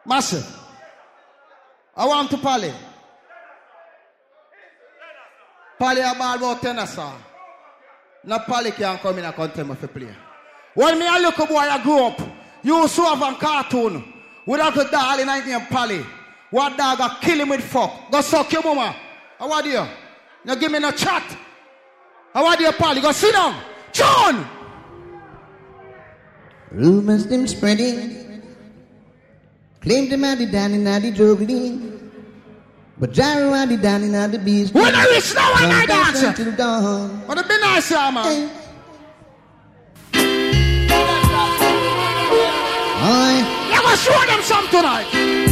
Massive. I want to Polly. Polly all about tennis, sir. Now Polly can come in and contest for play. When me a little boy, I grew up. You saw a cartoon. Without a to I in 19 Polly. What dog I kill him with fuck? Go suck your mama. How are you? Now give me no chat. How are you, Polly? Go sit down. John! Rumors them spreading. Claim them had the down in the juggling. But Gyro had the down in the beast. When I reach now, when I dance. Till dawn. But it be nice, man. I You gonna show them some tonight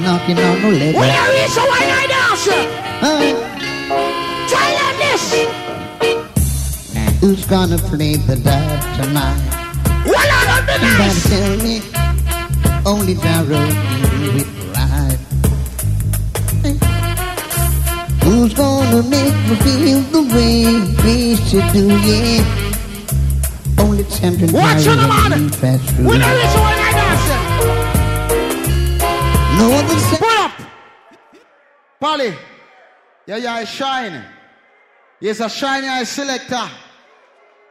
knocking on Tell them this. Who's gonna play the dog tonight? Well, I tell me. Only Darrow with pride. Who's gonna make me feel the way we should do, it? Only tempting Watch on the money When there is Dance. No other se- Pull up. Polly. Yeah, yeah, I shine. He's a shiny eye selector.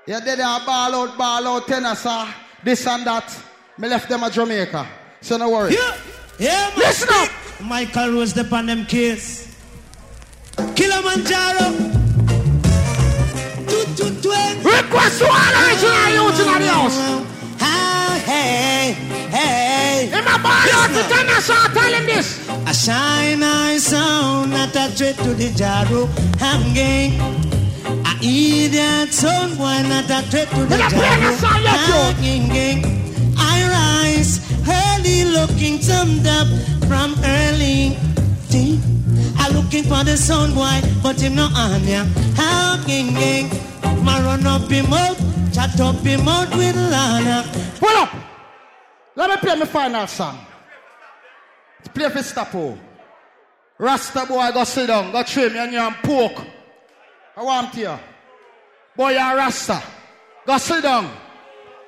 Yeah, they are ball out, ball out, tennis, sir. This and that. Me left them at Jamaica. So no worry. Yeah, yeah, man. Listen up. Michael Rose the on them case. Killamanjaro. Two, two, twelve. Request to all original youth in the house. Ah, hey, hey. In my out to tennis, I'll tell him this. A shine eye sound, not a threat to the Jaro hanging. A idiot sound, why not a threat to the Let me play that song, yes, Jaro hanging. I rise early, looking summed up from early. See, I looking for the sun, boy, but him no on ya. Hanging, ma run up him out, chat up him out with Lana. Pull up. Let me play my final song. Play for Stapo. Rasta boy, go sit down. Go trim your and pork. I want you. Boy, you're Rasta. Go sit down.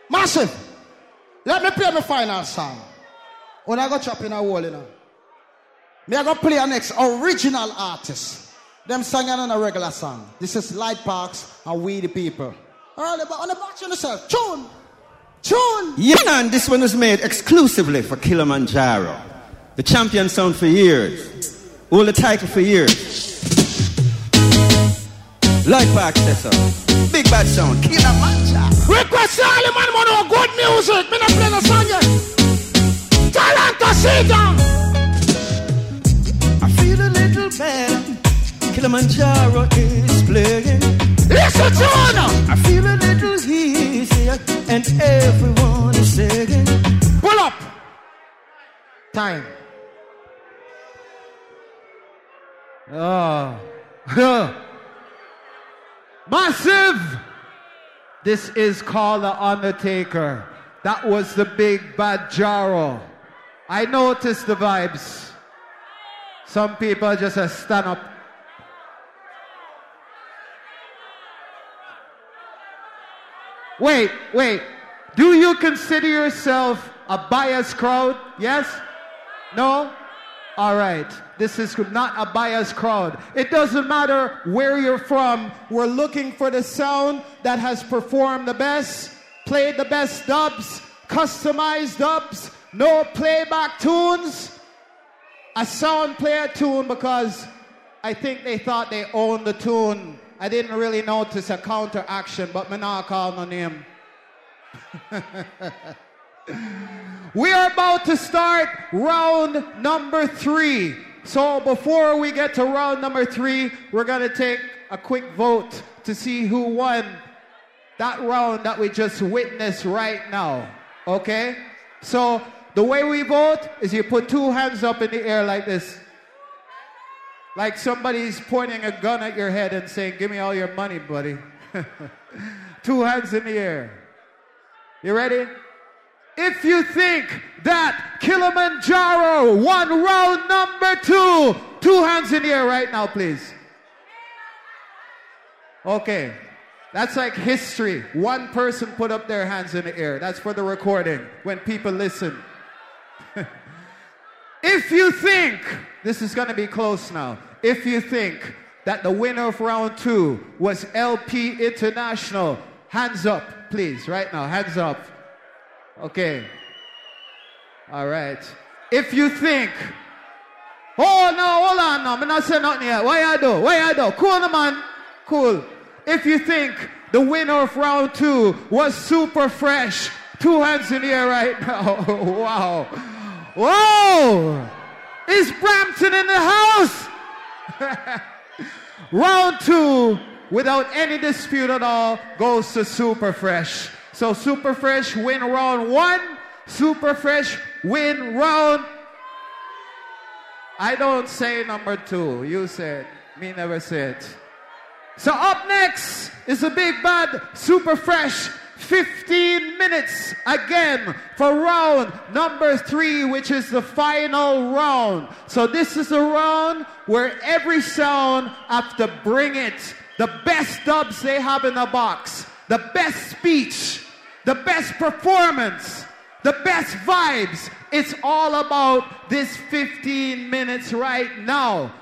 Massive. Let me play my final song. When I go chop in a wall, you know. Me I go play a next original artist. Them singing on a regular song. This is Light Parks and We the People. All about on the back yourself. Tune. Tune. Yeah, and this one was made exclusively for Killamanjaro. The champion sound for years. All the title for years. Life so. Big bad sound. Killamanjaro. Request all the man know good music. Me not play no song yet. Sit down. I feel a little better. Killamanjaro is playing. Listen to I feel a little easier, and everyone is singing. Pull up. Time. Oh. (laughs) Massive. This is called the Undertaker. That was the big bad Jaro. I noticed the vibes. Some people just uh, stand up. Wait, wait. Do you consider yourself a biased crowd? Yes? No? All right. This is not a biased crowd. It doesn't matter where you're from. We're looking for the sound that has performed the best, played the best dubs, customized dubs, no playback tunes. A sound player tune because I think they thought they owned the tune. I didn't really notice a counter action, but me not call no name. (laughs) we are about to start round number three. So before we get to round number three, we're gonna take a quick vote to see who won that round that we just witnessed right now. Okay? So the way we vote is you put two hands up in the air like this. Like somebody's pointing a gun at your head and saying, Give me all your money, buddy. (laughs) two hands in the air. You ready? If you think that Killamanjaro won round number two, two hands in the air right now, please. Okay. That's like history. One person put up their hands in the air. That's for the recording when people listen. (laughs) if you think, this is going to be close now. If you think that the winner of round two was LP International, hands up, please, right now. Hands up. Okay. All right. If you think, oh no, hold on, no, I'm not saying nothing yet. Why I do? Why I do? Cool, man. Cool. If you think the winner of round two was super fresh, two hands in the air right (laughs) now. wow. Whoa! Is Brampton in the house? (laughs) round two, without any dispute at all, goes to Super Fresh. So Super Fresh win round one. Super Fresh win round. I don't say number two. You said. Me never said. So up next is the big bad Super Fresh 15 minutes again for round number three, which is the final round. So this is a round where every sound have to bring it. The best dubs they have in the box, the best speech, the best performance, the best vibes. It's all about this 15 minutes right now.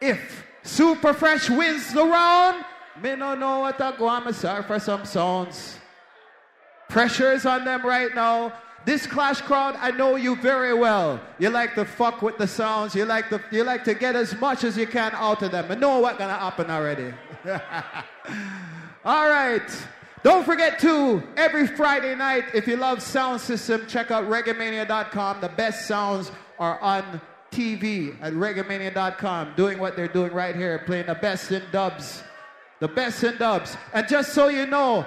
If Super Fresh wins the round, me no know what I go. I'm sorry for some sounds. Pressure is on them right now. This clash crowd, I know you very well. You like to fuck with the sounds. You like to you like to get as much as you can out of them. I know what's gonna happen already. (laughs) All right. Don't forget to every Friday night, if you love sound system, check out reggaemania.com. The best sounds are on TV at reggaemania.com, doing what they're doing right here, playing the best in dubs. The best in dubs. And just so you know,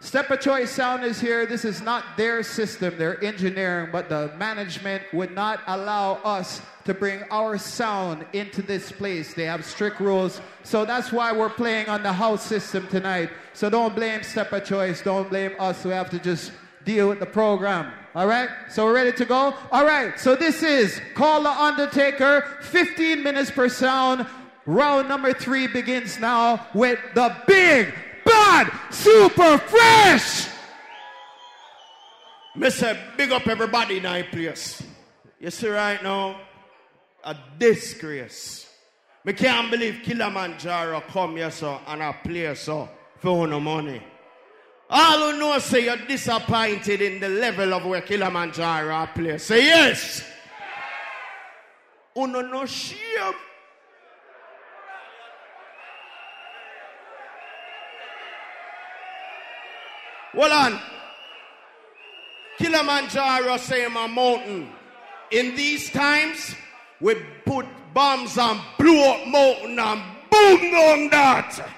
Stepachoice Sound is here. This is not their system, their engineering, but the management would not allow us to bring our sound into this place. They have strict rules. So that's why we're playing on the house system tonight. So don't blame Stepachoice. Don't blame us. We have to just deal with the program. All right? So we're ready to go? All right. So this is Call the Undertaker, 15 minutes per sound. Round number three begins now with the big, bad, super fresh. Say big up everybody in our place. You see right now, a disgrace. Me can't believe Killamanjaro come here so and I play so for no money. All who know say you're disappointed in the level of where Killamanjaro play. Say yes. Uno no shame. Hold on. Killamanjaro say my mountain. In these times, we put bombs and blow up mountain and boom on that.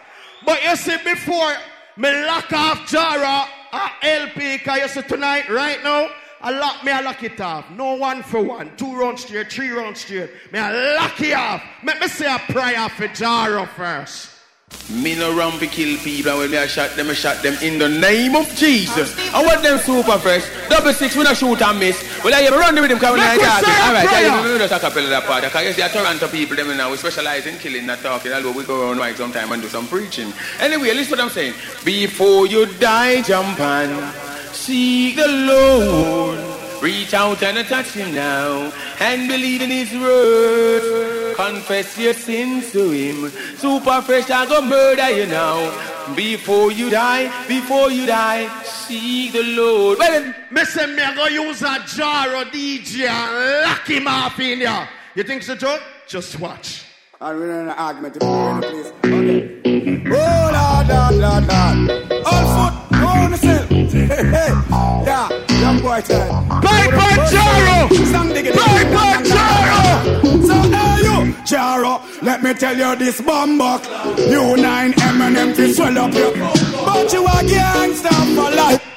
But you see, before me lock off Jara at LP, cause you see tonight, right now, I lock me, I lock it off. No one for one, two rounds straight, three rounds straight. Me I lock it off. Let me say a prayer for Jara first. Me no run to kill people, and when me I shot them, I shot them in the name of Jesus. I want them super fresh. Double six, we not shoot and miss. Well, I run with them coming we that. say a All right, yeah, you know that acapella that part. Because you see, Toronto people, them now, we specialize in killing, not talking. Although we go around like sometime and do some preaching. Anyway, listen what I'm saying. Before you die, jump on. Seek the Lord. Reach out and touch him now. And believe in his word. Confess your sins to him. Super fresh, I go murder you now. Before you die, before you die, seek the Lord. Well, Me say me I go use a jar or DJ and lock him off in here. You think so, Joe? Just watch. And we're in an argument to the place. Okay. Oh, Lord, Lord, Lord, Lord. All foot, go on yourself. (laughs) Hey, hey. Yeah, young boy time. Piper Jaro! Stand digging. Jaro! So, hey, you, Jaro, let me tell you this bumbug. You nine Eminem to swell up your. But you a gangster for life.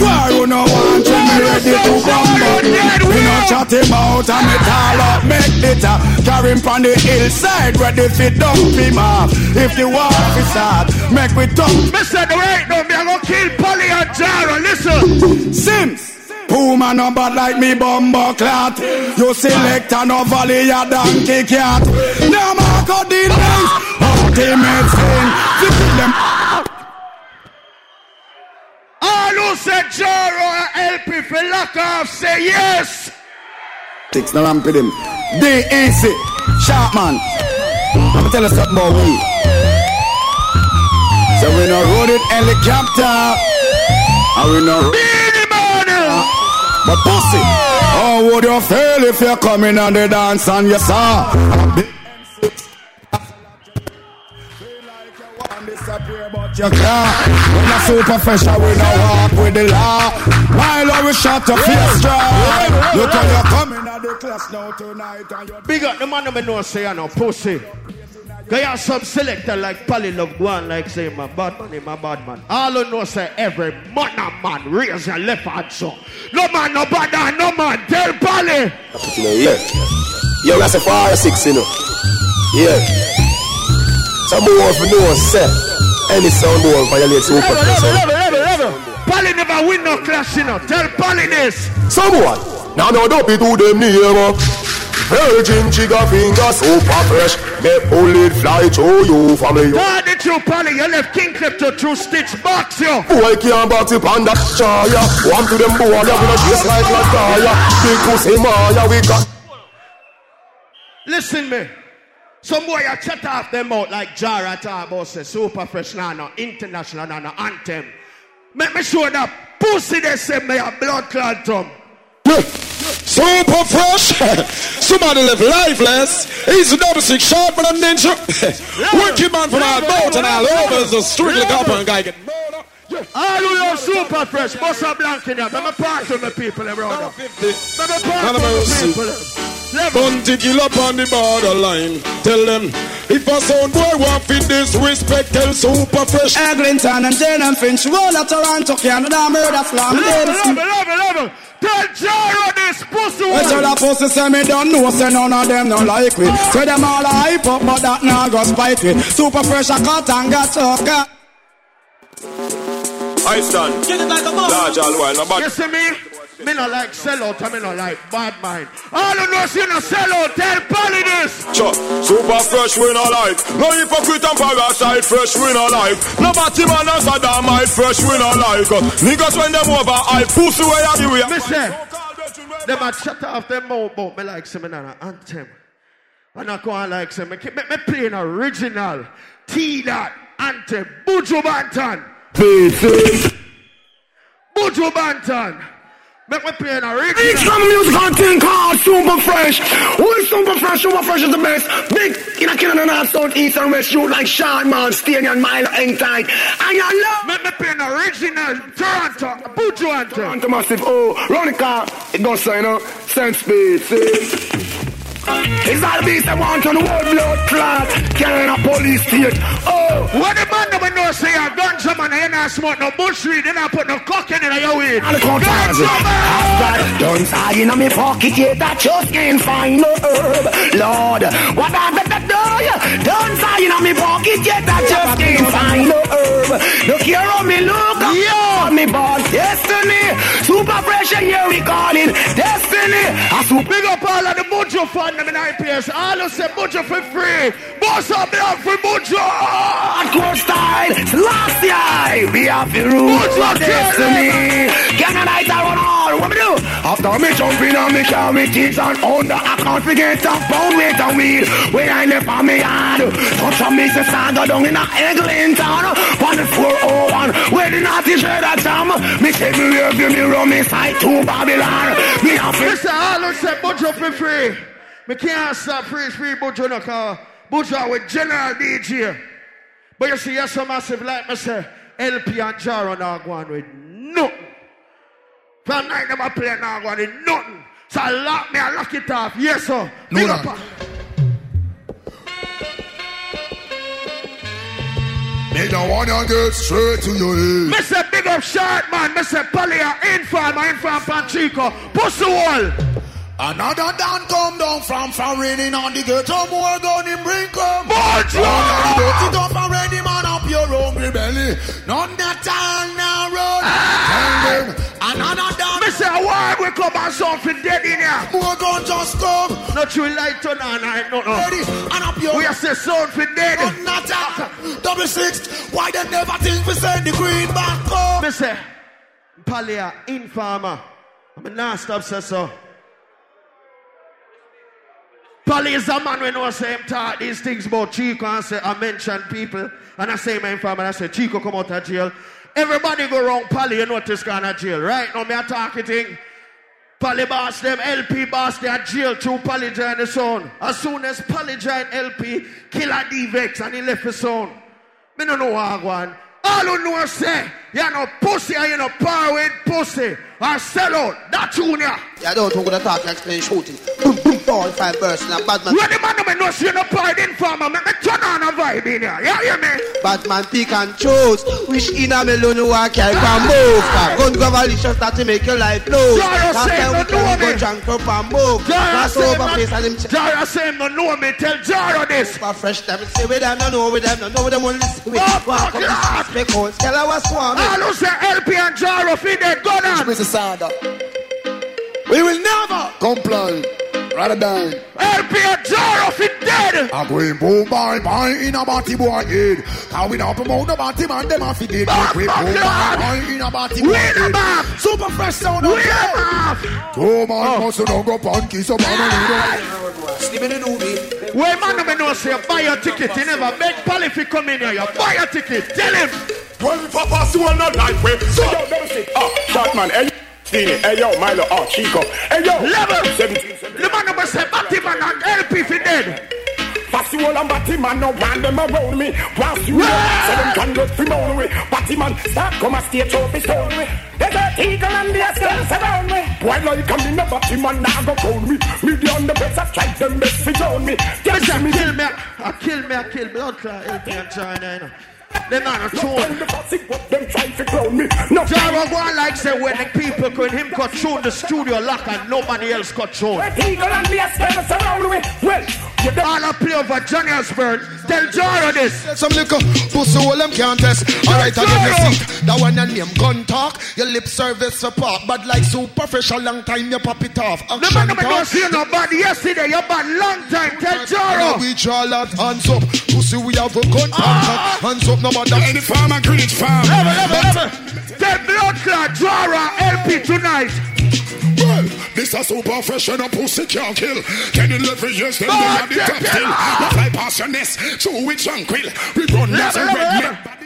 Why you no want to me ready to bumble? We no chat him out and me tall up make it up. Carry him on the hillside ready fi dump him off. If the war fi start, make we dump. Me said right now, me a go kill Polly and Jaro. Listen. Sims. Puma no bad like me bumbo clat. You select a no valley a donkey cat. Now Marco the nice ultimate sin. To kill them. All who said Jaro and LP for lock off, say yes. Six, no with him. D easy, sharp man. Me tell you something about we. So we no road it helicopter, and we no. But pussy, how would you feel if you're coming on the dance and you saw? But you can't. When a super fresh, I will not walk with the law. While we shot your face dry. Look how you're coming at the class now tonight. And you Big up the man that know say I know pussy. They have some selector like Polly Love one like say my bad man, my bad man. All who know say every man a man raise your left hand so. No man no bad and no man tell Polly. You know, yeah. Yo, that's a fire six, you know. Yeah. Some more for no say. Any sound will violate super Level, level, level, level, level. Polly never win no clash, you know. Tell Polly this. Someone. Now, no, don't be to them near. Virgin chicken finger super fresh. Make bullet fly through you family. God, the true Polly, you left King Klepto true stitch box, yo. Boy can't box it on that chaya. One to them boy, you know just like Lataya. Big pussy Maya, we got. Listen me. Some boy a chat off them out like Jara say super fresh now no international now no anthem. Make me sure that pussy they say me a blood clot tongue. Super fresh. (laughs) Somebody live lifeless. He's six shot but a ninja. (laughs) Wicked man from our boat and all over is a strictly copper and guy get All who love super fresh, bust a blank in here. Let me part with my people around. Let me part with my people. Bunty kill up on the borderline. Tell them if a sound boy want fit disrespect, tell super fresh. Eglinton and Jane and Finch, roll out Toronto, Canada, murder slam. Level, level, level, level. Tell Jaro this pussy I tell one. a pussy say me don't know, say none of them don't like me. Say them all a hype up, but that now go spite me. Super fresh, I cut and got choker. I stand. Get it like a Large all while, no bad. You see me? Me not like sellout, and me not like bad mind. All who know see no sellout, tell Polly this. Super fresh we no like. No hypocrite and parasite fresh we no like. No batty man and Saddamite fresh we no like. Niggas when them over I pussy where you be we. Me say, them a shut off them mouth about me like some an anthem. And I go on like some, me, me, me play an original T-Dot anthem. Buju Banton. Buju Banton. Make me play an original. It's from a musical thing called Super Fresh. Who is Super Fresh? Super Fresh is the best. Big in a Canada, North, South, East, and West. Shoot like Sean Man, Stadium, Mile, Hang Tight. And you love. Make me play an original Toronto. Buju Ante. Toronto Massive. Oh, the car. It goes you know. Send speed. See? It's all the beast that want on the world blood clot. Carrying a police state. Oh. What the man never know say a ganja man ain't not smoke no bush weed, they not put no cock in it your weed. All the contrast. Don't tie in my pocket yet, that just can't find no herb. Lord, what I better do? Don't tie in my pocket yet, that just can't find no herb. Look here on me, look. Yo, me boss, destiny. Super and here we call it destiny. I super Big up all of the Buju fan them in IPS. All who say Buju for free. Boss up up for Buju. hardcore style. Last year, we have the roots of destiny. Can I night around all? What me do? After me jumping on me car, me teeth and under, I can't forget to pound weight and weed. When I left on me yard, touch on me say saga down in a Eglinton. On the 401, where the naughty shred at jam. Me take me view mirror, me side to Babylon. Me have to Listen, all who say Buju for free. Me can't stop free free Buju no car. Buju with general DJ. But you see, you're so massive like me say, LP and Jaro now going with nothing. From night I play now going with nothing. So I lock me, I lock it off. Yes, sir. Big No, up. no. Me don't wanna get straight to your head. Me say big up short man. Me say Palia, Inform, Inform Panchico. Pussy wall. Another down come down from foreign on the ghetto more gun him bring come. March Run dirty up and ready man up your hungry belly. None that time now run. Tell them another down. Me say why we come and something dead in here. More gun just come. Not true light on and I no no. Ready and up your. We are say something dead. None that. Double six. Why they never think we send the green back up? Me say Palia, Informer. I'm not stop say so. Pali is a man when I say him talk these things about Chico and say I mention people and I say my family, I say Chico come out of jail. Everybody go wrong Pali, you notice gone to jail, right? Now me a talking thing. Boss them, LP boss they are jail through Pali join the son. As soon as Pali join LP, killer D-Vex and he left his son. Me no know how I on. All who know say, you no pussy you no power with pussy. Or sell out. That ya. Yeah, don't talk with talk, explain shooting. Boom, boom, four, five bursts, and a bad man. When the man me know say you no power in farmer, make me turn on a vibe in here. You hear me? Bad man pick and choose. Wish in a melon who I carry and ah. move. Gun revolution start to make your life low. Last say time we me. gun junk up and move. Cross say over face and him Jara say no know me. Tell Jara this. Super fresh them say with them, no know with them, no know with them, only listen with. Oh, Walk fuck up yeah. and speak out. Oh, tell her what's wrong. All who say LP and Jara feed their gun on. Mr. Sada. We will never comply. Rather than LP and Jara feed dead. I go in boom bye bye in a body boy head. How we not promote the body man them off it. We Back, boom back, bye lad. in a body boy head. Super fresh sound We of the back. Two man oh. must not go punky so man Sleep in the doobie. When man me know say buy your ticket, you never beg Pali fi come in here. You buy your ticket. Tell him. Well, Papa, so I'm not like way. So, yo, never oh, shot man, hey, Steenie, hey, yo, Milo, oh, Chico, hey, yo, Level. 17, The man never say Batman and LP fi dead. Passwall and Batman, no one them around me. Pass you Yeah. so them can get free moan me. Batman, start come a stage trophy stone me. There's a eagle and the scales around me. Why like come in the Batman, now go call me. Me the on the best, I strike them best drown me. Just Listen, me kill me, I kill me, I kill me. Don't try LP and China, you know. They not a tune. them try to clone me. No, Jara go on like say when the people could him cut through the studio lock and nobody else cut through. eagle and the scales around me. Well, you don't All I play over Johnny Osbourne. Tell Jara this. Some little pussy hole them can't test. Alright, I give me seat. That one your name gun talk. Your lip service support. But like super fresh, a long time you pop it off. The Action man never talk. don't see no bad yesterday. You bad long time. Tell Jara. We draw lot hands up. Pussy we have a gun Ah. contact. Hands up, no matter any farm and Greenwich farm. Level, level, level. Tell blood clot Jara LP tonight. Well, this a super fresh and a pussy can't kill. Ten eleven years, then they are the top check still. out. No fly past your nest, so we tranquil. We run as a Level, level, red man.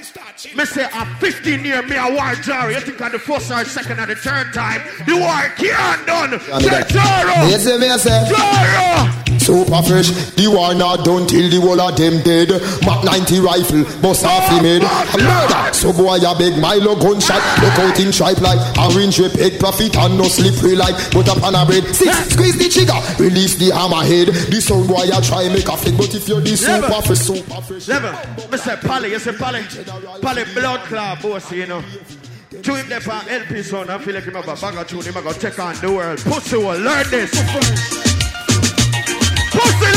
Me say a 15 year me a war jar. You think on the first or second or the third time, the war can't done. Say Jaro. You see me I say? Jaro. Super fresh, the war not done till the whole of them dead. Mac 90 rifle, bust off the made. A murder, so boy a beg Milo gunshot. Look out in stripe like orange with egg profit and no slippery like put up on a bread. Six, squeeze the trigger, release the hammerhead. The sound boy a try make a flick, but if you're the Level. super fresh, super fresh. Level. Me say Polly, you say Polly. Polly blood clot boss, you know. To him there for LP son, I feel like him have a bag of tune, him a go take on the world. Pussy will learn this.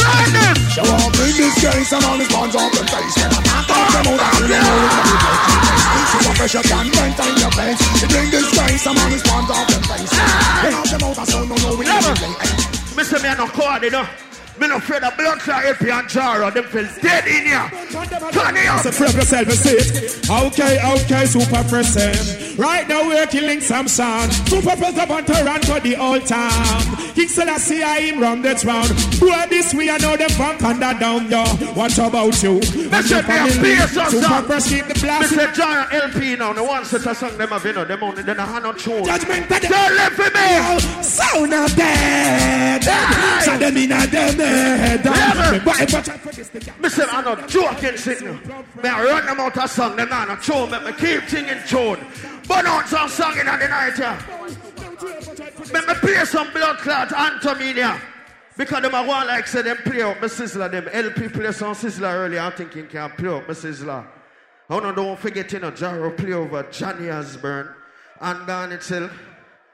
Pussy learn this. So I'll bring this case and all this bonds off the face. When I knock out them out, I'll know it's gonna be great. So fresh can vent in your face. You bring this case and all this bonds off the face. Out them out, I so no no we never play. Me say me a no card, you know. Me no afraid of blood clot LP and Jaro. Them feel dead in here. Turn it up. So yourself and say it. Okay, okay, super present. Right now we're killing some sound. Super present on Toronto, the old town. King Selassie, I him run the town. Boy, this we I know the funk under down, yo. What about you? Me say me a bass or Super keep the blast. say Jaro LP now. The one set a song them have, you know. Them only then a hand on tune. Judgment that Don't let for me. Sound of dead. So them in a them head. Level. But if I try for this, the Me say I'm not joking sitting. Me I run them out of song. Them not a tune. Me me keep singing tune. But out some song in the night here. Me me play some blood clot Antominia. Because them a want like say them play out me Sizzla them LP play some Sizzla earlier. I'm thinking can play out me Sizzla. Oh no, don't forget you know Jaro play over Johnny Osbourne and down itself.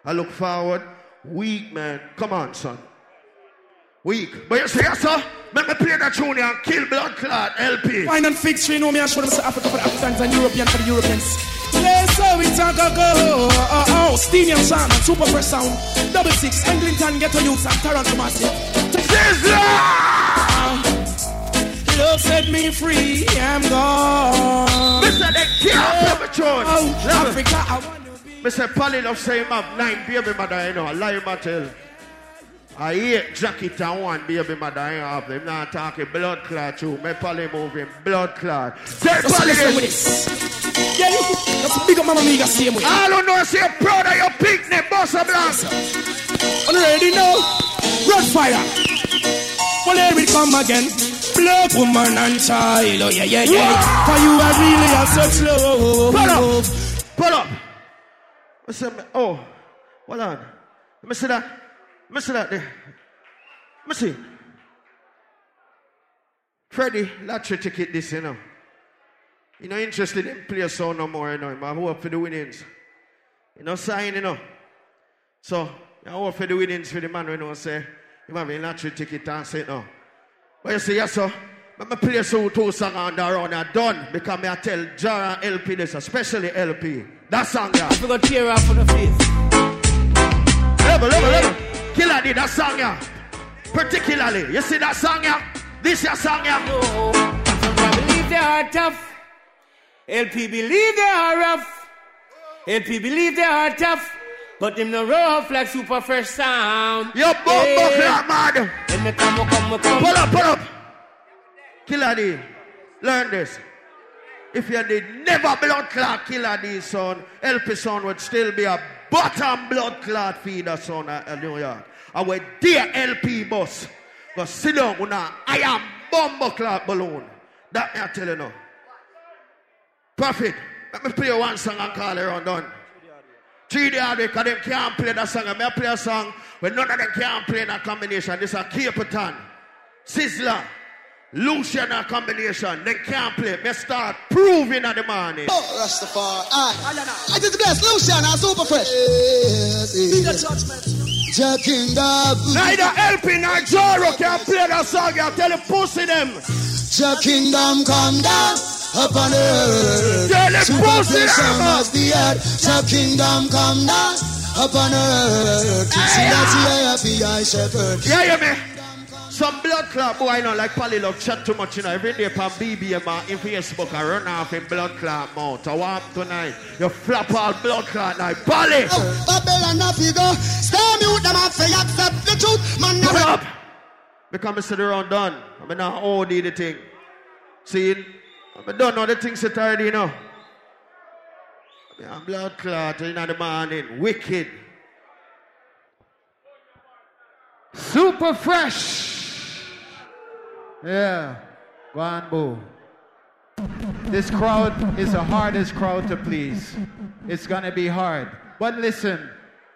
I look forward. Weak man. Come on, son. Weak. But you see, yes, sir? Let me play that tune and kill blood clot LP. Fine and fix, you know me, I show them say Africa for the Africans and European for the Europeans. Yes, so we talk a go. Oh, oh, oh Stadium Sound, Super Press Sound, Double Six, Eglinton, Ghetto Youths, and Toronto Massive. Love set me free, I'm gone. Mr. They can't play the. Oh. Africa, I want to be. Mr. Polly love say have nine baby mother, you know. I lie tell. I hate jacket and one baby mother, I have them. Not talking blood clot too. Me Polly moving blood clot. Say Let's Polly this. this. Yeah, that's big up Mama Miga same way. I don't know say you're proud of your picnic, boss of black. Already know, road fire. Well, here we come again. Blood woman and child, oh yeah, yeah, yeah. For you are really are such love. Pull up. Pull up. What's up? oh, hold on. Let me see that. See that there. Let me see. Freddie, lottery ticket this, you know. You know, interested in play sound no more, you know. I hope for the winnings. You know, sign, you know. So, I hope for the winnings for the man, you know, say, you have a lottery ticket and say no. But you say, yes, sir. But me play so two songs on the round are done because me I tell Jara LP this, especially LP. That song, yeah. I forgot tear off for the face. Level, level, level. Killer did that song, yeah. Particularly, you see that song, yeah. This your song, yeah. believe they are tough. LP believe they are rough. LP believe they are tough. But them no rough like super fresh sound. Yo, bumbo clap, man. Let me come, come, come. Pull up, pull up. Killer D, learn this. If you did never blood clot Killer D son, LP son would still be a bottom blood clot feeder son at uh, uh, New York. With dear LP boss, go sit down with a iron bomber clot balloon. That I tell you now. Prophet, let me play one song and call it around done. Three day hard because them can't play that song. And me play a song when none of them can't play in a combination. This is a Capleton, Sizzla, Luciano combination. They can't play. Me start proving at the morning. Oh, Rastafari. Ah. I just bless Lucian and Super Fresh. Jah Kingdom. Neither LP nor Joro can play that song. I tell you, pussy them. Jah Kingdom come down upon earth. Tell them Super pussy Fresh them. as the earth. Jah Kingdom come down upon earth. See that ah. happy I shepherd. Yeah, yeah, me. Some blood clot boy, you know, like Polly love chat too much, you know. Every day from BBM uh, in Facebook, I run off in blood clot mouth. I want tonight. You flap all blood clot like Polly. Babylon a figure. Stay mute them and say accept the truth. Man, never. up. Because I sit around done. I'm not OD the thing. See, I'm done all the things that already, you know. Yeah, blood clot in the morning. Wicked. Super fresh. Yeah. Boo. This crowd is the hardest crowd to please. It's gonna be hard. But listen,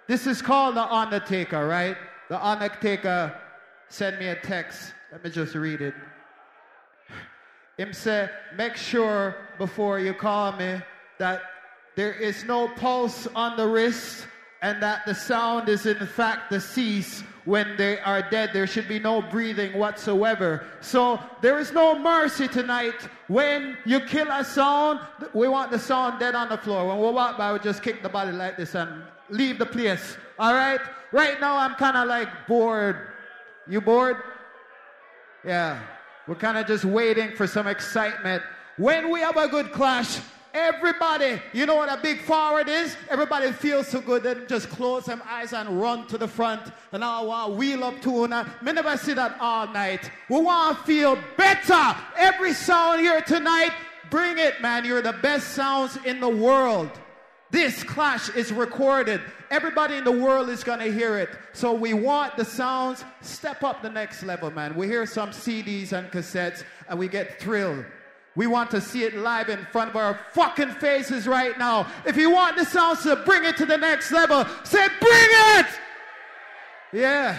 this is called the Undertaker, right? The Undertaker sent me a text. Let me just read it. Him say, make sure before you call me that there is no pulse on the wrist and that the sound is in fact the cease when they are dead. There should be no breathing whatsoever. So there is no mercy tonight. When you kill a sound, we want the sound dead on the floor. When we walk by, we just kick the body like this and leave the place. All right? Right now, I'm kind of like bored. You bored? Yeah. We're kind of just waiting for some excitement. When we have a good clash, everybody, you know what a big forward is? Everybody feels so good, they just close them eyes and run to the front. And I want wheel up to una. Me never see that all night. We want to feel better. Every sound here tonight, bring it, man. You're the best sounds in the world. This clash is recorded. Everybody in the world is going to hear it. So we want the sounds step up the next level, man. We hear some CDs and cassettes and we get thrilled. We want to see it live in front of our fucking faces right now. If you want the sounds to bring it to the next level, say, bring it! Yeah,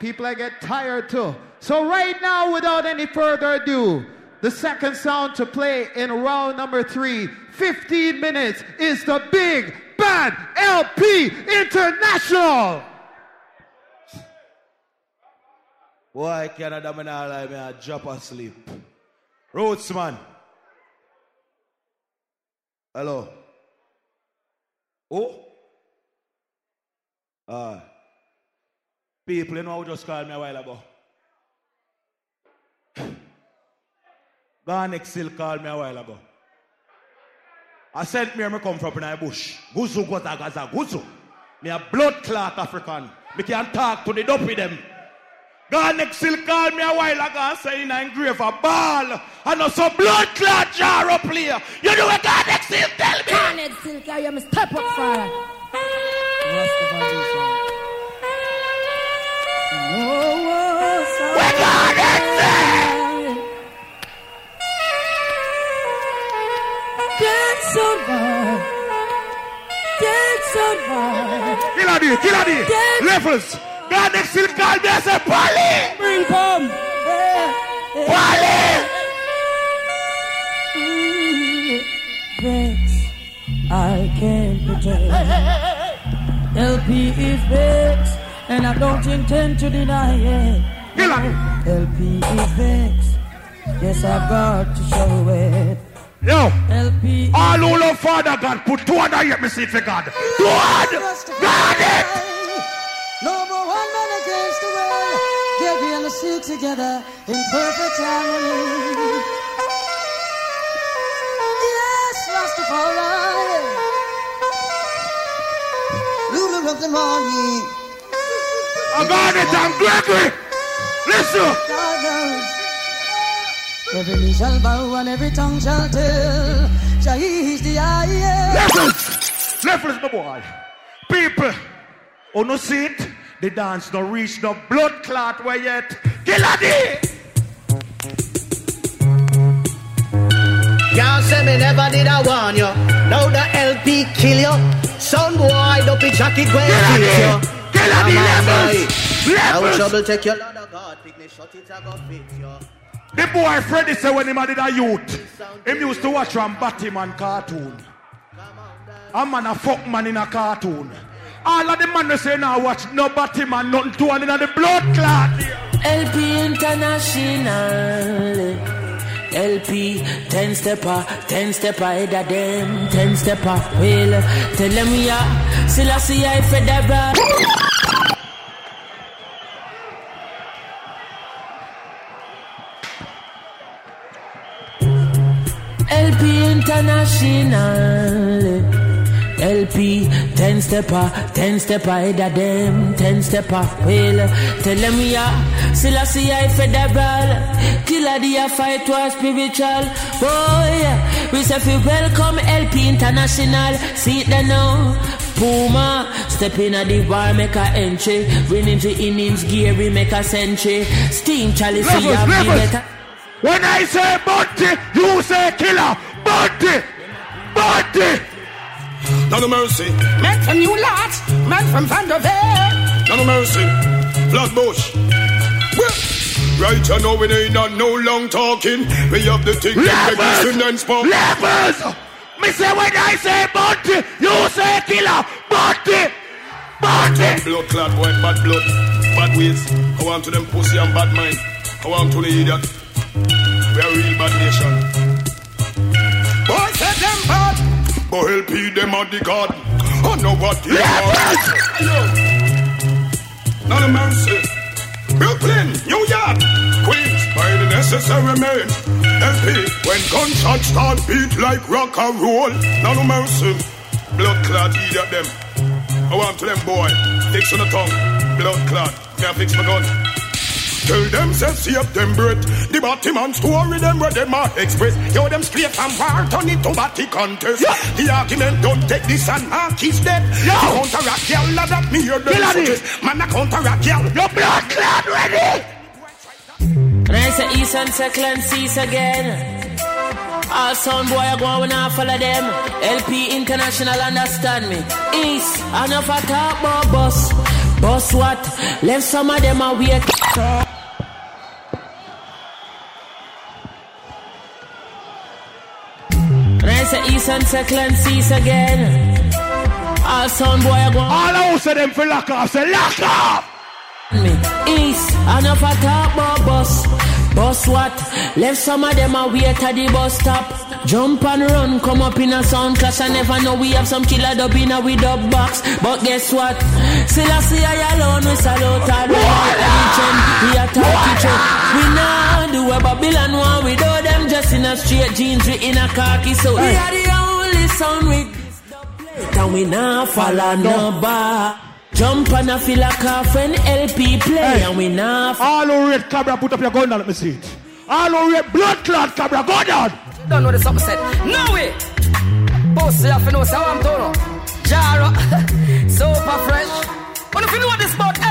people I get tired too. So right now, without any further ado, the second sound to play in round number three, 15 minutes, is the Big Bad LP International. Boy, Canada, man, I drop asleep. Roots, man. Hello. Oh? Ah. people, you know who just called me a while ago. Garnett Silk called me a while ago. I sent me, me come from in the bush. Guzu gota gaza guzu. Me a blood clot African. Me can talk to the dopey them. Garnett Silk called me a while ago and say in a grave a ball. And also blood clot jar player. You know what Garnett Silk tell me? Garnett Silk carry me step up for We got Dance on fire. Dance on fire. Killadi, Killadi, levels. Garnick still called me and say, Polly. Bring come. Polly. Vex, I can't pretend. LP is vexed, and I don't intend to deny it. LP is vexed. Yes, I've got to show it. Yo, LP all who love Father God, put two under here, me see for God. God, God it. The seal together in perfect harmony. Yes, Rastafari. Ruler of the morning. Got it, I'm Gregory. Listen. Every knee shall bow and every tongue shall tell. Jah is the highest. Levels, levels, my boy. People, who no see it, the dance no reach no blood clot where yet. Killadi. Can't say me never did I warn you. Now the LP kill you. Son boy, don't be jacket when kill you. Kill the on, levels. Now trouble take your Lord of God. Pick me shut it, I go fit you. The boy Freddy said when he did a youth, him used to watch from Batman cartoon. A man a fuck man in a cartoon. All of the man they say now watch no man nothing to one in the blood clot. LP International. LP, ten stepper, ten stepper, head of them, ten stepper. Well, tell them are, still I see I federal. LP International. LP, ten stepper, ten stepper of them, ten stepper. Well, tell them we are still I see I federal. Killer the fight was spiritual. Boy, we say we welcome LP International. See it there now. Oh. Puma, step in at the bar, make a entry. Winning the innings, gear, we make a century. Steam chalice, we have better. When I say Bunty, you say killer. Bunty! Bunty! None no mercy. Man from New Lot, man from Vanderbilt. None no mercy. Flatbush. Right you know we ain't not no long talking. We have the thing that Levels! listen and spoke. Levels! Me say when I say Bunty, you say killer. Bunty! Bunty! Blood clot boy, bad blood, bad ways. I want to them pussy and bad mind. I want to the idiot. We are real bad nation. But LP them are the god. Oh, I know what they are. None of mercy. Brooklyn, New York, Queens, by the necessary means. LP, when gunshots start beat like rock and roll. None of mercy. Blood clot idiot them. I want to them boy, fix on the tongue, blood clot, can't fix my gun. Tell them say save them breath. The batty man story them where them are express. Yo them straight from war turn it to batty contest. The argument don't take this and mark his dead. Yo. The counteract y'all that me hear them Kill it. suggest. Man a counteract y'all. Your blood clot ready! And I say East and Second Seas again. All sound boy I go on when I follow them. LP International understand me. East, enough I talk about boss. Boss what? Left some of them a wait. And I East and Second Seas again. All sound boy I go. All house of them for lock off, say lock off! Me. East, enough I talk about bus. Bus what? Left some of them a wait at the bus stop. Jump and run, come up in a sound class. I never know we have some killer dub in a we dub box. But guess what? Still I see I alone, we salute the kitchen. We are talk kitchen. We know do a Babylon one without them just in a straight jeans, we in a khaki suit. We are the only sound with. And we not follow no bar. Jump and I feel like a friend LP play Hey. and we not All who rate Cabra, put up your gun down, let me see it. All who rate blood clot Cabra, go down! Don't know the something said. No way. Boss, you have to know, so I'm told. Jaro, (laughs) super fresh. But if you know this about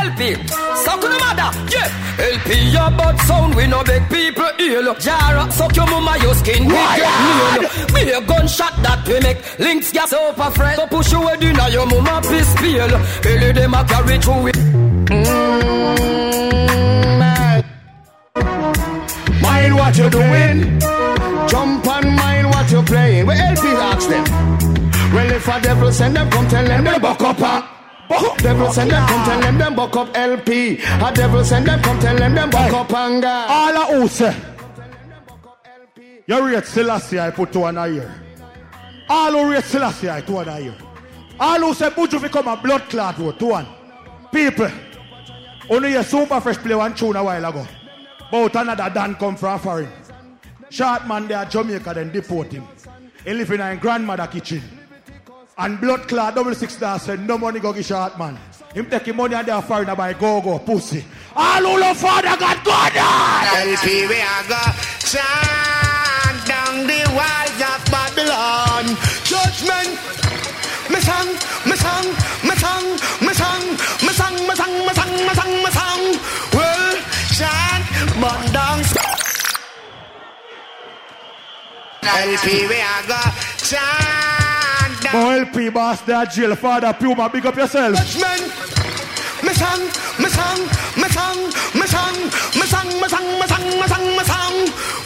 LP, suck no matter, yeah. LP, your bad sound, we no beg people ill. Jaro, suck your mama, your skin, we get meal. Me a gunshot that we make, links get super fresh. So push you head in a your mama piss peel. Belly them a carry through it. Mind what you're doing. Jump and mind what you're playing. Where LP ask them. Well, if a devil send them, come tell them they buck up. ah. Devil send them, come tell them them buck up LP. A devil send them, come tell them them buck up and God. All of who say, you rate Selassie, I put two and a year. All who rate Selassie, I two and a year. All who say Buju become a blood clot two one. People, only a super fresh play one tune a while ago. But another Dan come from foreign. Short man there Jamaica, then deport him. He live in a grandmother kitchen. And blood clot double six dollars said no money go give short man. Him take money and they are foreign buy go go pussy. All who love father God go! LP, we are go chant down the walls of Babylon. Judgment. Me song, me song, me song, me song, me song, me song, me song, me song, me song. Well, chant, burn down. LP, we are go chant down. Boy, LP boss, that jail father Puma, big up yourself. Judgment. Me song, me song, me song, me song, me song, me song, me song, me song, me song.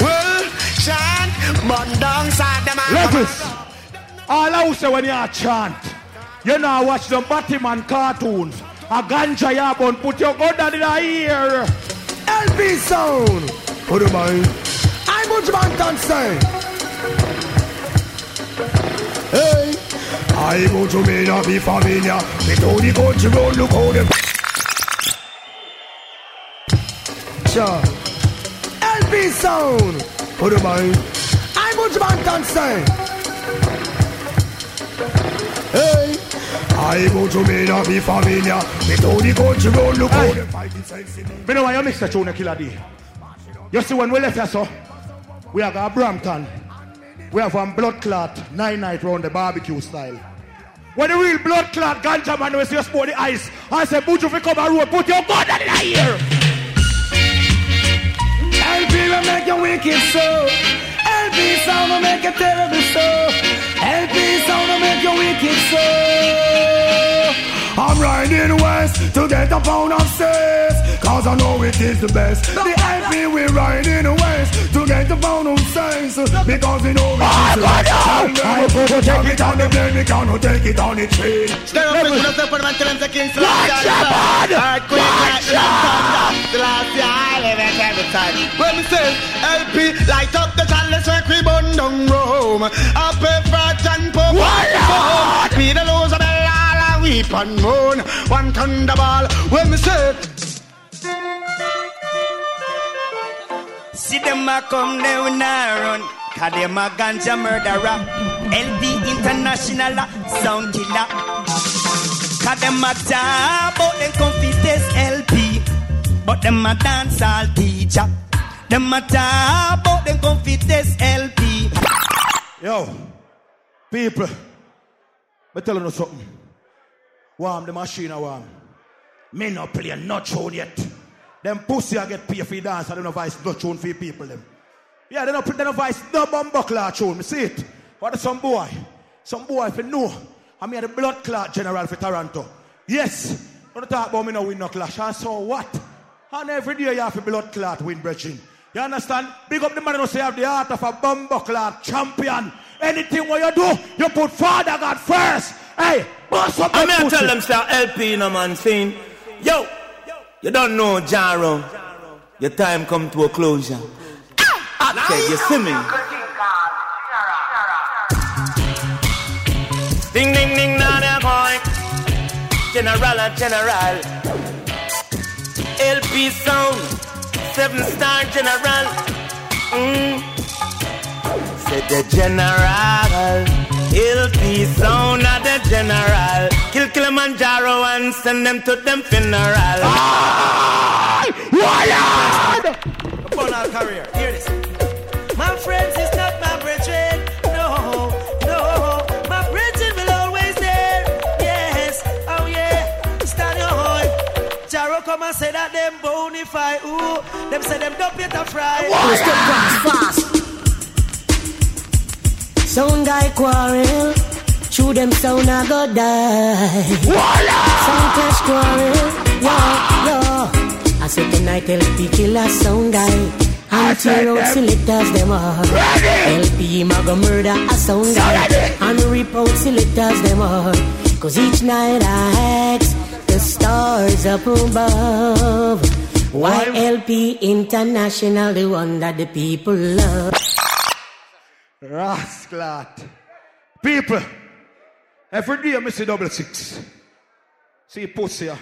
Well, chant, burn down Saddam. Levels. All I say when you chant, you know I watch the Batman cartoons. A ganja ya bun, put your gun down in the ear. LP sound. Put it on. I'm Buju Banton say. I go to not be familiar. Me to the country road, look how them. Sure. LP sound. Put it on. I'm Buju Banton say. Hey, I go to now be familiar. Me to the country road look how them me. Know why you mix the tune Killer D. You see when we left here, so we have got Brampton. We have one blood clot, nine night round the barbecue style. When the real blood clot ganja man see us pour the ice, I say, Buju, if you come a road, put your gun in the ear. LP will make you wicked so. LP sound will make you terrible so. LP sound will make you wicked so. I'm riding west to get a pound of cess Cause I know it is the best. The LP we riding west to get the pound of cess Because we know it is the best I to take it on the plane, we cannot take it on the train Stay up and put up for the man the king Watch your bad! Earthquake, Watch lightning, thunder Selassie, I live at every time. When me say LP, light up the chalice Where we burn down Rome. Up a frat and pop Me the lose a bell all a weep and moan. One thunderball When me say See them a come, will not run. Cause them a ganja murderer. LP international sound killer. Cause them a talk about them confidence LP. But them a dance all teacher. Them a talk about them confidence LP. Yo, people, me tell you something. Warm the machine a warm. Me no play no tune yet. Them pussy I get paid for dance. I don't know voice no tune for people them. Yeah, they don't they don't voice no bumbo clot tune. See it. What is some boy? Some boy if you know. I'm here the blood clot general for Toronto. Yes. Don't talk about me no win no clash. And so what? And every day you have a blood clot win brethren. You understand? Big up the man who say have the heart of a bumbo clot champion. Anything what you do, you put Father God first. Hey, bust up I mean, I tell them, start LP, no man, saying, yo, you don't know, Jaro, your time come to a closure. I said, you see me? Ding, ding, ding, now they're going. General, a general. LP sound, seven star general. Mm. Said the general. LP sound of the general. Kill Killamanjaro and send them to them funeral. Ah! Wild! Upon our career, hear this. My friends is not my brethren. No, no. My brethren will always there. Yes, oh yeah. Stand your hold. Jaro come and say that them bonify. Ooh, them say them don't get a fry. fast. Sound guy quarrel. Shoot them sound I go die. Sound clash quarrel. Yo, yo. I said tonight LP killer sound tear out selectors them all. LP ma go murder a sound guy. And rip out selectors them all. Cause each night I ask the stars up above. Why LP International, the one that the people love? Rasclat. People, every day see double six. See pussy, ah.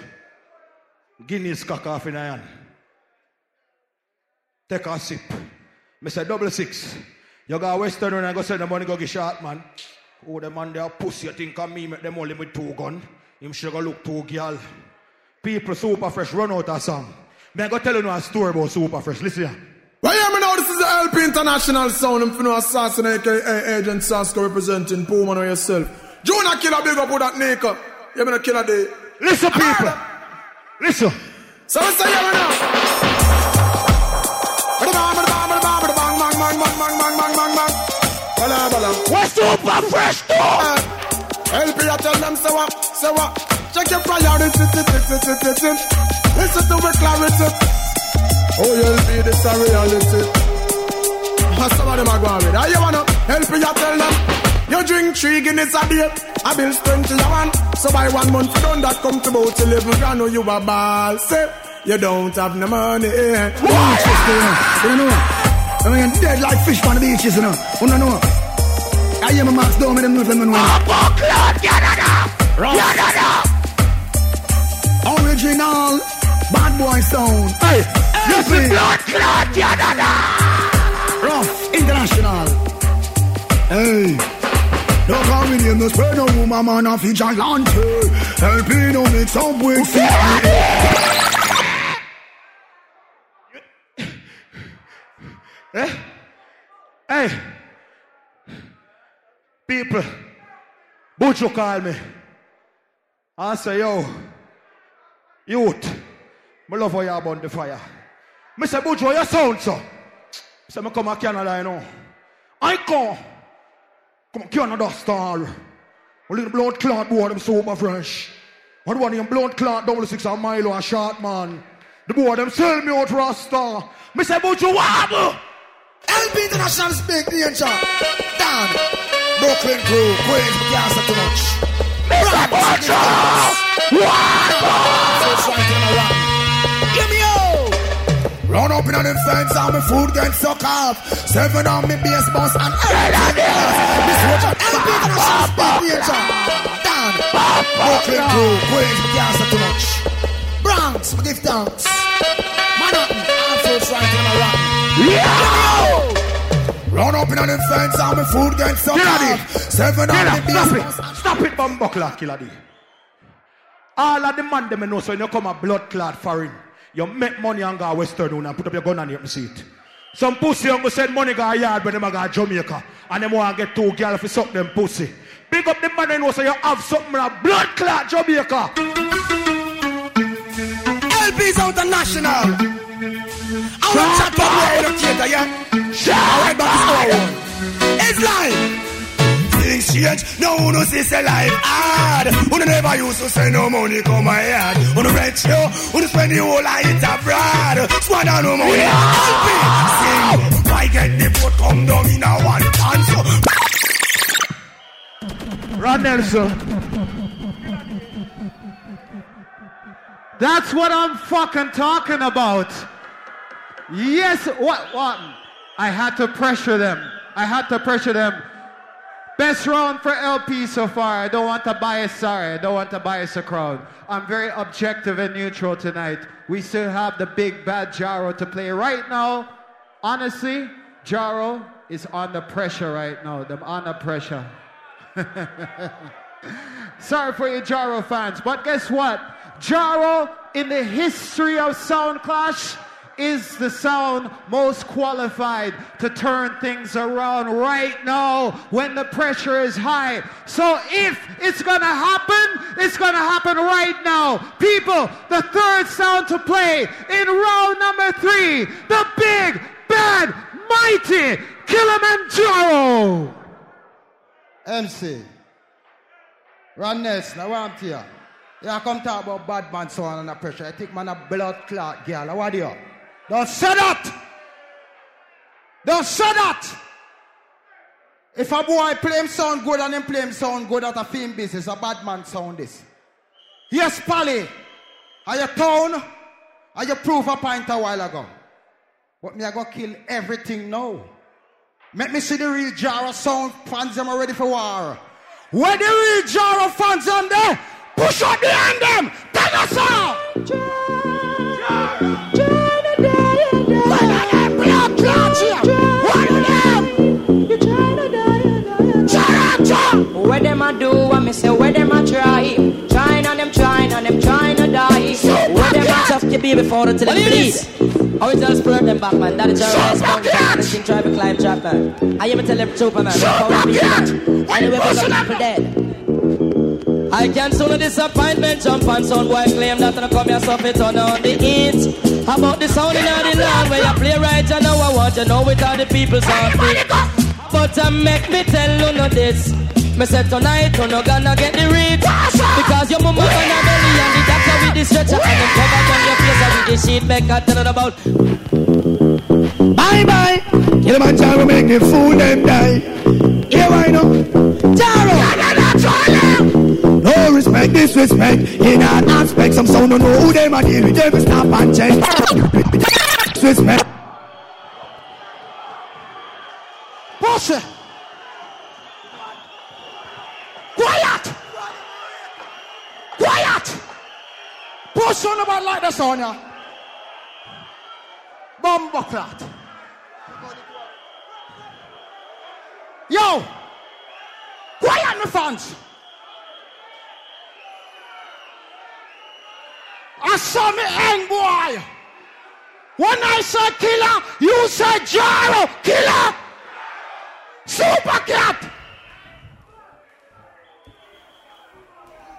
Guinness cock off in iron. Take a sip. Say double six. You go western and I go send the money go get shot, man. Oh, the man there pussy, you think of me, make them only with two gun. Him should go look two girl. People super fresh run out a song. Me I go tell you a story about super fresh. Listen here. Well, yeah, me know this is the LP International Sound. I'm finna assassinate aka Agent Sasco representing Puma or yourself. Jonah killer big up with that nigga. You mean a killer day. Listen, people. Listen. So let's say yeah, now. What's super fresh though? Eh, LP, I tell them, say what, say what. Check your priority, listen to the clarity. Oh, you LP, this a reality. And some of them are going with. How you wanna help me? I tell them. You drink three Guinness a day, I bill twenty a one. So by one month, you done that come to about eleven grand. Oh, you a ball, say you don't have no money. Why? You don't know. I mean, dead like fish on the beaches, you know. Oh, you don't know. I hear my marks down, me them know them know. Original bad boy sound. Hey, you see? blood clot, Rough international. Hey, don't call me name, no spread no woman man a vigilante. LP no mix up with CIA. Eh? Hey. People. Buju call me. I say, yo. Youth. Me love how you burn the fire. Me say, Buju, how you sound, so? Say, me come to Canada, you know. I come. Come Canada star. A little blood clot boy, them super fresh. What one of them blood clot double six a mile a short man. The boy them sell me out Rasta. Me say, Buju, wobble. LP International speak the answer. Dan. Brooklyn crew. Queens, say too much. Mr. Bojo! Give me out! Run up in on them fence and my food get suck off. Seven on me bass boss and everything else. This watch out. LP International speak the answer. Dan. Brooklyn crew. Queens, we can't say too much. Bronx, we give thanks. Manhattan, all folks right in a rock. Run up in on them fence and my food get suck out off. Seven on me it. boss. Stop it, bumbuckler, killer D. All of the man them know so when you come a blood clot foreign, you make money and go Western Union and put up your gun on your seat. Some pussy young send money go a yard when them go Jamaica and them want to get two girls for suck them pussy. Big up the man and know so you have something a blood clot Jamaica. LP's international. I want chat about the educator, yeah? To our one. It's live. Things change, no one knows it's alive hard. Who never used to say no money come my yard. Who rent you, who spend the whole night abroad. Squad on no money. LP, sing. Why get the boat come down in a one pan so Ron Nelson. That's what I'm fucking talking about. Yes, what, what? I had to pressure them. I had to pressure them. Best round for LP so far. I don't want to bias, sorry. I don't want to bias the crowd. I'm very objective and neutral tonight. We still have the big bad Jaro to play right now. Honestly, Jaro is under pressure right now. Them under pressure. (laughs) Sorry for you Jaro fans, but guess what? Jaro in the history of Sound Clash is the sound most qualified to turn things around right now when the pressure is high. So if it's gonna happen, it's gonna happen right now. People, the third sound to play in round number three, the big, bad, mighty Killamanjaro. MC. Ron Nelson, I want to hear. Yeah, come talk about bad man sound under pressure. I think man a blood clot girl. What do you? Don't say that! Don't say that! If a boy play him sound good and him play him sound good at a film business, a bad man sound this. Yes, Polly. Are you town? Are you proof a pint a while ago? But me I go kill everything now. Make me see the real Jara sound fans them are ready for war. Where the real Jara fans on there? Push up behind them! Take us out! Where them a do, I me say where them a try. Trying and them trying and them trying to die. Where them a tough your baby for to them bleed. Original splurt them back man, that is your response. This thing try to climb trap man. I even tell them Superman, power be man. Anyway, but some people dead. I can't soon a disappointment jump on sound boy claim that I come here suffer it on on the hit. How about the sound in the land where you play right and know I want you know it all the people sound. But I make me tell you no this. Me say tonight you no gonna get the reach Because your mama gonna belly and the doctor with the stretcher And them cover down your face and with the sheet make I tell it about Bye bye. Killamanjaro make the fool them die. Here I know. Jaro. No respect, disrespect. In an aspect, some sound don't know who them are deal with. Them stop and check. Disrespect. Pussy! Quiet! Quiet! On about like this on ya. Bumbo clot. Yo! Quiet my fans. I saw me end boy. When I said killer, you said Jaro. Killer. Super cat.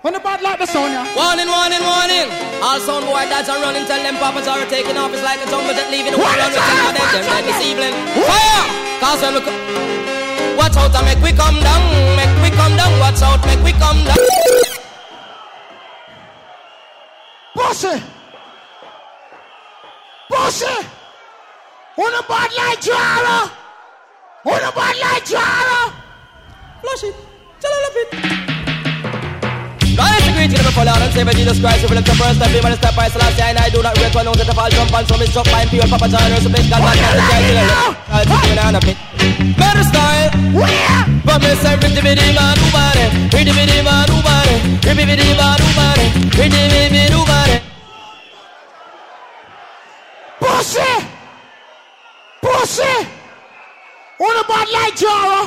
When the bad like the sound, yeah. Warning, warning, warning. All sound boy dads are running. Tell them papas are taking off. It's like a tumble jet leaving the world on return. Them, them, them this evening. Fire! Cause when we co- Watch out and make we come down. Make we come down. Watch out, make we come down. Bossy. Bossy. When the bad like Jaro. When the bad like Jaro. Flush it. Tell her a bit. God is the greeting of Lord and Savior Jesus Christ. If look the first time, my step by Celestia, and I do not wait one out to fall jump on some is drop by pure Papa John or some bitch. God, man, can't try to let I'll take you on a pit. Better style. But me say, pretty bitty man, who body, pretty bitty man, who body, pretty bitty man, who body, pretty bitty who body. Pussy! Pussy! On the bad like Jaro.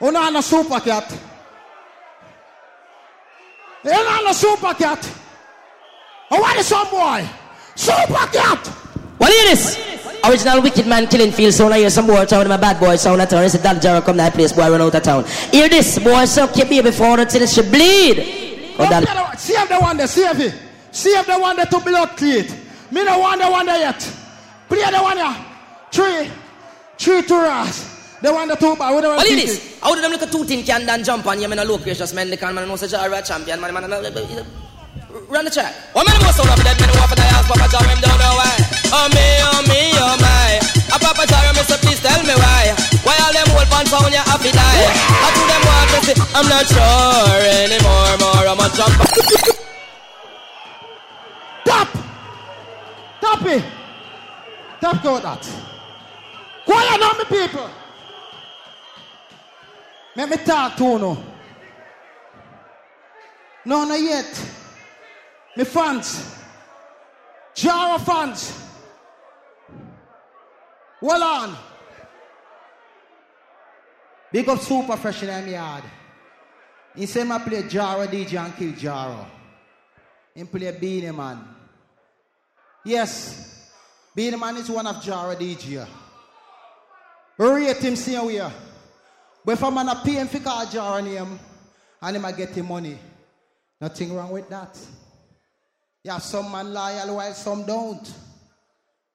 On a super cat. You not no super cat. Oh, I want some boy. Super cat. What is this? Original wicked man killing field sound. I hear some boy talking my bad boy sound. I tell a Dad Jaro come to that place. Boy run out of town. Hear this boy suck your baby for until she bleed. Oh, that. Okay, save the one there, save it. Save the one there to blood cleat. Me no want the one yet. Play the one there. Three. Three to us. The one that two bad. What What is this? How do them look at two tin can dan jump on you? Man, a low gracious man. They can man know such a champion. Man, man, run the track. What man was so up dead man who for the ass Papa Jar him don't know why. Oh me, oh me, oh my. A Papa Jar me say please tell me why. Why all them old pants on you happy die? I do them want to say I'm not sure anymore. More I'm a jump. Top. Top it. Top go that. Quiet now, me people. Let me talk to you. No, not yet. Me fans. Jara fans. Well on. Big up super fresh in them yard. He say I play Jara DJ and kill Jara. He play Beenie Man. Yes. Beenie Man is one of Jara DJ. Rate him same way. But if a man a pay him for call Jara name and him a get him money, nothing wrong with that. Have some man loyal while some don't.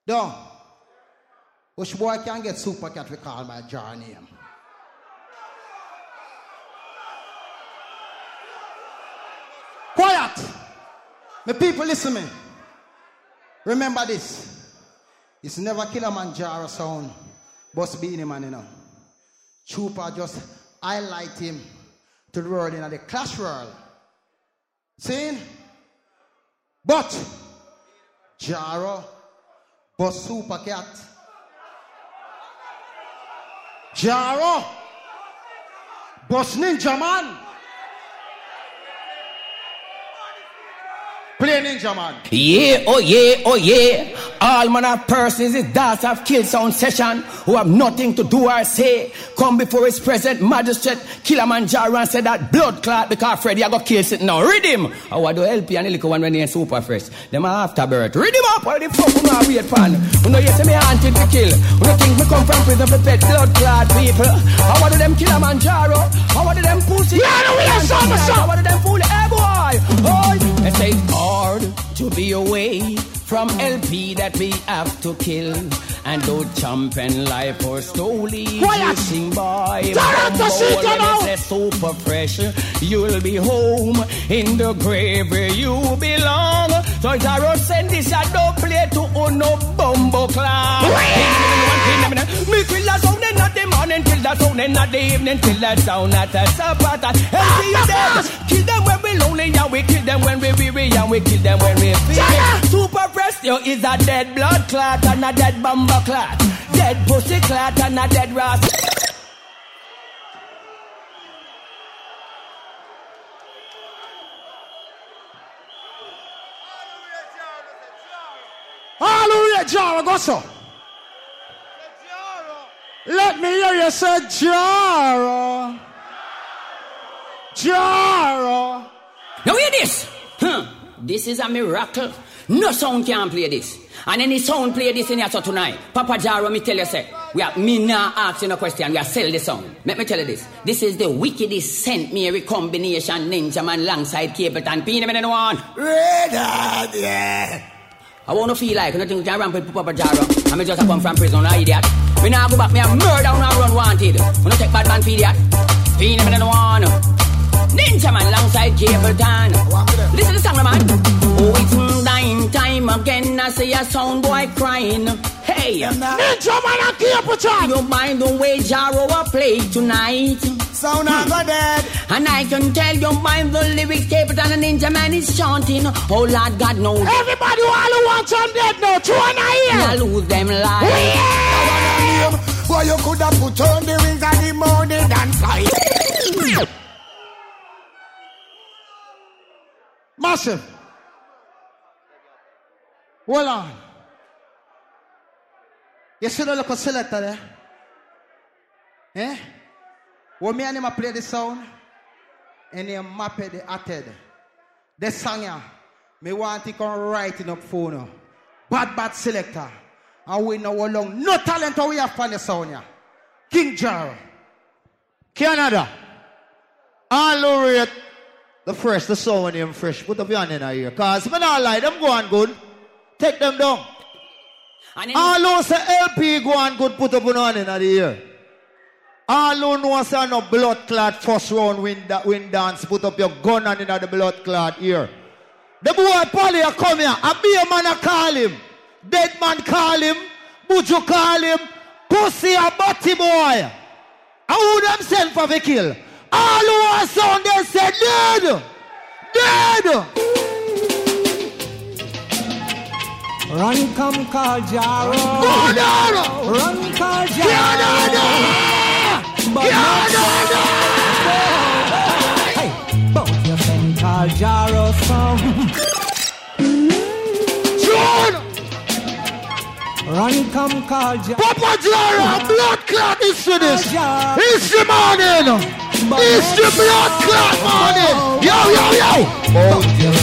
Don't. Which boy can get super cat we call my Jara name? Quiet. My people listen me. Remember this. It's never kill a man Killamanjaro sound. Boss Beenie Man, you Trooper just highlight him to the world in the clash world. See? But Jaro, Boss Super Cat. Jaro, Boss Ninja Man. Play Ninja Man. Yeah, oh yeah, oh yeah. All manner of persons is dance have kill sound session who have nothing to do or say. Come before his present magistrate, Killamanjaro and say that blood clot because Freddy I got kill sitting now. Read him. Oh, I want to help you and the little one when they super fresh. Them are afterbirth. Read him up. What the fuck you know wait pan? You know you say me hunted to kill. You know think me come from prison for pet blood clot people. How want them Killamanjaro? How want them pussy? Yeah, no, we are some, some. How want them fool? Hey boy. Oh, they say it's hard to be away from LP that we have to kill. And though champion life or slowly Quiet. sing boy, Direct the seat, you know. say super fresh. You'll be home in the grave where you belong. So Jaro send this a don't play to uno bumbo. Me kill the sound in the morning, kill the sound in the evening, kill the sound at the supper. And see you dead. Kill them when we lonely, and we kill them when we weary, and we kill them when we feel. Super fresh, is a dead blood clot and a dead bumbo clot. Dead pussy clot and a dead ras. Hallelujah, Jara, go so. Let me hear you say Jaro. Jaro. Now hear this. Huh. This is a miracle. No sound can play this. And any sound play this in here so tonight. Papa Jaro, me tell you say, we are me now asking a question, we are sell the song. Let me tell you this. This is the wickedest Saint Mary combination ninja man alongside Capleton. Peanut and one. Red yeah. I wanna feel like nothing can ramp with Papa Jaro. I'm just a come from prison, I idiot. Me now go back, me a murder and run wanted. Wanna take bad man for idiot. Peanut and one. Ninja man alongside Capleton. Listen to the song, man. Oh, it's time again. I see a sound boy crying. Hey, Ninja man and Capleton. You mind the way Jaro will play tonight? Sound of a dead. And I can tell you mind the lyrics Capleton and Ninja man is chanting. Oh Lord God knows. Everybody all who wants on dead now, two and a I here. lose them lives. Oh, boy, you could have put on the rings of the morning and fly. Massive. Hold on. You see the local selector there? Eh? When me and him play the sound, and he map it, the atted. The song me want to come right in up phone. Bad, bad selector. And we know how long. No talent we have for the sound. King Jar. Canada. All laureate. The fresh, the sound them fresh. Put your hand in here. Cause me I lie, them go on good. Take them down. All who say LP go on good, put up your hand in the ear. All who know say no blood clot first round win, da, win dance, put up your gun and in the blood clot ear. The boy Polly come here, a be a man a call him. Dead man call him, Buju call him, pussy a butty boy. And who them send for the kill? All who are sound they say dead. Dead. Run, come, call Jaro. Go down. Run, call Jaro. Canada. But Canada. Hey, both your friend call Jaro song. John. Run, come, call Jaro. Papa Jara, blood clot is this. It's the morning. It's the blood clot morning. Yo, yo, yo. Both your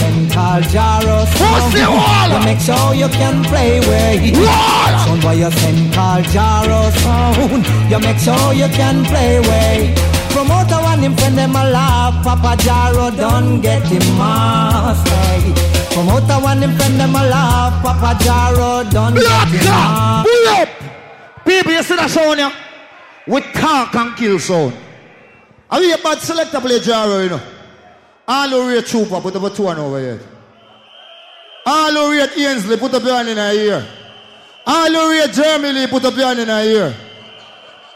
friend call Jaro song. Pussy wall. You make sure you can play where he Wall. Sound boy you send call Jaro sound. You make sure you can play where Promoter one him friend them a laugh. Papa Jaro done get him off. Hey. Promoter one him friend them a laugh. Papa Jaro done Blood get him clot. Pull up. People, you see that sound here? We talk and kill sound. Are we a bad selector play Jaro, you know? All who rate Trooper, put up a two and over here. All who rate Ainsley, put up your hand in a ear. All who rate Germany, put up your hand in a ear.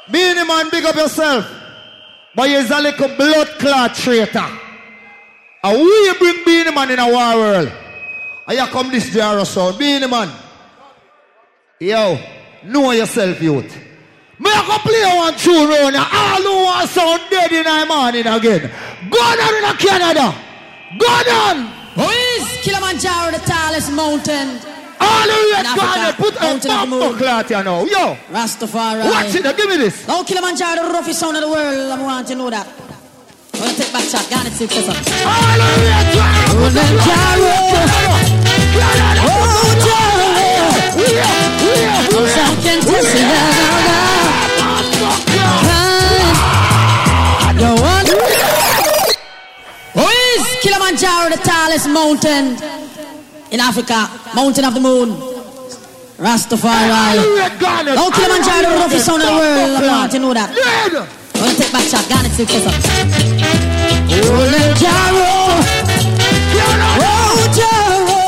Beenie Man, big up yourself. But you're a little blood clot traitor. And we bring Beenie Man in a war world. And you come this Jaro sound. Beenie Man. Yo, know yourself, youth. I go play one tune round. All who want sound dead in the morning again. Go down in Canada. Go down. Who is Kilimanjaro, the tallest mountain? All in yet gone put a mountain of the bumbo moon. clot here now. Yo. Rastafari. Watch it now, give me this. Oh, Killamanjaro, the roughest sound of the world. I want to know that. I'm gonna take back shot. Got it, six seconds. Something to see You Kilimanjaro, the tallest mountain in Africa? Mountain of the moon. Rastafari. Oh, Killamanjaro, the roughest sound of the world. I want you to know that. I'm gonna take back shot. Got it, six seconds. Killamanjaro. Oh, Jaro.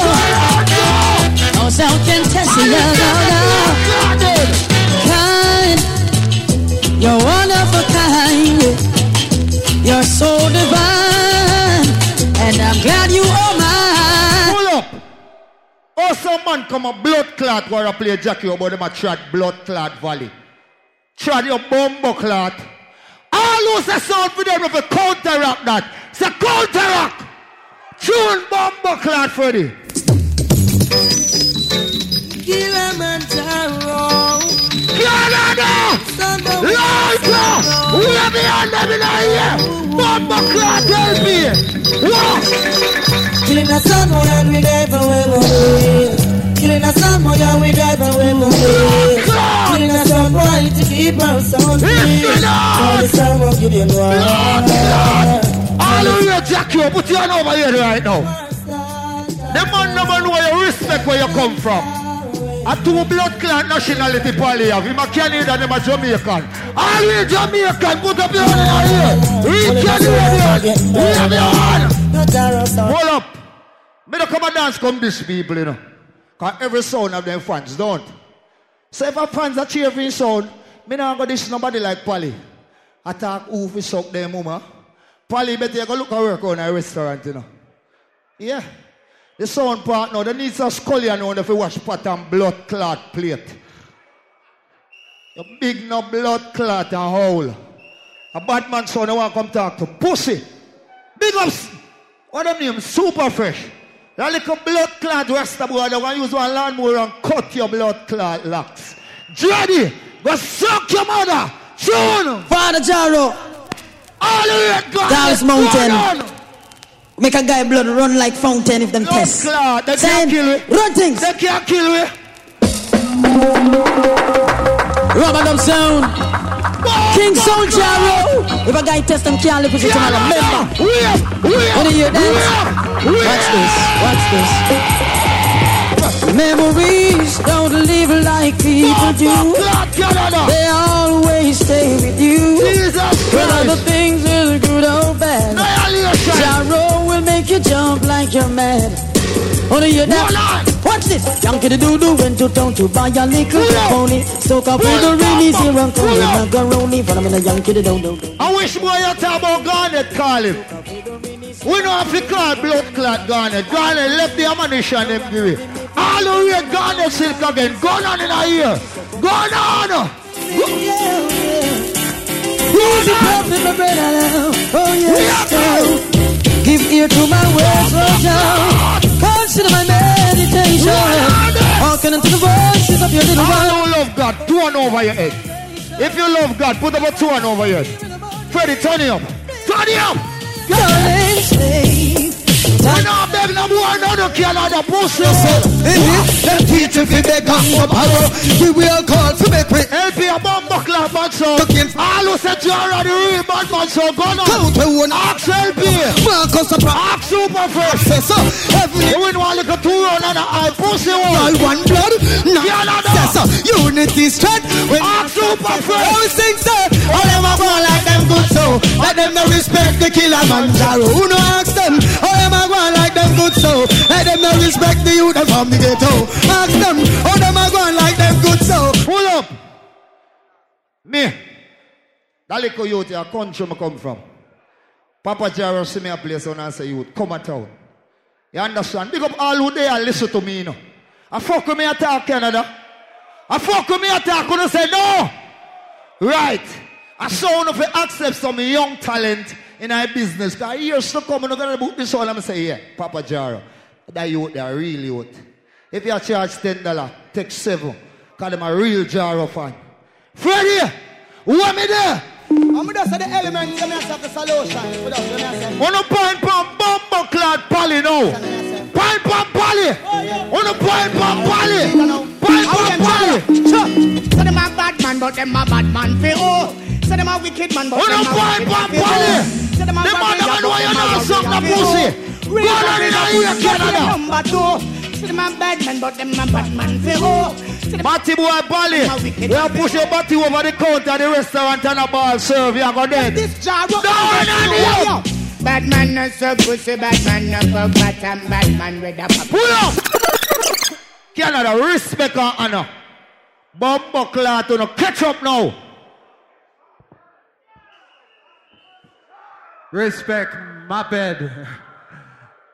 Oh, no sound can test you. Kind. You're one of a kind. You're so divine. I'm glad you are mine. Pull up. Oh, some man come a blood clot where I play Jackie about them a trad blood clot valley. Trad your bumbo clot. All who say sound for them if you counteract that. Say counteract. Tune bumbo clot Freddy. Killamanjaro. Son we are behind them in. Bomba clock tell me. What? Killing a sun, oh yeah, we away, boy. Killing a sun, oh yeah, we away, boy. Killing a boy, to keep our sound free. All the will give you one. Hallelujah, Jack, you put your hand over here right now. The man never know you respect where you come from. A two blood clan nationality probably have. Him a Canadian, him a Jamaican. All we Jamaican, put up your hand here. We Canadian. Your hand. Hold up. Me don't come and dance come this people, you know. Cause every sound of them fans don't. So if a fans are cheer for his sound, me not go this nobody like Polly. Attack who fi suck them mama. Polly better go look at work on a restaurant, you know. Yeah. The sound part now, they need some scullion on if you wash pot and blood clot plate. You big no blood clot and hole. A bad man son I want come talk to. Pussy. Big ups. What them name? Super fresh. That little blood clot rasta boy, they want to use one lawnmower and cut your blood clot locks. Jody, go suck your mother. Tune. Father Jaro. All the way, God. Dallas Mountain. Make a guy blood run like fountain if them Blood test. clot. They Saying, can't kill me. Run things. They can't kill me. Rubber dub sound. King Sound Jaro. If a guy test them can't live with it tomorrow. Remember. When you hear that? Watch this. Watch this. Memories don't live like people do. They always stay with you. Whether the things is good or bad. Jaro make you jump like you're mad. Wanna hear that? Watch this. Yankee the doo doo went to town to buy a little pony. Soak up with the rainy here and him macaroni. For I'm in a Yankee the doo doo. I wish boy you talk about Garnett call him. We don't have to call blood clot Garnett. Garnett left the ammunition them give it. All the way Garnett Silk again. Go on in a ear. Go on. Who's the prophet, my brother? Oh yes. Give ear to my words, oh Jah. Consider my meditation. Hearken unto the voices of your little I one. don't love God. Two one over your head. If you love God, put up a two one over your head. Freddie, turn it up. Turn it up. Darling, stay. Up, baby. No more, no, no, Canada. Pussy. Them teach you fi beg and go borrow. We will call make we LP a bomb buckler, man, so. All who said you are the real bad man, so go on. count we won. Ask LP. Marcus a pro. Ask Super Fresh. Say so. Heavenly. You win one little two run and I pussy one. All one blood. No. Canada. Say so. Unity strength. When Ask Super think so. All them a go like them good so. Let them no respect the killer man. Who no ask them? All them a go on like them good so. Let them no respect the youth from the ghetto. Ask them. All them a go on like them good so. Pull up. Me. That little youth here, country me come from. Papa Jaro see me a place when I say youth, come a town. You understand? Big up all who there and listen to me, you know. I fuck with me attack Canada. I fuck with me attack when I say no. Right. I saw one of the accept some young talent in our business. Cause years to come, I'm gonna book this all. I'm say, yeah, Papa Jaro. That youth, they are real youth. If you charge ten dollar, take seven. Cause them a real Jaro fan. Freddie, what me there? I'm just the elements, let me have the solution. Without let me have Wanna point pump bumbo clad pally now. Point pump pally. Oh, Wanna point pump pally. Point pump pally. So them a bad man, but them a bad man for oh. So them a wicked man, but Wanna them a wicked oh. pally. So them a Them man bad never man, know but you them a wicked for pussy. oh. Go on in here, Canada. Number two. So them a bad man, but them a bad man for oh. Batty boy we are push your batty over the counter, the restaurant and a bar serve. You are going dead. This jar Down on you. Bad man no so pussy, bad man no fuck bottom, bad man with a pop. Pull up. Canada, respect and honor. Bumbo clot, you know, catch up now. Respect Moped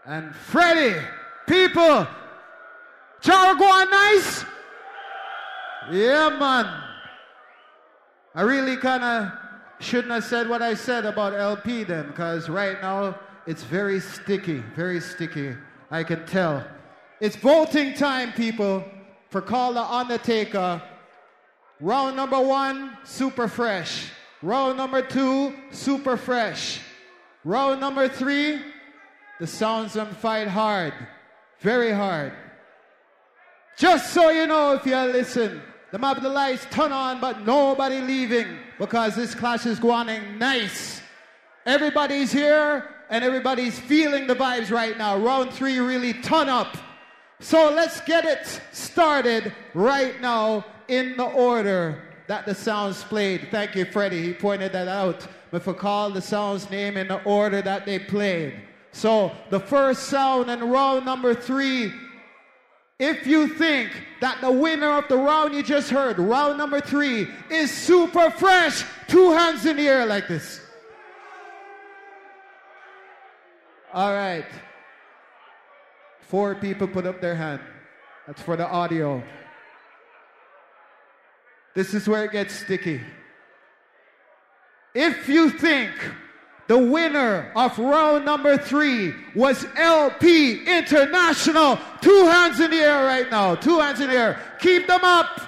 and Freddie. People, Jaraguan nice? Yeah, man. I really kind of shouldn't have said what I said about LP then, because right now it's very sticky, very sticky. I can tell. It's voting time, people, for Call the Undertaker. Round number one, super fresh. Round number two, super fresh. Round number three, the sounds them fight hard. Very hard. Just so you know, if you listen, the map of the lights turn on, but nobody leaving because this clash is going nice. Everybody's here and everybody's feeling the vibes right now. Round three really turn up. So let's get it started right now in the order that the sounds played. Thank you, Freddie. He pointed that out. But for call the sounds name in the order that they played. So the first sound in round number three. If you think that the winner of the round you just heard, round number three, is super fresh, two hands in the air like this. All right. Four people put up their hand. That's for the audio. This is where it gets sticky. If you think the winner of round number three was LP International, two hands in the air right now. Two hands in the air. Keep them up.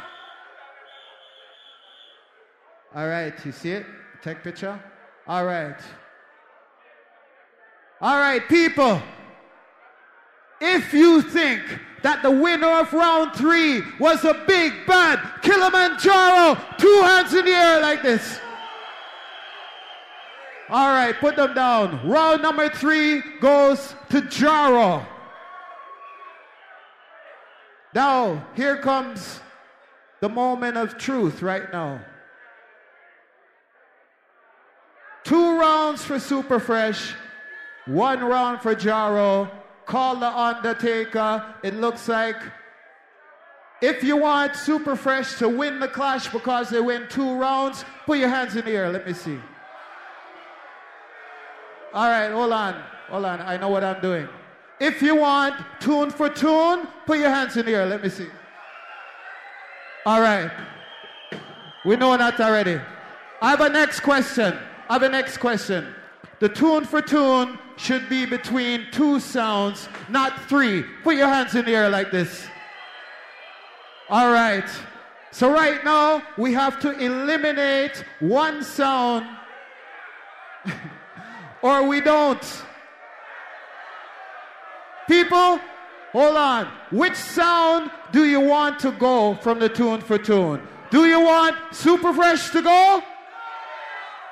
All right, you see it? Take picture. All right. All right, people. If you think that the winner of round three was a big bad Killamanjaro, two hands in the air like this. All right, put them down. Round number three goes to Jaro. Now, here comes the moment of truth right now. Two rounds for Super Fresh, one round for Jaro. Call the Undertaker. It looks like if you want Super Fresh to win the clash because they win two rounds, put your hands in the air. Let me see. All right, hold on. Hold on. I know what I'm doing. If you want tune for tune, put your hands in the air. Let me see. All right. We know that already. I have a next question. I have a next question. The tune for tune should be between two sounds, not three. Put your hands in the air like this. All right. So right now we have to eliminate one sound (laughs) or we don't. People, hold on. Which sound do you want to go from the tune for tune? Do you want Super Fresh to go?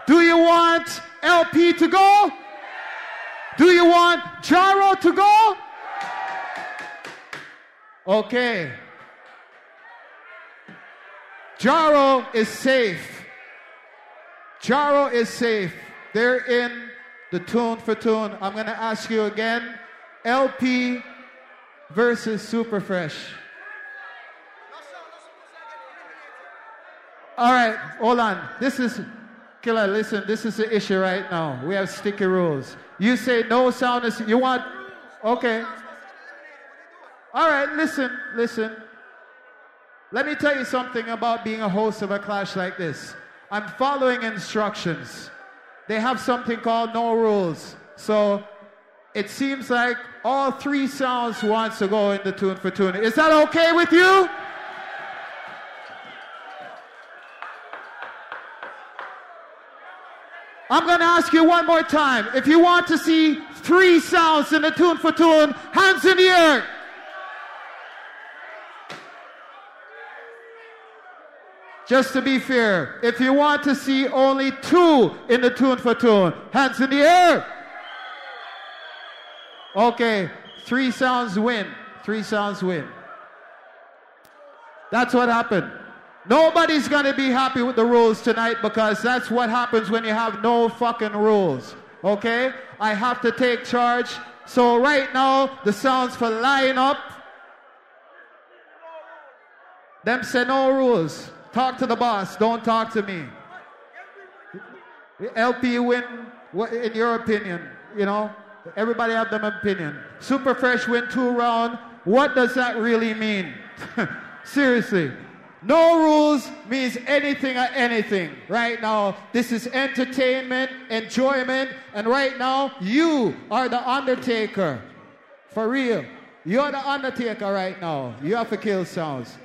Do you want LP to go? Do you want Jaro to go? Okay. Jaro is safe. Jaro is safe. They're in the tune for tune. I'm going to ask you again LP versus Super Fresh. All right, hold on. This is, Killer, listen, this is the issue right now. We have sticky rules. You say no sound is, you want, okay. All right, listen, listen. Let me tell you something about being a host of a clash like this. I'm following instructions. They have something called no rules. So it seems like all three sounds wants to go in the tune for tune. Is that okay with you? I'm going to ask you one more time. If you want to see three sounds in the tune for tune, hands in the air. Just to be fair, if you want to see only two in the tune for tune, hands in the air. Okay, three sounds win. Three sounds win. That's what happened. Nobody's gonna be happy with the rules tonight because that's what happens when you have no fucking rules. Okay? I have to take charge. So right now, the sounds for line up. Them say no rules. Talk to the boss. Don't talk to me. LP win. In your opinion, you know, everybody have their opinion. Super Fresh win two round. What does that really mean? (laughs) Seriously. No rules means anything or anything. Right now, this is entertainment, enjoyment, and right now, you are the Undertaker. For real. You're the Undertaker right now. You have to kill sounds.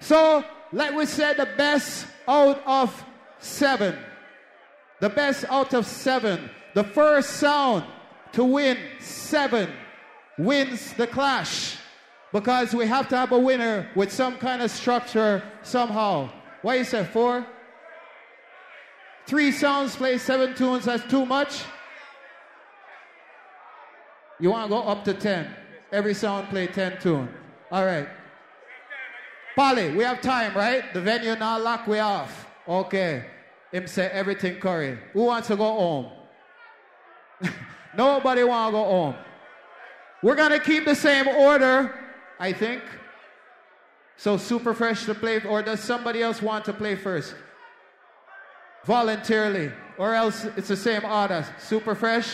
So, like we said, the best out of seven. The best out of seven. The first sound to win seven wins the clash. Because we have to have a winner with some kind of structure somehow. What you say, four? Three sounds play seven tunes, that's too much? You want to go up to ten. Every sound play ten tune. All right. Polly, we have time, right? The venue now lock we off. Okay. Him say everything curry. Who wants to go home? (laughs) Nobody want to go home. We're gonna keep the same order, I think. So super fresh to play, or does somebody else want to play first? Voluntarily, or else it's the same order. Super fresh,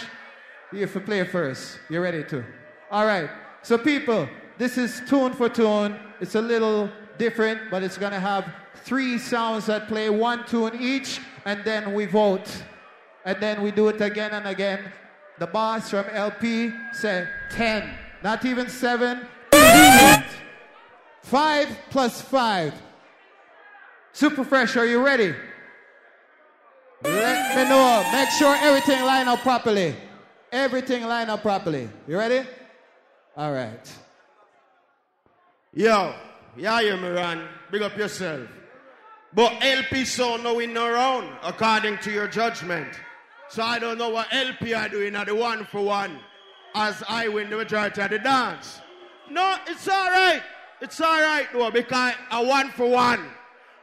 you have to play first. You're ready to. All right. So people, this is tune for tune. It's a little different, but it's gonna have three sounds that play one tune each, and then we vote. And then we do it again and again. The boss from LP said 10, not even 7. Eight. 5 plus 5. Super Fresh, are you ready? Let me know. Make sure everything line up properly. Everything line up properly. You ready? All right. Yo, yeah, you me run. Big up yourself. But LP sound no win no round, according to your judgment. So I don't know what LP are doing at the one for one, as I win the majority of the dance. No, it's all right. It's all right though, because a one for one.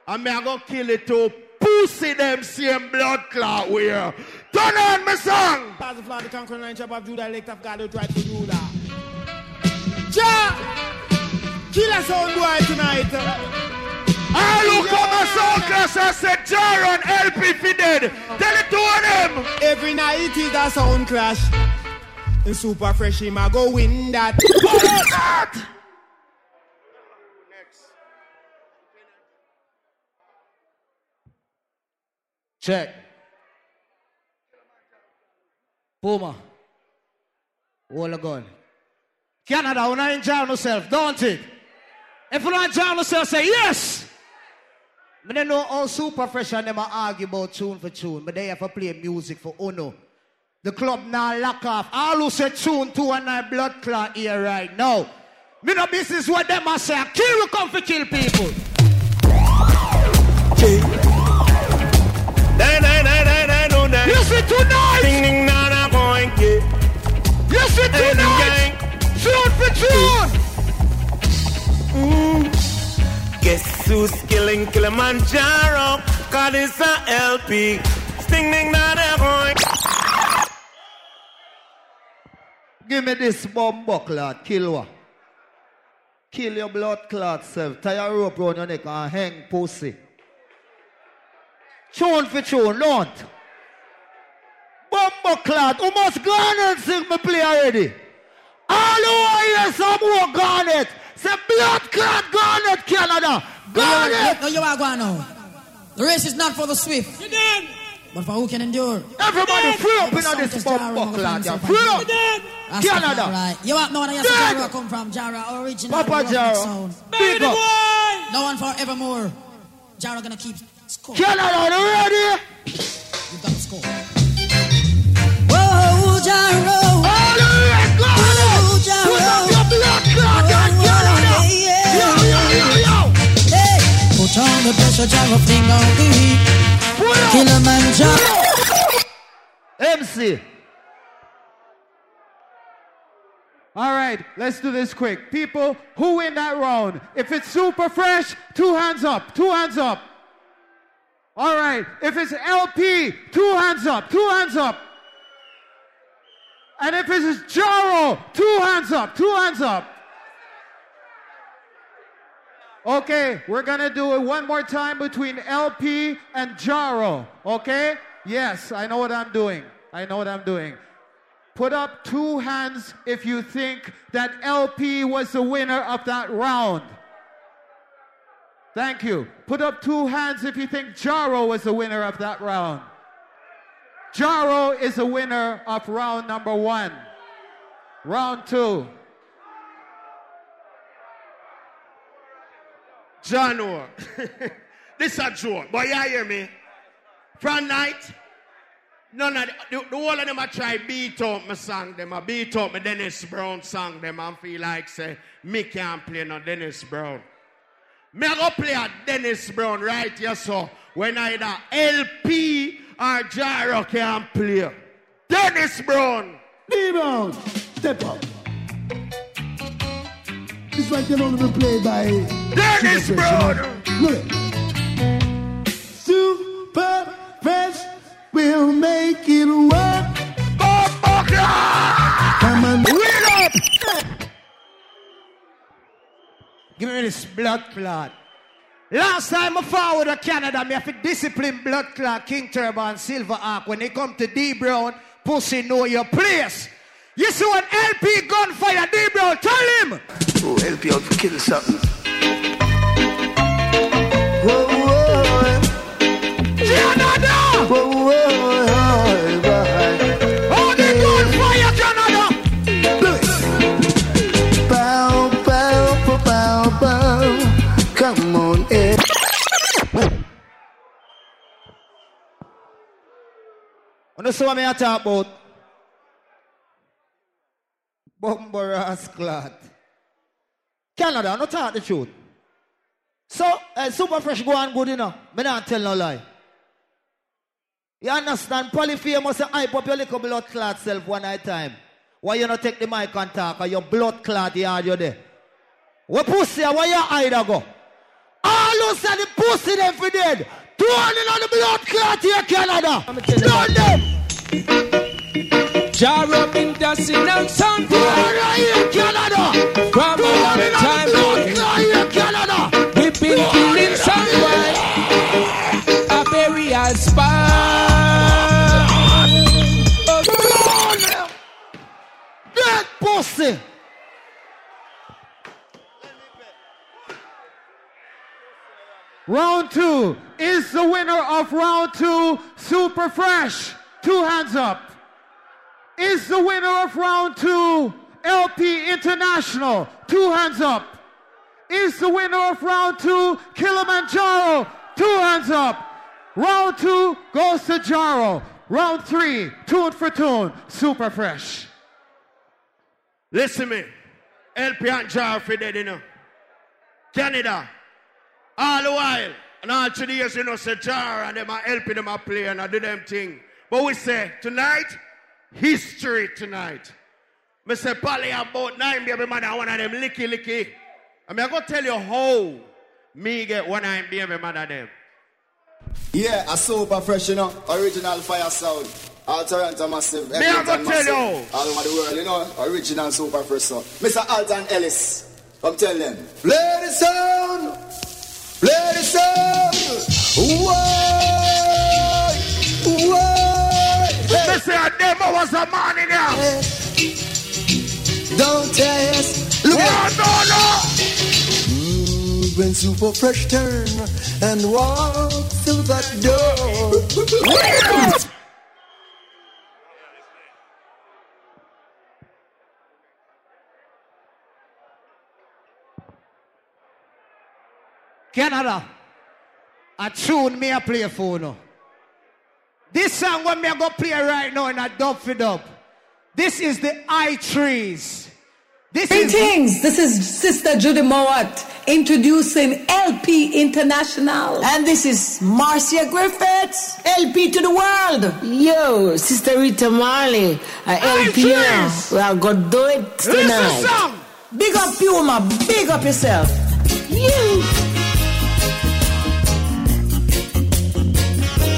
And me I go kill it to pussy them same blood clot where. Turn on my song. Pass the flag, the conquering line, chop of Judah, elect of God, who tried to do that. Ja! Kill us own boy tonight. I look at my soul class and said, Jaron, LP fi dead. Tell it to them. Every night it is a sound clash. Super fresh, him a go win that. Next check. Puma. Hold a gun. Canada, when I enjoy yourself, don't it? If you don't enjoy yourself, say yes. I don't know how super fresh and them argue about tune for tune, but they have to play music for Uno. The club now lock off. All who say tune two and nine blood clot here right now. Me no business what them a say. Kill come for kill people. You see tonight. Ding, ding, na, na, boing, yeah. You see tonight. Tune for tune. Mm. Guess who's killing Killamanjaro? God is a LP. Sting, ding, na, na, boing. Give me this bomb buckler, kill what? Kill your blood clot self. Tie a rope round your neck and hang pussy. Tune for tune, don't. Bomb clot, who must Garnett sing me play already? All who are here, some more Garnett. Say blood clot Garnett, Canada. Garnett. No, you are going now. The race is not for the swift. But for who can endure. Everybody free up in this bomb buckler. yeah. Free up. Canada. Right. You want no one else. Jara come from Jara original. Papa Jara. Big up. No one forevermore. Jara gonna keep score. Canada, you ready? You got oh, the score. Whoa, Jara. Oh, Jara. Put up your blood clot, Oh, Canada. Yo, yo, yo, yo. Hey. Put on the pressure, Jara, fling on the heat. Killamanjaro. MC. All right, let's do this quick. People, who win that round? If it's super fresh, two hands up, two hands up. All right, if it's LP, two hands up, two hands up. And if it's Jaro, two hands up, two hands up. Okay, we're gonna do it one more time between LP and Jaro. Okay? Yes, I know what I'm doing. I know what I'm doing. Put up two hands if you think that LP was the winner of that round. Thank you. Put up two hands if you think Jaro was the winner of that round. Jaro is the winner of round number one. Round two. Jano. (laughs) this a joke, but you hear me? From night, none of the, the, the whole of them I try beat up my song them. I beat up my Dennis Brown song them and feel like say me can't play no Dennis Brown. Me I go play a Dennis Brown right here so when either LP or Jaro can play. Dennis Brown. D Brown, step up. This right can only be played by Dennis Super Brown. Fresh, you know? Look it. Super Fresh will make it work. Come on, up. Give me this blood clot. Last time I forward to Canada, me have to discipline blood clot, King Turbo and Silver Hawk. When they come to D Brown, pussy know your place. You see an LP gunfire, D Brown, tell him. Oh, LP out for kill something. Canada! Oh, the gunfire, Canada! Bow, bow, bow, bow, bow. Come on, eh. You know what I talk about? Bumper ass clot. Canada, I not talk the truth. So, uh, super fresh go on good enough. Me not tell no lie. You understand? Polyphemus say hype up your little blood clot self one night time. Why you not take the mic and talk? Or your blood clot yard you there. What pussy? Where your eye go? All who say the pussy them for dead. Hundred on the blood clot here, Canada. None them. Jar been dusting and sound here, Canada. From long time here, Canada. We've been killing boy. A burial spot. Dead pussy. Round two is the winner of round two, Super Fresh. Two hands up. Is the winner of round two, LP International. Two hands up. Is the winner of round two, Killamanjaro. Two hands up. Round two goes to Jaro. Round three, tune for tune, Super Fresh. Listen me. LP and Jaro for dead, you know. Canada. All the while. And all the years, you know, say Jar and them are helping them a play and I do them thing. But we say, tonight, history tonight. Me say, Polly about nine baby mother, one of them licky licky. I mean, I go tell you how me get one them baby mother them. Yeah, a super fresh, you know, original fire sound. All Toronto massive. Me a go Edmonton tell you. All over the world, you know, original super fresh sound. Mr. Alton Ellis, come tell them. Play the sound. Play the sound. Why? They say a demo was a man in here. Don't test. Look at no, no. Mm, when super fresh turn and walk through that door. Canada. A tune me a play for now. This song what me I go play right now in a dub for dub. This is the I-Threes. This Greetings, this is Sister Judy Mowatt introducing LP International. And this is Marcia Griffiths, LP to the world. Yo, Sister Rita Marley, uh, LP now. We are going to do it tonight. song. Big up Puma, big up yourself. You.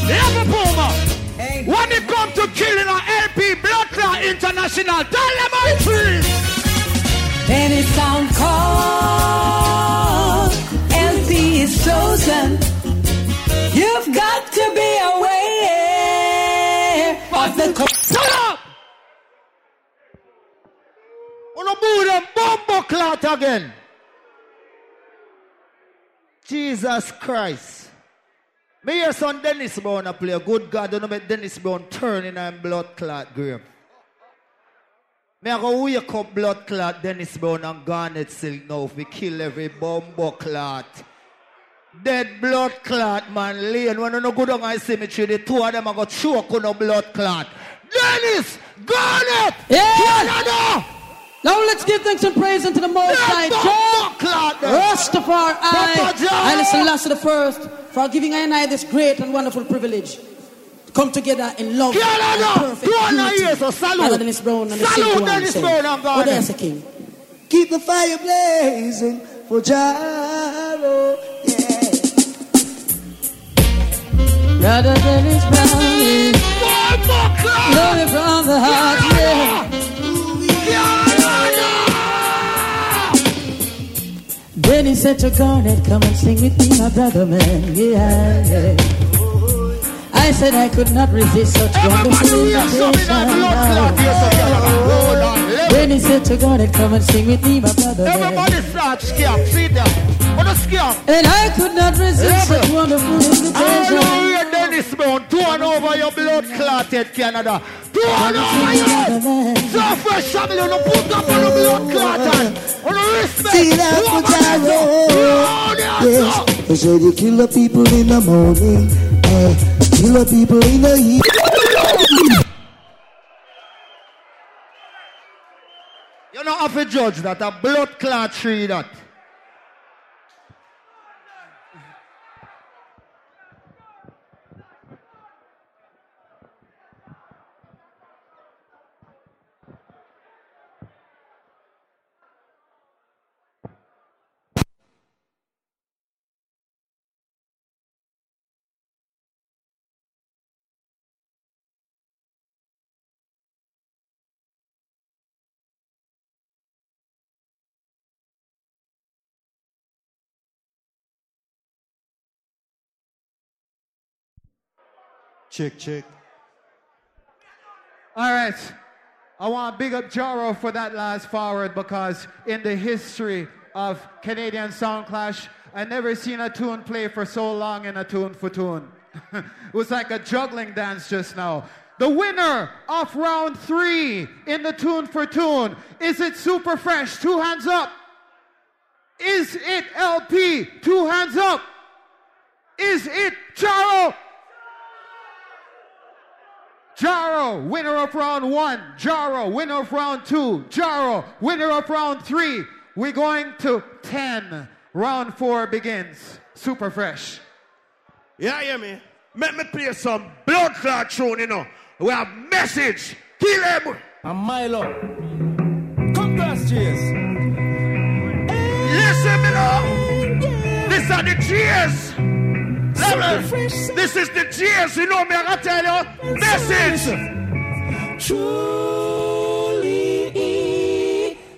Never When come to killing an LP Blood Clot International, tell them I-Threes. Any sound call, LP is chosen. You've got to be aware of the. Shut up! Wanna move them bumbo clot again. Jesus Christ. Me hear son Dennis Brown a play. Good God, don't make Dennis Brown turn in a blood clot grave. Me a go wake up blood clot Dennis Brown and Garnett Silk now if we kill every bumbo clot. Dead blood clot, man. Lane, when you no go down my cemetery, the two of them are got choke on a blood clot. Dennis, Garnett, Yeah. Canada. Now let's give thanks and praise unto the Most High God, Rastafari, Papa Jah. I listen last to the first for giving I and I this great and wonderful privilege to come together in love Canada. and perfect and a unity. so salute. Dennis Brown and Salute Dennis Brown and Oh, there's a king. Keep the fire blazing for Jaro. Brother Dennis Brown, yeah. love you from the heart, yeah. Then he said to Garnett, come and sing with me, my brother man, yeah, yeah. I said I could not resist such wonderful invitation. Then he said to Garnett, come and sing with me, my brother. Everybody start scam, sit them. On the scam. And I could not resist such wonderful invitation. Hallelujah, Dennis Brown. Turn over your blood clotted Canada. Turn over you. So fresh family, you no put up on the blood clotted. On the respect. See that for Jaro. Yes, they say they kill the people in the morning. Eh, kill the people in the evening. You know, have to judge that a blood clot tree that. Check, check. All right. I want to big up Jaro for that last forward because in the history of Canadian Sound Clash, I never seen a tune play for so long in a tune for tune. (laughs) it was like a juggling dance just now. The winner of round three in the tune for tune is it super fresh? Two hands up. Is it LP? Two hands up. Is it Jaro? Jaro, winner of round one. Jaro, winner of round two. Jaro, winner of round three. We're going to 10. Round four begins. Super fresh. Yeah, hear me? Let me play some blood clot tune, you know. We have message. Kill him. And Milo. Come to us, cheers. Listen, me now. This are the cheers. Listen, This is the cheers. You know me, I gotta tell you. Message. Truly.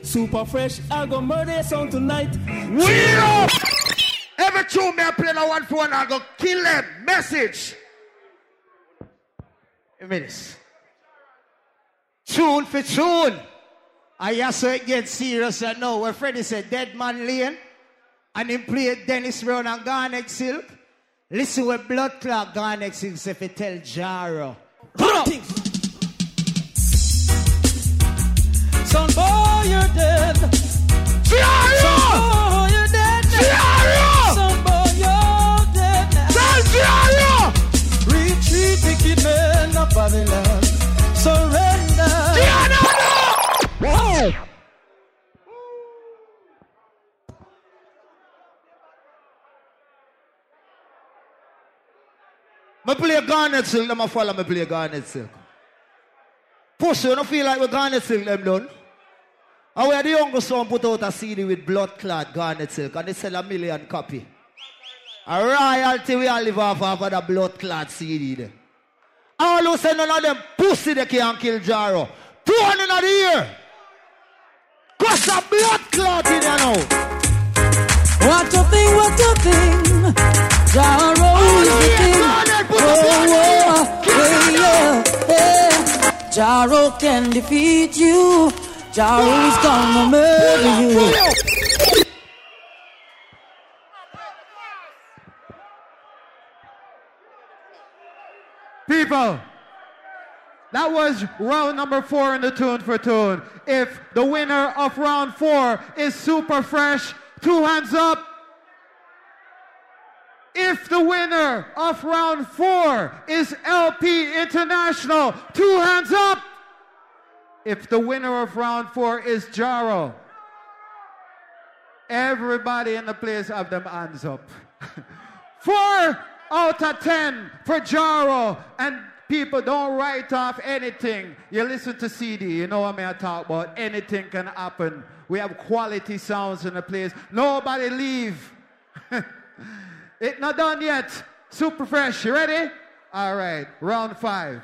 Super fresh. I go murder song tonight. We up. Every tune me I play the one for one, I go kill them. Message. A minute. Tune for tune. I just so it gets serious and now where Freddie said Dead Man Lane and him played Dennis Brown and Garnett Silk. Listen what blood clot Garnett Silk say if you tell Jaro. Son boy, you're dead. Son boy, you're dead. Son boy, you're dead now. Retreat, wicked men of Babylon. Surrender. Me play Garnett Silk, them a follow me play Garnett Silk. Push, you don't feel like we Garnett Silk them done? And we are the youngest one put out a CD with blood clot Garnett Silk and they sell a million copy. A royalty we all live off of the blood clot CD there. All who say none of them pussy they can't kill Jaro. 200 in the year. Cause a blood clot in here now. What a thing, what a thing. Jaro is the thing. Oh, oh, yeah, yeah. Jaro can defeat you. Jaro is gonna murder you. People, that was round number four in the tune for tune. If the winner of round four is super fresh, two hands up. If the winner of round four is LP International, two hands up. If the winner of round four is Jaro, everybody in the place have them hands up. (laughs) four out of ten for Jaro. And people don't write off anything. You listen to CD, you know what I talk about. Anything can happen. We have quality sounds in the place. Nobody leave. (laughs) it not done yet. Super fresh. You ready? All right. Round five.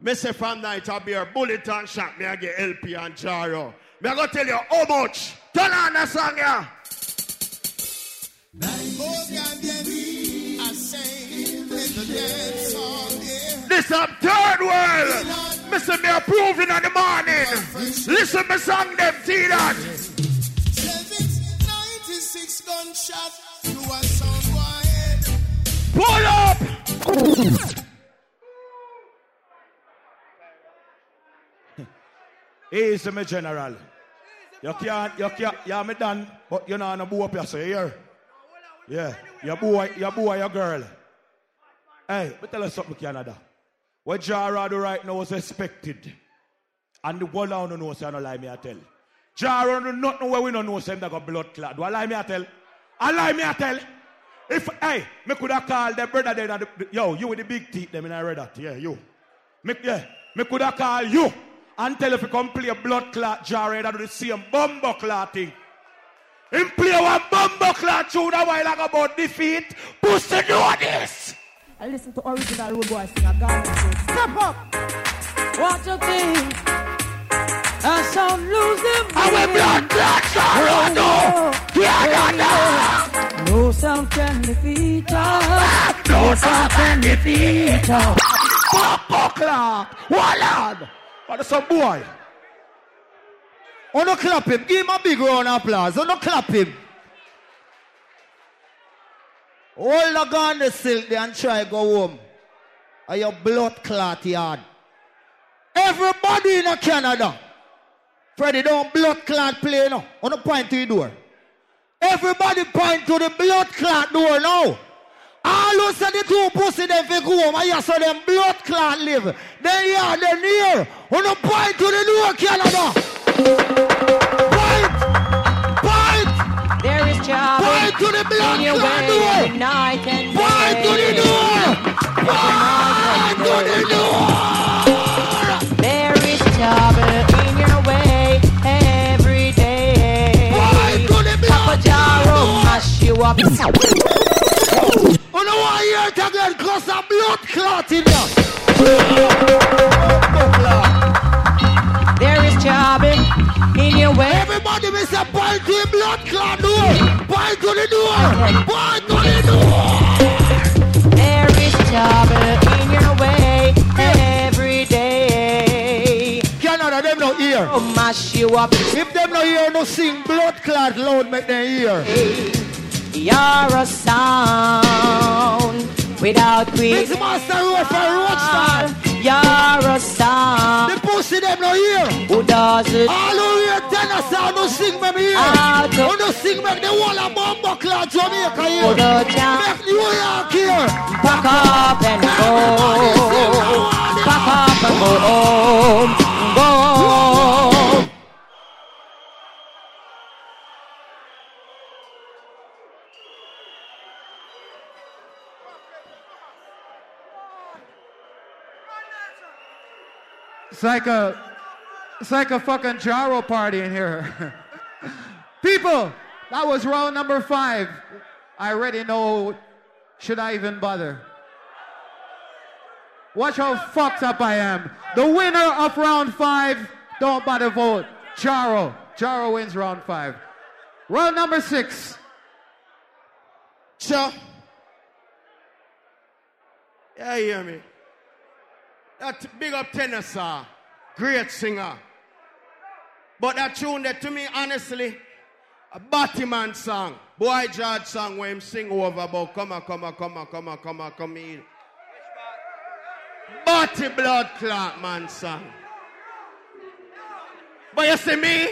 Me say from night I'll be a bullet and shot. Me I get LP and Jaro. Me I go tell you how much. Turn on the song, yeah. This up third world. Mr. Me approving in the morning. Listen me song them, see that. 96 gunshot to a sound wide. Pull up. (laughs) Easy, me general. You can't, you can't, yeah, me done, but you know, no boo up yourself, you hear? Yeah, your boy, your boy, your girl. Hey, me tell you something, Canada. What Jaro do right now is expected. And the world don't know, say, I don't lie me, I tell. Jaro do not know where we don't know, say, they got blood clot. Do I lie me, I tell? I lie me, I tell. If, hey, me could have called the brother there, the, the, yo, you with the big teeth, them, and I read that, yeah, you. Me, yeah, me could have called you and tell if you come play a blood clot Jaro that do the same bumbo clot thing. Him play one bumbo clot tune a while ago about defeat. Pussy know this. I listen to original road boy sing a Ghana Step up. What you think? I sound losing. I will blood clot Jaro no. Canada. No sound can defeat us. No sound can defeat us. Bumbo clot. Wallad. But some boy. Oh, no clap him. Give him a big round of applause. Oh, no clap him. Hold the gun the silk there and try go home. Are your blood clot yard. Everybody in Canada. Freddie, don't blood clot play now. On oh, the point to the door. Everybody point to the blood clot door now. All who say the two pussy them fi go home, and you saw them blood clot live. Then yeah, then here. On the point to the door, Canada. Point! Point! There is job Point to the blood clot way door! night and day. Point to the door! Point to the door! You up. Oh no, I hear it again, cause a blood clot in there. There is trouble in your way. Everybody miss a point to the blood clot door. Point to the door. Point to the door. There is trouble in your way every day. Canada, them no hear. Oh, mash you up. If them no hear, no sing blood clot loud, make them hear. You're a sound without quick. This master road for roadstar. You're a sound. The pussy them no hear. Who does it? All who hear tenor sound, no sing me hear. Out of- Oh, no sing make the whole of bumbo clot Jamaica hear. For the jam. Make New York hear. Pack up and go. Pack up and go home. Go home. Like a, it's like a fucking Jaro party in here. (laughs) People, that was round number five. I already know. Should I even bother? Watch how fucked up I am. The winner of round five, don't bother vote. Jaro. Jaro wins round five. Round number six. Sure. Yeah, you hear me? That big up tenor, sir. Great singer. But that tune that to me, honestly, a Batman song. Boy George song where him sing over about come on, come on, come on, come on, come on, come in. Batty blood clot man song. But you see me,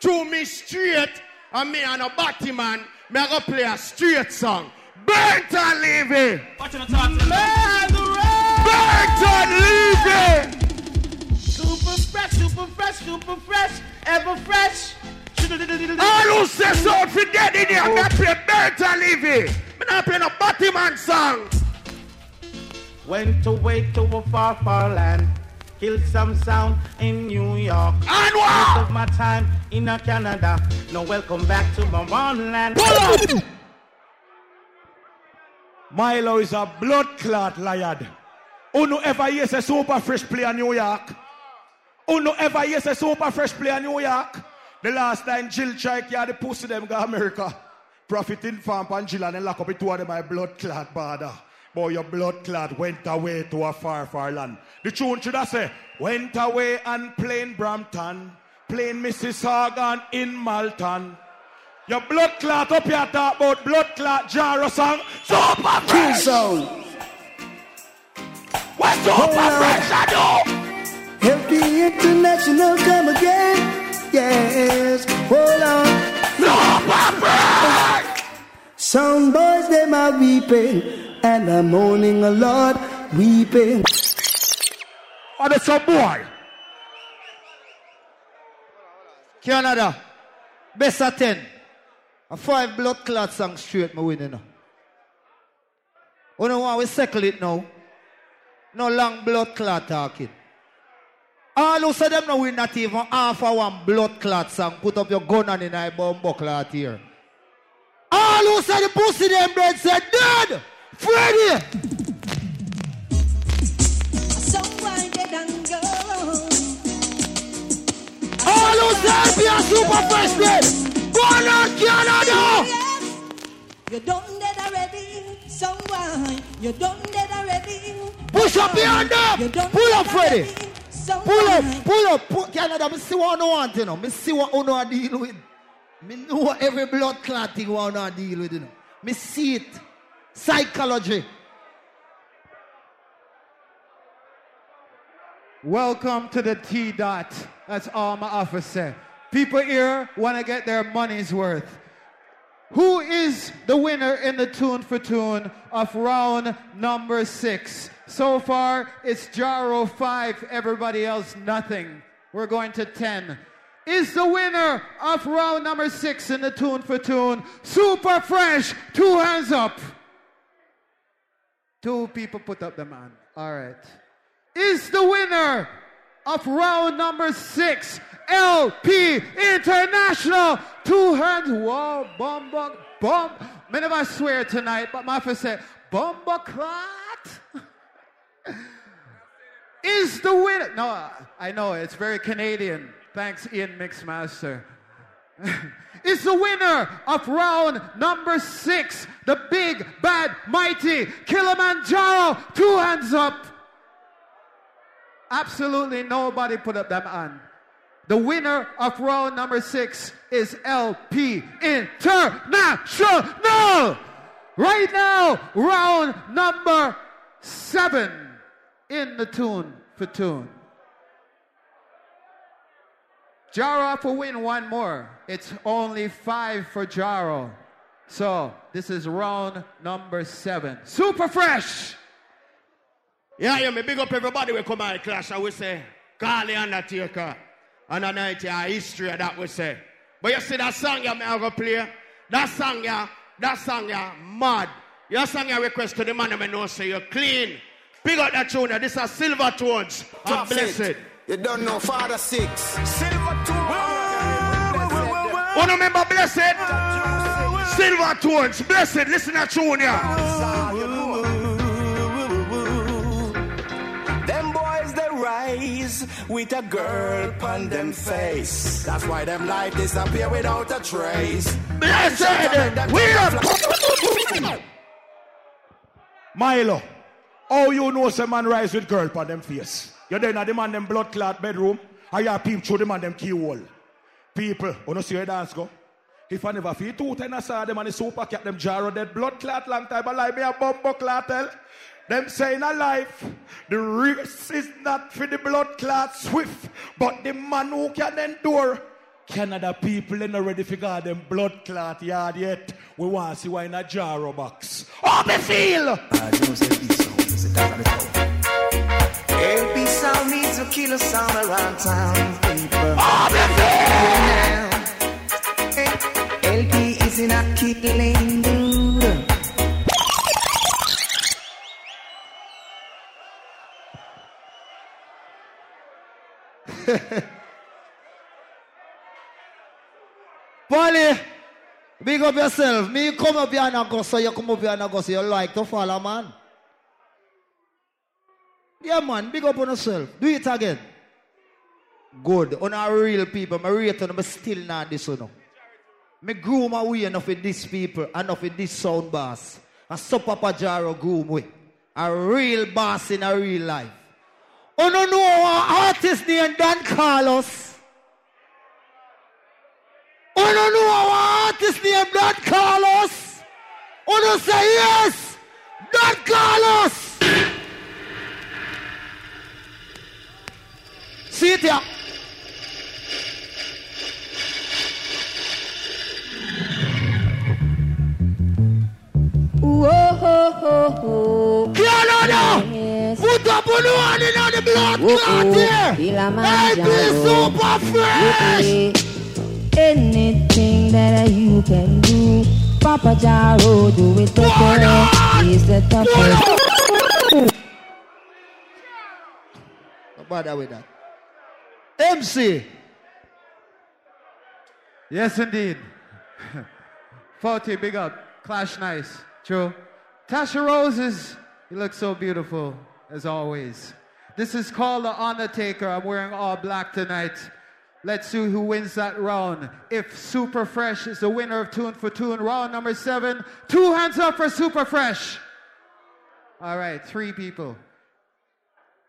to me straight, and me and a Batman, me I go play a straight song. Levy. Watch the talk to Barrington Levy. Super fresh, super fresh, ever fresh. All who say so for dead in here, me play Barrington Levy. Me not play no Batman song. Went away to a far, far land. Killed some sound in New York. And Most of my time in a Canada. Now welcome back to my land. Milo is a blood clot liar. Uno ever hear say super fresh play in New York? Uno ever hear say super fresh play in New York? The last time Jill tried carry the pussy them go America. Profit in farm and Jill and then lock up it two of them my blood clot border. Boy, your blood clot went away to a far, far land. The tune should I say, went away and plain Brampton, plain Mississauga and in Malton. Your blood clot up here talk about blood clot jar song. Super fresh. sound. What super fresh I do? LP International come again. Yes, hold on. Super fresh. Some boys them are weeping and are mourning a lot, weeping. Oh, that's a boy. Canada. Best of 10. A five blood clot song straight, now. You know what? We settle it now. No long blood clot talking. All who say them no win not even half of one blood clot song. Put up your gun on in a bomb clot here. All who say the pussy them bread said dead. Freddy. Someone dead and gone. All who say be a super fresh dead. Go on Canada. You done dead already. Someone, you done dead already. Push up your hand up. Pull up, Freddy. already. Pull up, pull up, pull, Canada. Me see what I want, you know. Me see what I know deal with. Me know every blood clot thing what I deal with, you know. Me see it. Psychology. Welcome to the T dot. That's all my officer. People here want to get their money's worth. Who is the winner in the tune for tune of round number six? So far, it's Jaro five, everybody else nothing. We're going to 10. Is the winner of round number six in the tune for tune Super Fresh? Two hands up. Two people put up the man. All right. Is the winner of round number six LP International? Two hands. Whoa, bomba, bomb. of us swear tonight, but my first said, bomba clot. (laughs) Is the winner? No, I know it's very Canadian. Thanks, Ian Mixmaster. (laughs) is the winner of round number six, the big, bad, mighty Killamanjaro. Two hands up. Absolutely nobody put up them hand. The winner of round number six is LP International. Right now, round number seven in the tune for tune. Jaro for win one more. It's only five for Jaro. So this is round number seven. Super fresh. Yeah, yeah, me big up everybody we come out clash I will say, Carly Undertaker. And a night yeah, history that we say. But you see that song yeah, me I go play? That song yeah, that song yeah, mad. Your song yeah request to the man I know say you're clean. Big up that tune, yeah. this is Silver Tones. I'm blessed. it. You don't know Father Six. Silver Who remember blessed? Silver Tones, blessed. Listen to tune yeah. Them boys they rise with a girl on them face. That's why them life disappear without a trace. Blessed. We are. (laughs) Milo, how you know some man rise with girl on them face? You then at the man them blood clot bedroom, or you peep through the man them keyhole. People, you know see where dance go? If I never feel two ten I saw them and the super cat them jar of dead blood clot long time, like me a bumbo clot tell. Them say in a life, the race is not for the blood clot swift, but the man who can endure. Canada people ain't ready for God them blood clot yard yet. We want to see why in a jar box. How me feel? LP sound needs a killer sound around town, people. How me feel? LP is in a killing mood. Polly, big up yourself. Me come up here and go, so you come up here and go, so you like to follow, man. Yeah, man, big up on yourself. Do it again. Good. On our real people, my rate on still not this one. Me groom my way enough with these people, enough with this sound boss. And so Papa Jaro groom way. A real boss in a real life. Oh no no our artist named Don Carlos. Oh no no our artist named Don Carlos. Oh no say yes. Don Carlos. See it here. Whoa, Canada! Put up on the one in the blood clot oh, here! Hey, be oh. super fresh! Anything that you can do, Papa Jaro, do it better. He's the toughest. Not bother with that. MC! Yes, indeed. (laughs) 40, big up. Clash nice. True. Tasha Roses, you look so beautiful, as always. This is called The Undertaker. I'm wearing all black tonight. Let's see who wins that round. If Super Fresh is the winner of Tune for Tune, round number seven, two hands up for Super Fresh. All right, three people.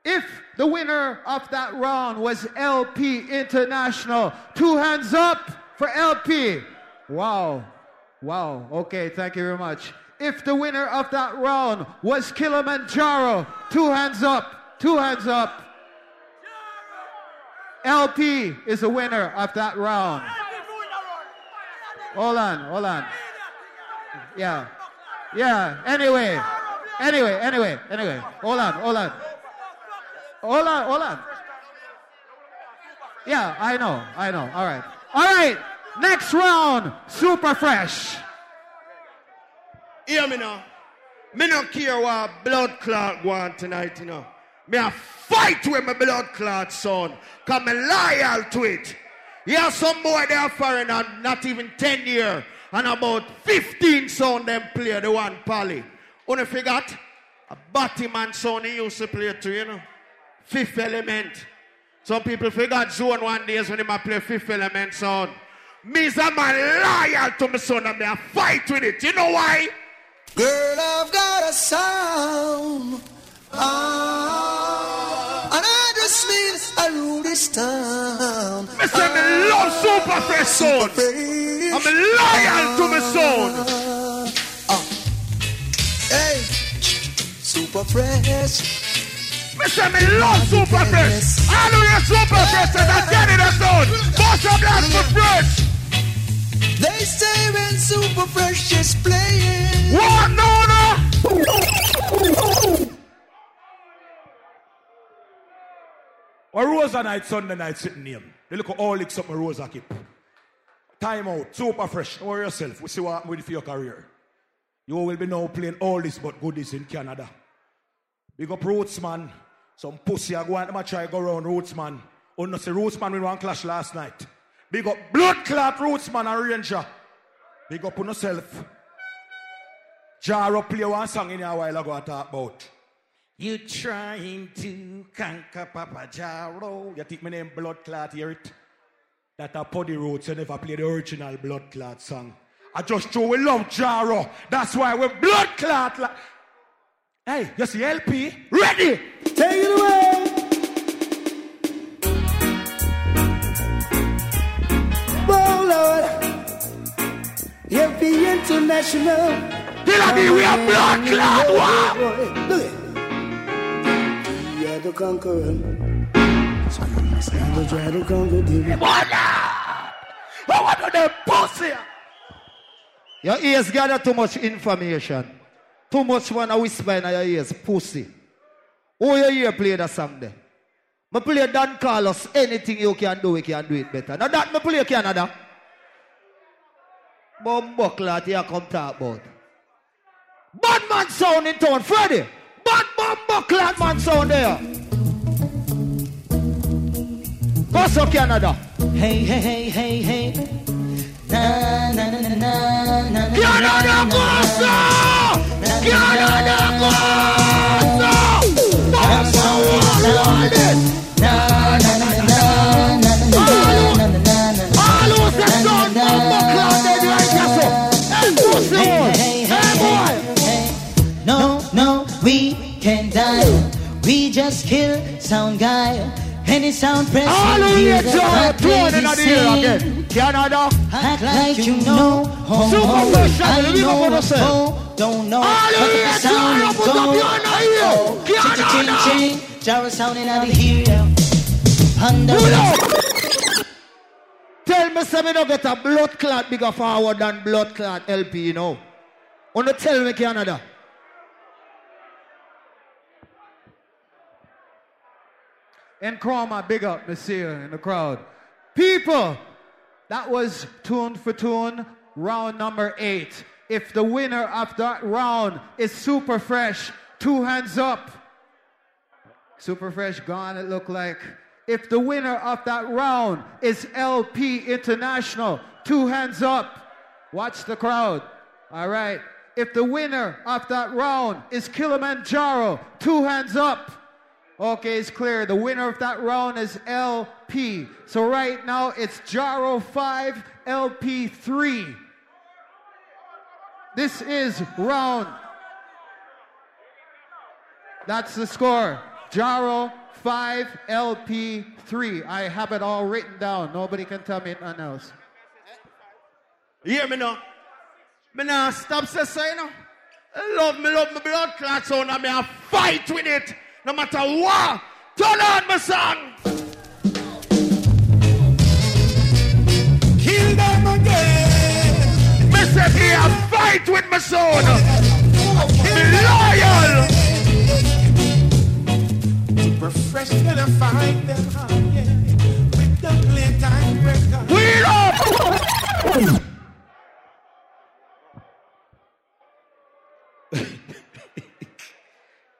If the winner of that round was LP International, two hands up for LP. Wow. Wow. Okay, thank you very much. If the winner of that round was Killamanjaro, two hands up. Two hands up. LP is the winner of that round. Hold on, hold on. Yeah. Yeah, anyway. Anyway, anyway, anyway. Hold on, hold on. Hold on, hold on. Yeah, I know, I know. All right. All right. Next round, super fresh. Hear me now. Me no care what blood clot on tonight, you know. Me a fight with my blood clot son. Cause me loyal to it. Yeah, some boy they are foreign and not even 10 year. And about 15 sound them play the one Polly. Only forgot a Batman sound he used to play too, you know. Fifth element. Some people forgot zone one days when might play fifth element sound. Me's a man loyal to my son and me a fight with it. You know why? Girl, I've got a sound. Ah, and I just mean I rule this town. Me say me love super fresh sound. I'm loyal to my son. Ah. Hey, super fresh. Me love super fresh. I know you're super fresh and I'm getting the sound. Boss of blast for fresh. They say when super fresh is playing. What no no? Or Rosa night, Sunday night sitting name. They look at all licks up my Rosa keep. Time out, super fresh. Don't worry yourself. We see what happen with for your career. You will be now playing all this but goodies in Canada. Big up Roots man. Some pussy I go and them try go around Roots man. Oh no, say Roots man we one clash last night. Big up blood clot Roots man and Ranger. Big up on yourself. Jaro play one song in a while ago I talk about. You trying to conquer Papa Jaro. You think my name Blood Clot, hear it? That a Poddy Roots, you never play the original Blood Clot song. I just show we love Jaro. That's why we're Blood Clot. Hey, you see LP? Ready? Take it away. Oh Lord, LP International. Dilla D, we are oh, Blood Clot. Wow. Look it. We are the conqueror. So you must never try to conquer the What? I want to the pussy. Your ears gather too much information. Too much one a whisper in your ears. Pussy. Who you hear play that song there? Me play Don Carlos. Anything you can do, you can do it better. Now that me play Canada. Bumbuckler you come talk about. Bad man sound in town. Freddy. Bad bumbuckler man sound there. Go so Canada. Hey, hey, hey, hey, hey. Na, na, na, na, na, na, na. Canada Gosa! Canada Gosa! Bossa Warlord! Na, na, na, na, na, na, na, na, na, na, na just kill sound guy. Any sound press. All of you joy, throwing in the air again. Canada. Act like, like you know. Superficial, you know what I say it know. for yourself. ho, Don't know. All But the sound joy, is put up gone. Oh, ching, ching, ching. Jarrell sounding out of here. Under Tell me, say me no get a blood clot bigger forward than blood clot LP, you know. Wanna tell me, Canada? And Chroma, big up, Monsieur, in the crowd. People, that was tune for tune, round number eight. If the winner of that round is Super Fresh, two hands up. Super Fresh gone, it looked like. If the winner of that round is LP International, two hands up. Watch the crowd. All right. If the winner of that round is Killamanjaro, two hands up. Okay, it's clear. The winner of that round is LP. So right now it's Jaro 5, LP 3. This is round. That's the score. Jaro 5, LP 3. I have it all written down. Nobody can tell me anything else. You hear me now? Me now stop saying, you know. I love me, love me blood clot sound and me a fight with it. No matter what. Turn on my song. Kill them again. Me say me a fight with my son. Me loyal. Professional find them hard, yeah. With the playtime record. We up. (laughs)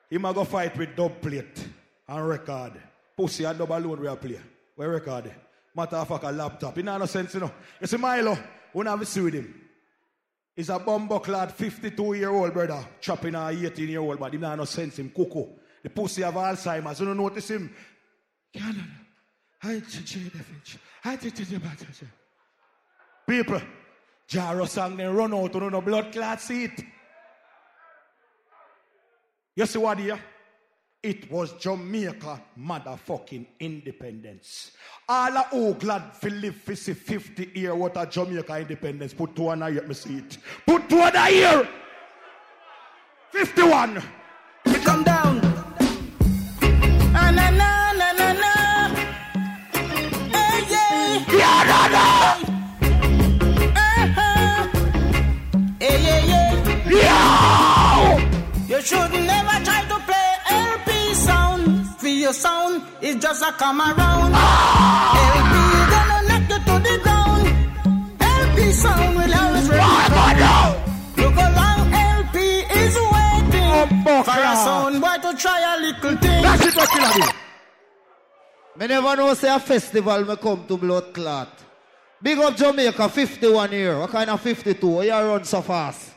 He might go fight with dub plate and record. Pussy and dub alone we a play. We record. Matter of fact, a laptop. It no sense, you know. You see Milo, we have see with him. He's a bumbo clad 52 year old brother, chopping a 18 year old, but he no sense him. Cuckoo. The pussy have Alzheimer's. You don't notice him. People, Jaro sang they run out on no blood clot seat. You see what here? It was Jamaica motherfucking independence. All who glad for live for see 50 year what a Jamaica independence. Put two on a year, me see it. Put two on a year. 51. We come down. Ah, na, na, na, na, na. Hey, yeah. Uh-huh. Hey, yeah, yeah. You should your sound is just a come around. LP gonna knock you to the ground. LP sound will always ready. Look along, LP is waiting for a sound boy to try a little thing. That's it, what killer do. Me never know say a festival me come to blood clot. Big up Jamaica, 51 year. What kind of 52? Why you run so fast?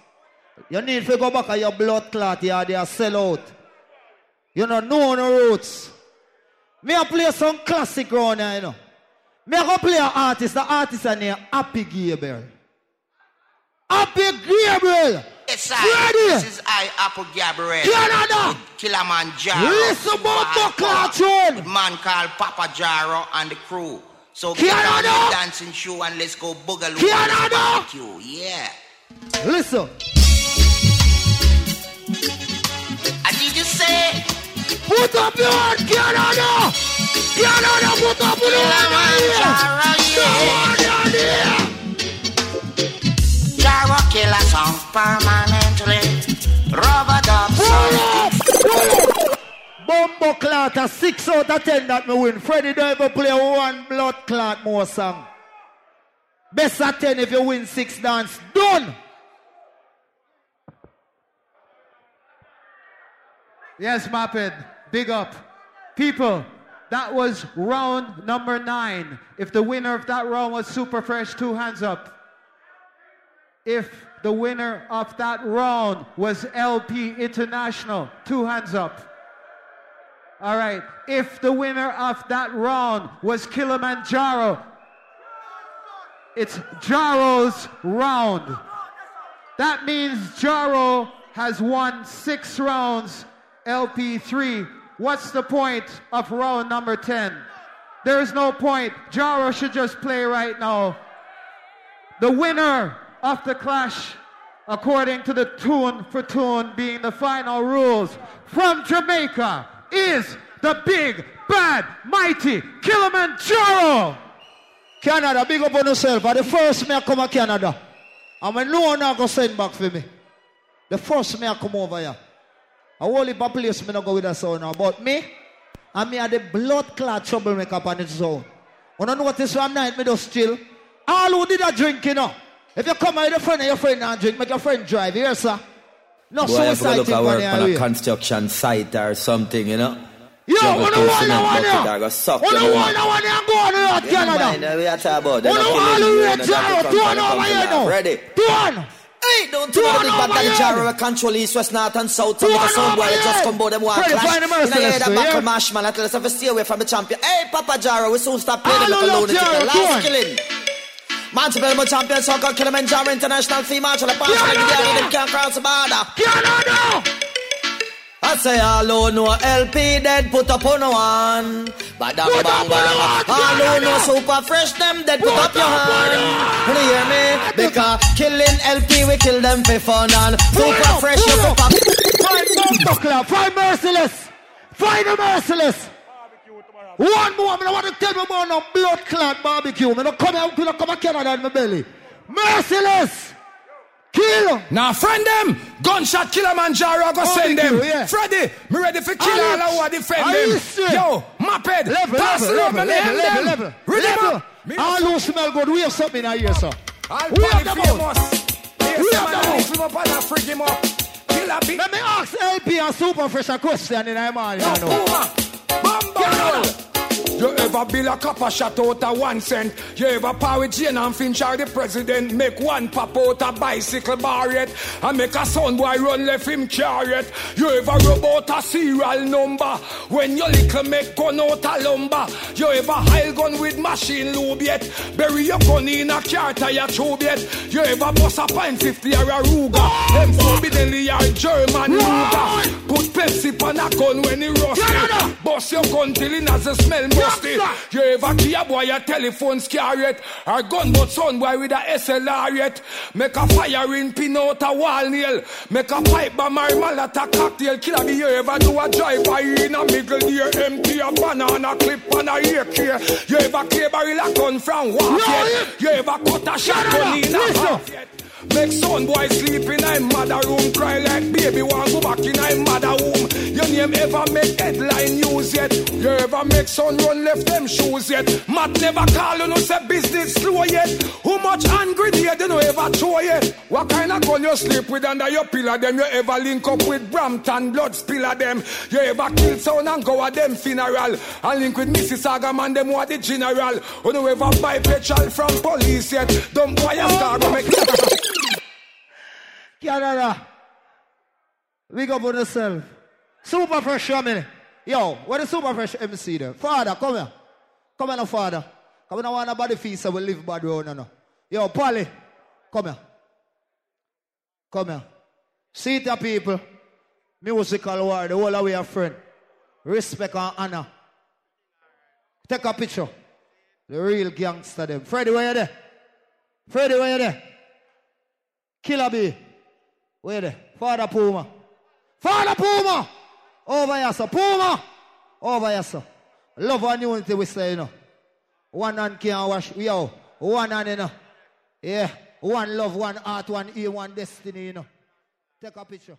You need to go back at your blood clot here, they are sell out. You know, know no roots. Me a play some classic round here, you know. Me a go play an artist, the artist is named Apple Gabriel. Apple Gabriel! Yes, Ready? I. This is I, Apple Gabriel. Canada! Killamanjaro. Listen about the cartoon. With man called Papa Jaro and the crew. So Canada! get on your dancing shoe and let's go boogaloo. Canada! Yeah. Listen. And did you say? Put up your hand, Canada! Canada, put up your hand here! Come on down here! Jaro killer song permanently. Rubber dub song. Bumbo clot a six out of ten that me win. Freddie don't ever play one blood clot more song. Best of ten if you win six dance. Done. Yes, Mapid. Big up. People, that was round number nine. If the winner of that round was Super Fresh, two hands up. If the winner of that round was LP International, two hands up. All right. If the winner of that round was Killamanjaro, it's Jaro's round. That means Jaro has won six rounds, LP3. What's the point of round number 10? There is no point. Jaro should just play right now. The winner of the clash, according to the tune for tune being the final rules from Jamaica, is the big, bad, mighty Killamanjaro. Canada, big up on yourself. But the first I come to Canada. And when no one go send back for me. The first I come over here. I a place me not go with a sound now. But me, and me are the blood clot troublemaker on its zone. When I notice one night me just chill. All who did a drink, you know. If you come with your friend and your friend and drink, make your friend drive. You hear, sir? No Boy, suicide look on work on a construction site or something, you know. Yo, Juggle wanna two one, cement one, bucket one. or go suck Wanna your one, mouth. one, and go on the road, Yeah, man, Canada. we are talking about. They're Wanna not one, killing you, one, they're Jaro, not two coming on the north. now. Ready? On. Don't you know on this bad over guy here. Jaro, we control east, west, north, and south. Some of the sound boy just come bout them Ready, clash. the You know, hear that buckle you? mash, man. I tell us if you stay away from the champion. Hey, Papa Jaro, we soon stop playing All them like a love lunatic. Jaro, The last killing. Montreal champion soccer Killamanjaro International Fee March on the pass the them can't cross the border. Canada! I say who know LP dead put up on one. Bada bang bang bang. Who know super fresh them dead put up your hand. You hear me? Because killing LP we kill them for fun and super fresh you put up. Find find Merciless. Find the Merciless. One more, I want to tell you about no blood clot barbecue. I don't come out, I come to Canada in my belly. Merciless. Kill. Now, friend them, gunshot Killamanjaro, go send them. Barbecue, yeah. Freddy, me ready for kill all who are defend them. Yo, Moped, Level, pass level, level, level, level, them. level. Level. up. All who smell good, we have something in here, sir. I'll We have the famous. We have man, the lift him up and I freak him up. Kill a bit. Let me ask LP and Super Fresh a question in my mind. Know. Puma, Bamba. You ever bill a copper shot out of one cent? You ever power with Jane and Finch or the president? Make one pop out a bicycle bar yet? And make a son boy run left him chariot? You ever rub out a serial number? When your little make gun out a lumber? You ever high gun with machine lube yet? Bury your gun in a car tire tube yet? You ever bust a pine 50 or a Ruger? Them forbiddenly are German Ruger. Put Pepsi on a gun when he rusty. Bust your gun till it has a smell musty. You ever key a boy a telephone scare yet? Or gun but son boy with a SLR yet? Make a firing pin out a wall nail. Make a pipe bomb or malata cocktail. Killer be you ever do a drive by in a middle deer empty a banana clip on a AK. You ever clear barrel a gun from walk yet? You ever cut a shotgun in a half yet? Make son boy sleep in a mother room, cry like baby want go back in a mother womb. Name ever make headline news yet? You ever make son run left them shoes yet? Matt never call you no say business slow yet. How much angry grenade you no ever throw yet? What kind of gun you sleep with under your pillow? Them you ever link up with Brampton blood spiller them? You ever kill someone and go at them funeral? And link with Mississauga man them what the general? You no ever buy petrol from police yet? Don't buy a star make. Canada. Big up on yourself. Super Fresh family. Yo, what is Super Fresh MC there? Father, come here. Come here, father. Come here, want a body feast so we live bad road, no, no. Yo, Polly, come here. Come here. See it, people. Musical war, the whole of friend. Respect and honor. Take a picture. The real gangster them. Freddie, where you there? Freddie, where you there? Killer B. Where there? Father Puma. Father Puma! Over here, sir. Puma! Over here, sir. Love and unity, we say, you know. One hand can't wash. Yo, one hand, you know. Yeah. One love, one heart, one aim, one destiny, you know. Take a picture.